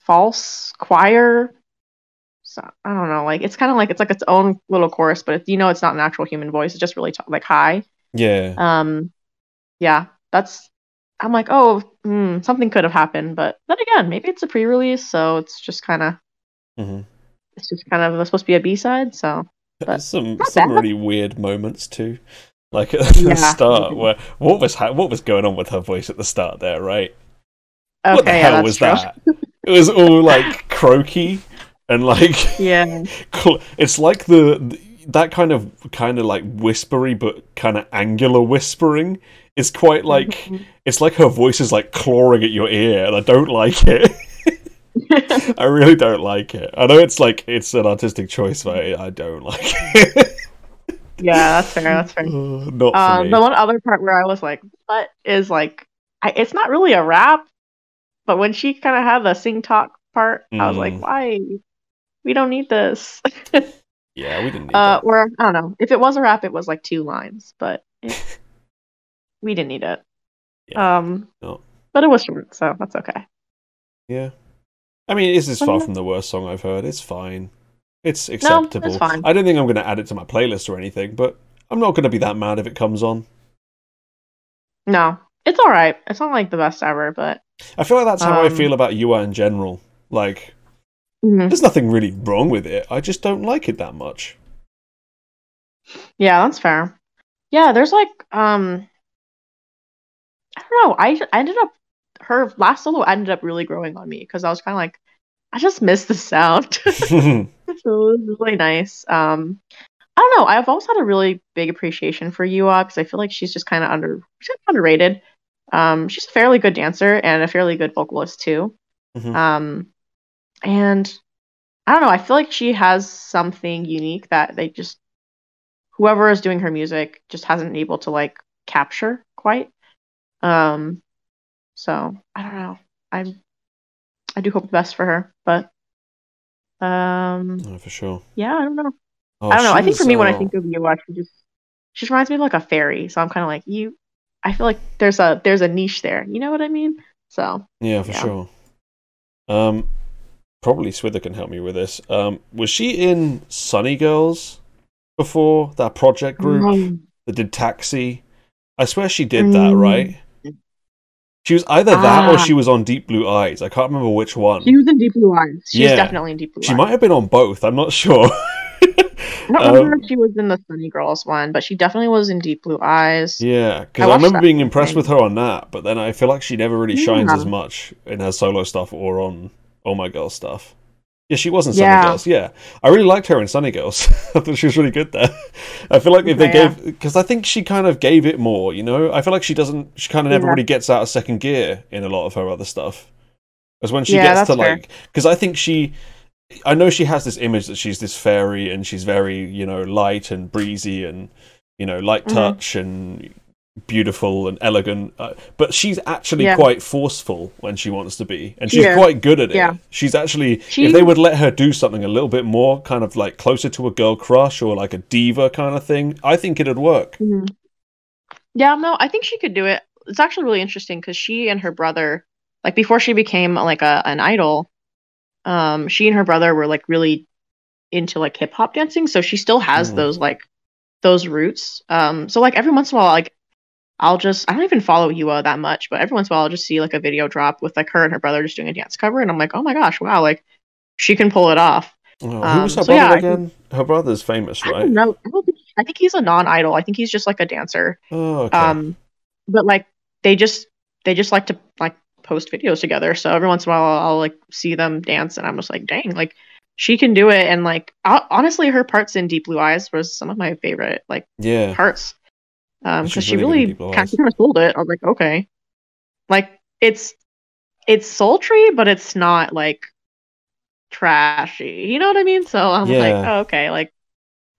[SPEAKER 7] false choir. So, I don't know, like it's kind of like it's like its own little chorus, but it, you know it's not an actual human voice. It's just really t- like high.
[SPEAKER 1] Yeah,
[SPEAKER 7] Um, yeah, that's. I'm like, oh, hmm, something could have happened, but then again, maybe it's a pre-release, so it's just kind of,
[SPEAKER 1] hmm
[SPEAKER 7] it's just kind of supposed to be a B-side. So But
[SPEAKER 1] some some
[SPEAKER 7] bad.
[SPEAKER 1] really weird moments too. Like at the
[SPEAKER 7] Yeah.
[SPEAKER 1] start, where what was ha- what was going on with her voice at the start there, right? what the
[SPEAKER 7] okay, yeah,
[SPEAKER 1] hell was
[SPEAKER 7] true.
[SPEAKER 1] that? It was all like croaky and like
[SPEAKER 7] Yeah,
[SPEAKER 1] it's like the, the that kind of kind of like whispery but kind of angular whispering is quite like
[SPEAKER 7] Mhm.
[SPEAKER 1] it's like her voice is like clawing at your ear and I don't like it. I really don't like it. I know it's like it's an artistic choice, but I I don't like it.
[SPEAKER 7] Yeah, that's fair. That's fair.
[SPEAKER 1] Uh, Not
[SPEAKER 7] Um, the one other part where I was like, "What is like?" I, it's not really a rap, but when she kind of had the sing talk part, I was like,
[SPEAKER 1] Mm.
[SPEAKER 7] "Why? We don't need this."
[SPEAKER 1] Yeah, we didn't need
[SPEAKER 7] uh,
[SPEAKER 1] that.
[SPEAKER 7] or I don't know. If it was a rap, it was like two lines, but it, we didn't need it.
[SPEAKER 1] Yeah.
[SPEAKER 7] Um,
[SPEAKER 1] No.
[SPEAKER 7] but it was short, so that's okay.
[SPEAKER 1] Yeah. I mean, this is far from the worst song I've heard. It's fine. It's acceptable.
[SPEAKER 7] fine.
[SPEAKER 1] I don't think I'm going to add it to my playlist or anything, but I'm not going to be that mad if it comes on.
[SPEAKER 7] No, it's all right. It's not like the best ever, but
[SPEAKER 1] I feel like that's how I
[SPEAKER 7] Um,
[SPEAKER 1] feel about YooA in general. Like,
[SPEAKER 7] Mhm.
[SPEAKER 1] there's nothing really wrong with it. I just don't like it that much.
[SPEAKER 7] yeah, that's fair. Yeah, there's like um, I don't know. I I ended up her last solo ended up really growing on me because I was kind of like, I just miss the sound. so it was really nice. Um, I don't know. I've always had a really big appreciation for YooA because I feel like she's just kind of under she's kind of underrated. Um, she's a fairly good dancer and a fairly good vocalist too.
[SPEAKER 1] Mhm.
[SPEAKER 7] Um, and I don't know. I feel like she has something unique that they just whoever is doing her music just hasn't been able to like capture quite. Um, so I don't know. I I do hope the best for her, but um,
[SPEAKER 1] oh, for sure.
[SPEAKER 7] yeah, I don't know.
[SPEAKER 1] Oh,
[SPEAKER 7] I don't know. I think for me, when I
[SPEAKER 1] uh,
[SPEAKER 7] think of YooA, she just she just reminds me of like a fairy. So I'm kind of like you. I feel like there's a there's a niche there. You know what I mean? So
[SPEAKER 1] Yeah, for
[SPEAKER 7] Yeah.
[SPEAKER 1] sure. Um, probably Swither can help me with this. Um, was she in Sunny Girls before that project group
[SPEAKER 7] Mm.
[SPEAKER 1] that did Taxi? I swear she did that,
[SPEAKER 7] Mm.
[SPEAKER 1] right? She was either that or
[SPEAKER 7] Ah.
[SPEAKER 1] she was on Deep Blue Eyes. I can't remember which one.
[SPEAKER 7] she was in Deep Blue Eyes. She's
[SPEAKER 1] Yeah.
[SPEAKER 7] definitely in Deep Blue Eyes.
[SPEAKER 1] She
[SPEAKER 7] Eyes.
[SPEAKER 1] might have been on both. I'm not sure.
[SPEAKER 7] I don't
[SPEAKER 1] Um,
[SPEAKER 7] remember if she was in the Sunny Girls one, but she definitely was in Deep Blue Eyes.
[SPEAKER 1] Yeah, because
[SPEAKER 7] I
[SPEAKER 1] I, remember being impressed
[SPEAKER 7] thing.
[SPEAKER 1] with her on that, but then I feel like she never really shines
[SPEAKER 7] Yeah.
[SPEAKER 1] as much in her solo stuff or on Oh My Girl stuff. Yeah, she was in
[SPEAKER 7] Yeah.
[SPEAKER 1] Sunny Girls. Yeah, I really liked her in Sunny Girls. I thought she was really good there. I feel like if they
[SPEAKER 7] yeah.
[SPEAKER 1] gave, because I think she kind of gave it more. You know, I feel like she doesn't. She kind of never
[SPEAKER 7] Yeah.
[SPEAKER 1] really gets out of second gear in a lot of her other stuff. Because when she gets to like, because I think she. I know she has this image that she's this fairy and she's very, you know, light and breezy and, you know, light
[SPEAKER 7] Mhm.
[SPEAKER 1] touch and beautiful and elegant. Uh, but she's actually
[SPEAKER 7] Yeah.
[SPEAKER 1] quite forceful when she wants to be, and she's
[SPEAKER 7] Yeah.
[SPEAKER 1] quite good at it.
[SPEAKER 7] Yeah.
[SPEAKER 1] She's actually,
[SPEAKER 7] She-
[SPEAKER 1] if they would let her do something a little bit more, kind of like closer to a girl crush or like a diva kind of thing, I think it'd work.
[SPEAKER 7] Mhm. Yeah, no, I think she could do it. It's actually really interesting because she and her brother, like before she became like a an idol, um, she and her brother were like really into like hip hop dancing. So she still has
[SPEAKER 1] Mhm.
[SPEAKER 7] those like those roots. Um, so like every once in a while, like I'll just I don't even follow YooA that much, but every once in a while I'll just see like a video drop with like her and her brother just doing a dance cover, and I'm like, oh my gosh, wow, like she can pull it off.
[SPEAKER 1] Oh, who
[SPEAKER 7] Um,
[SPEAKER 1] was her
[SPEAKER 7] so yeah,
[SPEAKER 1] brother
[SPEAKER 7] I think-
[SPEAKER 1] again? Her brother's famous,
[SPEAKER 7] I
[SPEAKER 1] right?
[SPEAKER 7] know. I don't think I think he's a non-idol. I think he's just like a dancer.
[SPEAKER 1] Oh, okay.
[SPEAKER 7] Um, but like they just they just like to like post videos together. So every once in a while, I'll, I'll like see them dance, and I'm just like, dang, like she can do it. And like ho- honestly, her parts in Deep Blue Eyes was some of my favorite like
[SPEAKER 1] yeah.
[SPEAKER 7] parts. Um, because she
[SPEAKER 1] really
[SPEAKER 7] really kind of sold it. I was like, okay. Like it's it's sultry, but it's not like trashy. You know what I mean? So I'm like, oh, okay, like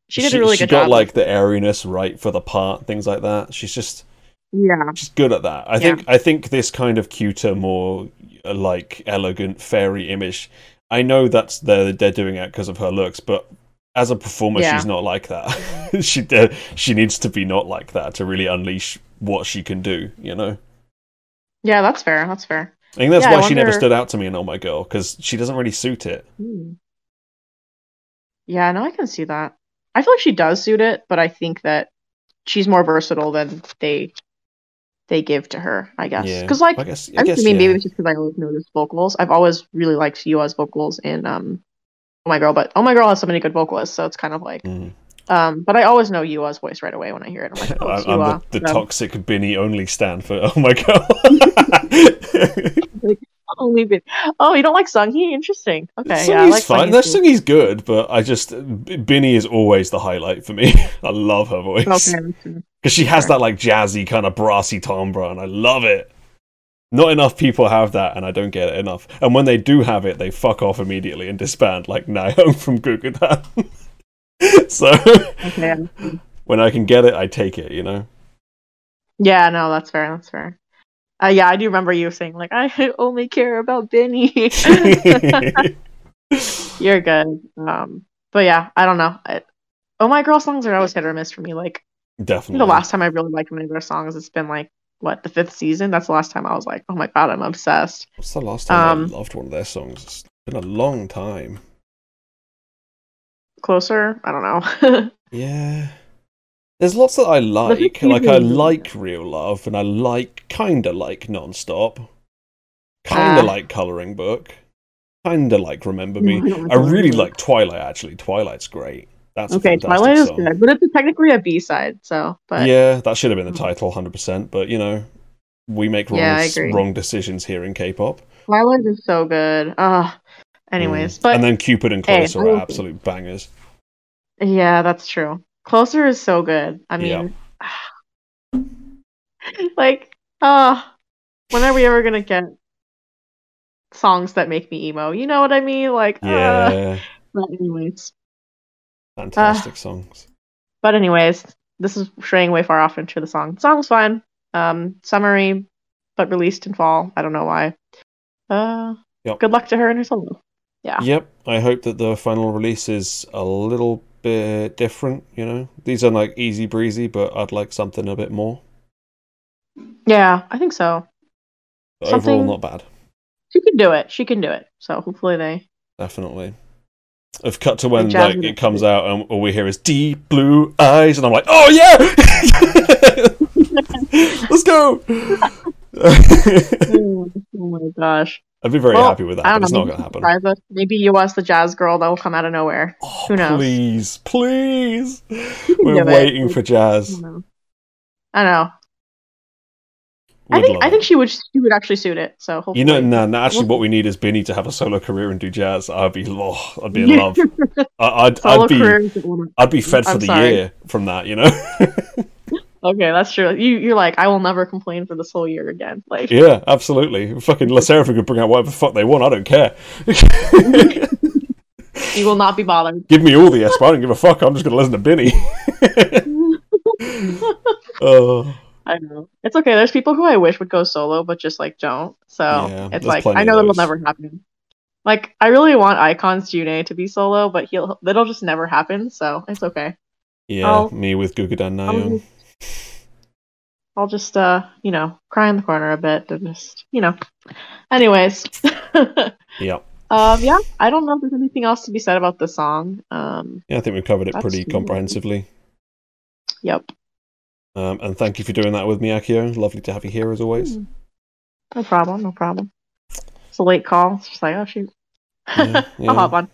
[SPEAKER 7] she did a really
[SPEAKER 1] she
[SPEAKER 7] good
[SPEAKER 1] got
[SPEAKER 7] job.
[SPEAKER 1] like the airiness right for the part, things like that. She's just
[SPEAKER 7] yeah,
[SPEAKER 1] she's good at that. I think I think this kind of cuter, more like elegant fairy image. I know that's they're they're doing it because of her looks, but as a performer,
[SPEAKER 7] Yeah.
[SPEAKER 1] she's not like that. she uh, she needs to be not like that to really unleash what she can do. You know.
[SPEAKER 7] yeah, that's fair. That's fair.
[SPEAKER 1] I think that's
[SPEAKER 7] Yeah,
[SPEAKER 1] why she never stood out to me in Oh My Girl because she doesn't really suit it.
[SPEAKER 7] Hmm. Yeah, no, I can see that. I feel like she does suit it, but I think that she's more versatile than they they give to her. I guess
[SPEAKER 1] Yeah,
[SPEAKER 7] because like
[SPEAKER 1] I guess I
[SPEAKER 7] I,
[SPEAKER 1] guess
[SPEAKER 7] mean,
[SPEAKER 1] yeah.
[SPEAKER 7] maybe it's just because I always notice vocals. I've always really liked YooA's vocals in um, Oh My Girl, but Oh My Girl has so many good vocalists, so it's kind of like
[SPEAKER 1] Mm.
[SPEAKER 7] um. But I always know YooA's voice right away when I hear it. I'm like, oh,
[SPEAKER 1] I'm, I'm the, the
[SPEAKER 7] So,
[SPEAKER 1] toxic Binnie only stand for Oh My Girl.
[SPEAKER 7] only been- Oh, you don't like Seunghee? Interesting. Okay,
[SPEAKER 1] Seunghee's
[SPEAKER 7] yeah, I like
[SPEAKER 1] fine. That. Seunghee's good, but I just Binnie is always the highlight for me. I love her voice
[SPEAKER 7] Okay,
[SPEAKER 1] because she has
[SPEAKER 7] Sure.
[SPEAKER 1] that like jazzy kind of brassy timbre, and I love it. Not enough people have that, and I don't get it enough. And when they do have it, they fuck off immediately and disband, like Nayeon from Gugudan. so
[SPEAKER 7] Okay,
[SPEAKER 1] when I can get it, I take it. You know.
[SPEAKER 7] Yeah, no, that's fair. That's fair. Uh, yeah, I do remember you saying like, I only care about Benny. You're good. Um, but yeah, I don't know. I, oh my girl songs are always hit or miss for me. Like
[SPEAKER 1] Definitely.
[SPEAKER 7] the last time I really liked one of their songs, it's been like what the fifth season. That's the last time I was like, oh my god, I'm obsessed.
[SPEAKER 1] What's the last time
[SPEAKER 7] Um,
[SPEAKER 1] I loved one of their songs? It's been a long time.
[SPEAKER 7] Closer, I don't know.
[SPEAKER 1] Yeah. There's lots that I like. Like I like Real Love and I like kinda like Nonstop. Kinda
[SPEAKER 7] Ah.
[SPEAKER 1] like Colouring Book. Kinda like Remember Me.
[SPEAKER 7] I
[SPEAKER 1] really like Twilight actually. Twilight's great. That's
[SPEAKER 7] okay, Twilight is good, but it's technically a B side. So, but
[SPEAKER 1] Yeah, that should have been the title, hundred percent. But you know, we make wrong,
[SPEAKER 7] Yeah,
[SPEAKER 1] wrong decisions here in K-pop.
[SPEAKER 7] Twilight is so good. Ah, anyways,
[SPEAKER 1] Mm.
[SPEAKER 7] but
[SPEAKER 1] and then Cupid and
[SPEAKER 7] Hey,
[SPEAKER 1] Closer
[SPEAKER 7] I
[SPEAKER 1] are absolute bangers.
[SPEAKER 7] Yeah, that's true. Closer is so good. I mean, like, uh, when are we ever gonna get songs that make me emo? You know what I mean? Like, uh,
[SPEAKER 1] Yeah,
[SPEAKER 7] but anyways,
[SPEAKER 1] fantastic songs.
[SPEAKER 7] but anyways, this is straying way far off into the song. The song's fine. Um, summary, but released in fall. I don't know why. Uh,
[SPEAKER 1] Yep.
[SPEAKER 7] good luck to her and her solo. Yeah.
[SPEAKER 1] Yep, I hope that the final release is a little bit different. You know, these are like easy breezy, but I'd like something a bit more.
[SPEAKER 7] Yeah, I think so.
[SPEAKER 1] But overall, not bad.
[SPEAKER 7] She can do it. She can do it. So hopefully they.
[SPEAKER 1] Definitely. I've cut to when like
[SPEAKER 7] it
[SPEAKER 1] comes out and all we hear is deep blue eyes, and I'm like, oh yeah, let's go.
[SPEAKER 7] Oh, oh my gosh.
[SPEAKER 1] I'd be very
[SPEAKER 7] Well,
[SPEAKER 1] happy with that,
[SPEAKER 7] I
[SPEAKER 1] but
[SPEAKER 7] don't
[SPEAKER 1] it's
[SPEAKER 7] know.
[SPEAKER 1] not
[SPEAKER 7] maybe
[SPEAKER 1] going to happen.
[SPEAKER 7] Maybe you was the jazz girl that will come out of nowhere.
[SPEAKER 1] Oh,
[SPEAKER 7] Who knows?
[SPEAKER 1] Please, please. We're
[SPEAKER 7] do it.
[SPEAKER 1] waiting for
[SPEAKER 7] I
[SPEAKER 1] jazz.
[SPEAKER 7] don't know. I know. I think I think she would she would actually suit it. So hopefully.
[SPEAKER 1] You know, no, no, actually, what we need is Binnie to have a solo career and do jazz. I'd be, oh, I'd be in love. I, I'd,
[SPEAKER 7] Solo
[SPEAKER 1] I'd be, I'd be fed for
[SPEAKER 7] I'm
[SPEAKER 1] the
[SPEAKER 7] sorry.
[SPEAKER 1] year from that. You know?
[SPEAKER 7] Okay, that's true. You you're like I will never complain for this whole year again. Like
[SPEAKER 1] yeah, absolutely. Fucking Le Sserafim could bring out whatever the fuck they want. I don't care.
[SPEAKER 7] you will not be bothered.
[SPEAKER 1] give me all the S, I don't give a fuck. I'm just gonna listen to Binnie. oh, uh,
[SPEAKER 7] I know. It's okay. There's people who I wish would go solo, but just like don't. So
[SPEAKER 1] Yeah,
[SPEAKER 7] it's like I know that'll never happen. Like I really want iKON's June to be solo, but he'll that'll just never happen. So it's okay.
[SPEAKER 1] yeah,
[SPEAKER 7] I'll-
[SPEAKER 1] me with Gugudan
[SPEAKER 7] I'll I'll just uh you know cry in the corner a bit and just you know. Anyways,
[SPEAKER 1] Yeah,
[SPEAKER 7] um yeah, I don't know if there's anything else to be said about the song. Um
[SPEAKER 1] yeah. I think we've covered it pretty comprehensively.
[SPEAKER 7] yep,
[SPEAKER 1] Um, and thank you for doing that with me, Accio. Lovely to have you here as always.
[SPEAKER 7] no problem, no problem. It's a late call. It's just like oh shoot,
[SPEAKER 1] Yeah, yeah.
[SPEAKER 7] I'll hop on.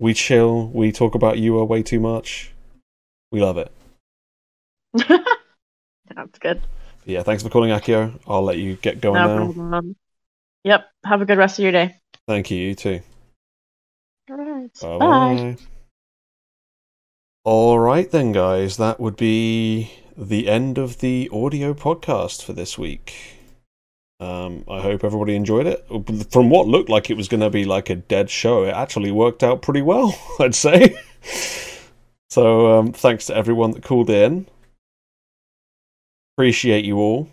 [SPEAKER 1] We chill. We talk about you way too much. We love it.
[SPEAKER 7] That's good.
[SPEAKER 1] Yeah, thanks for calling, Accio. I'll let you get going
[SPEAKER 7] No
[SPEAKER 1] now.
[SPEAKER 7] problem. Yep. Have a good rest of your day.
[SPEAKER 1] Thank you. You too.
[SPEAKER 7] All right. Bye.
[SPEAKER 1] bye. All right, then, guys. That would be the end of the audio podcast for this week. Um, I hope everybody enjoyed it. From what looked like it was going to be like a dead show, it actually worked out pretty well, I'd say. so um, thanks to everyone that called in. Appreciate you all.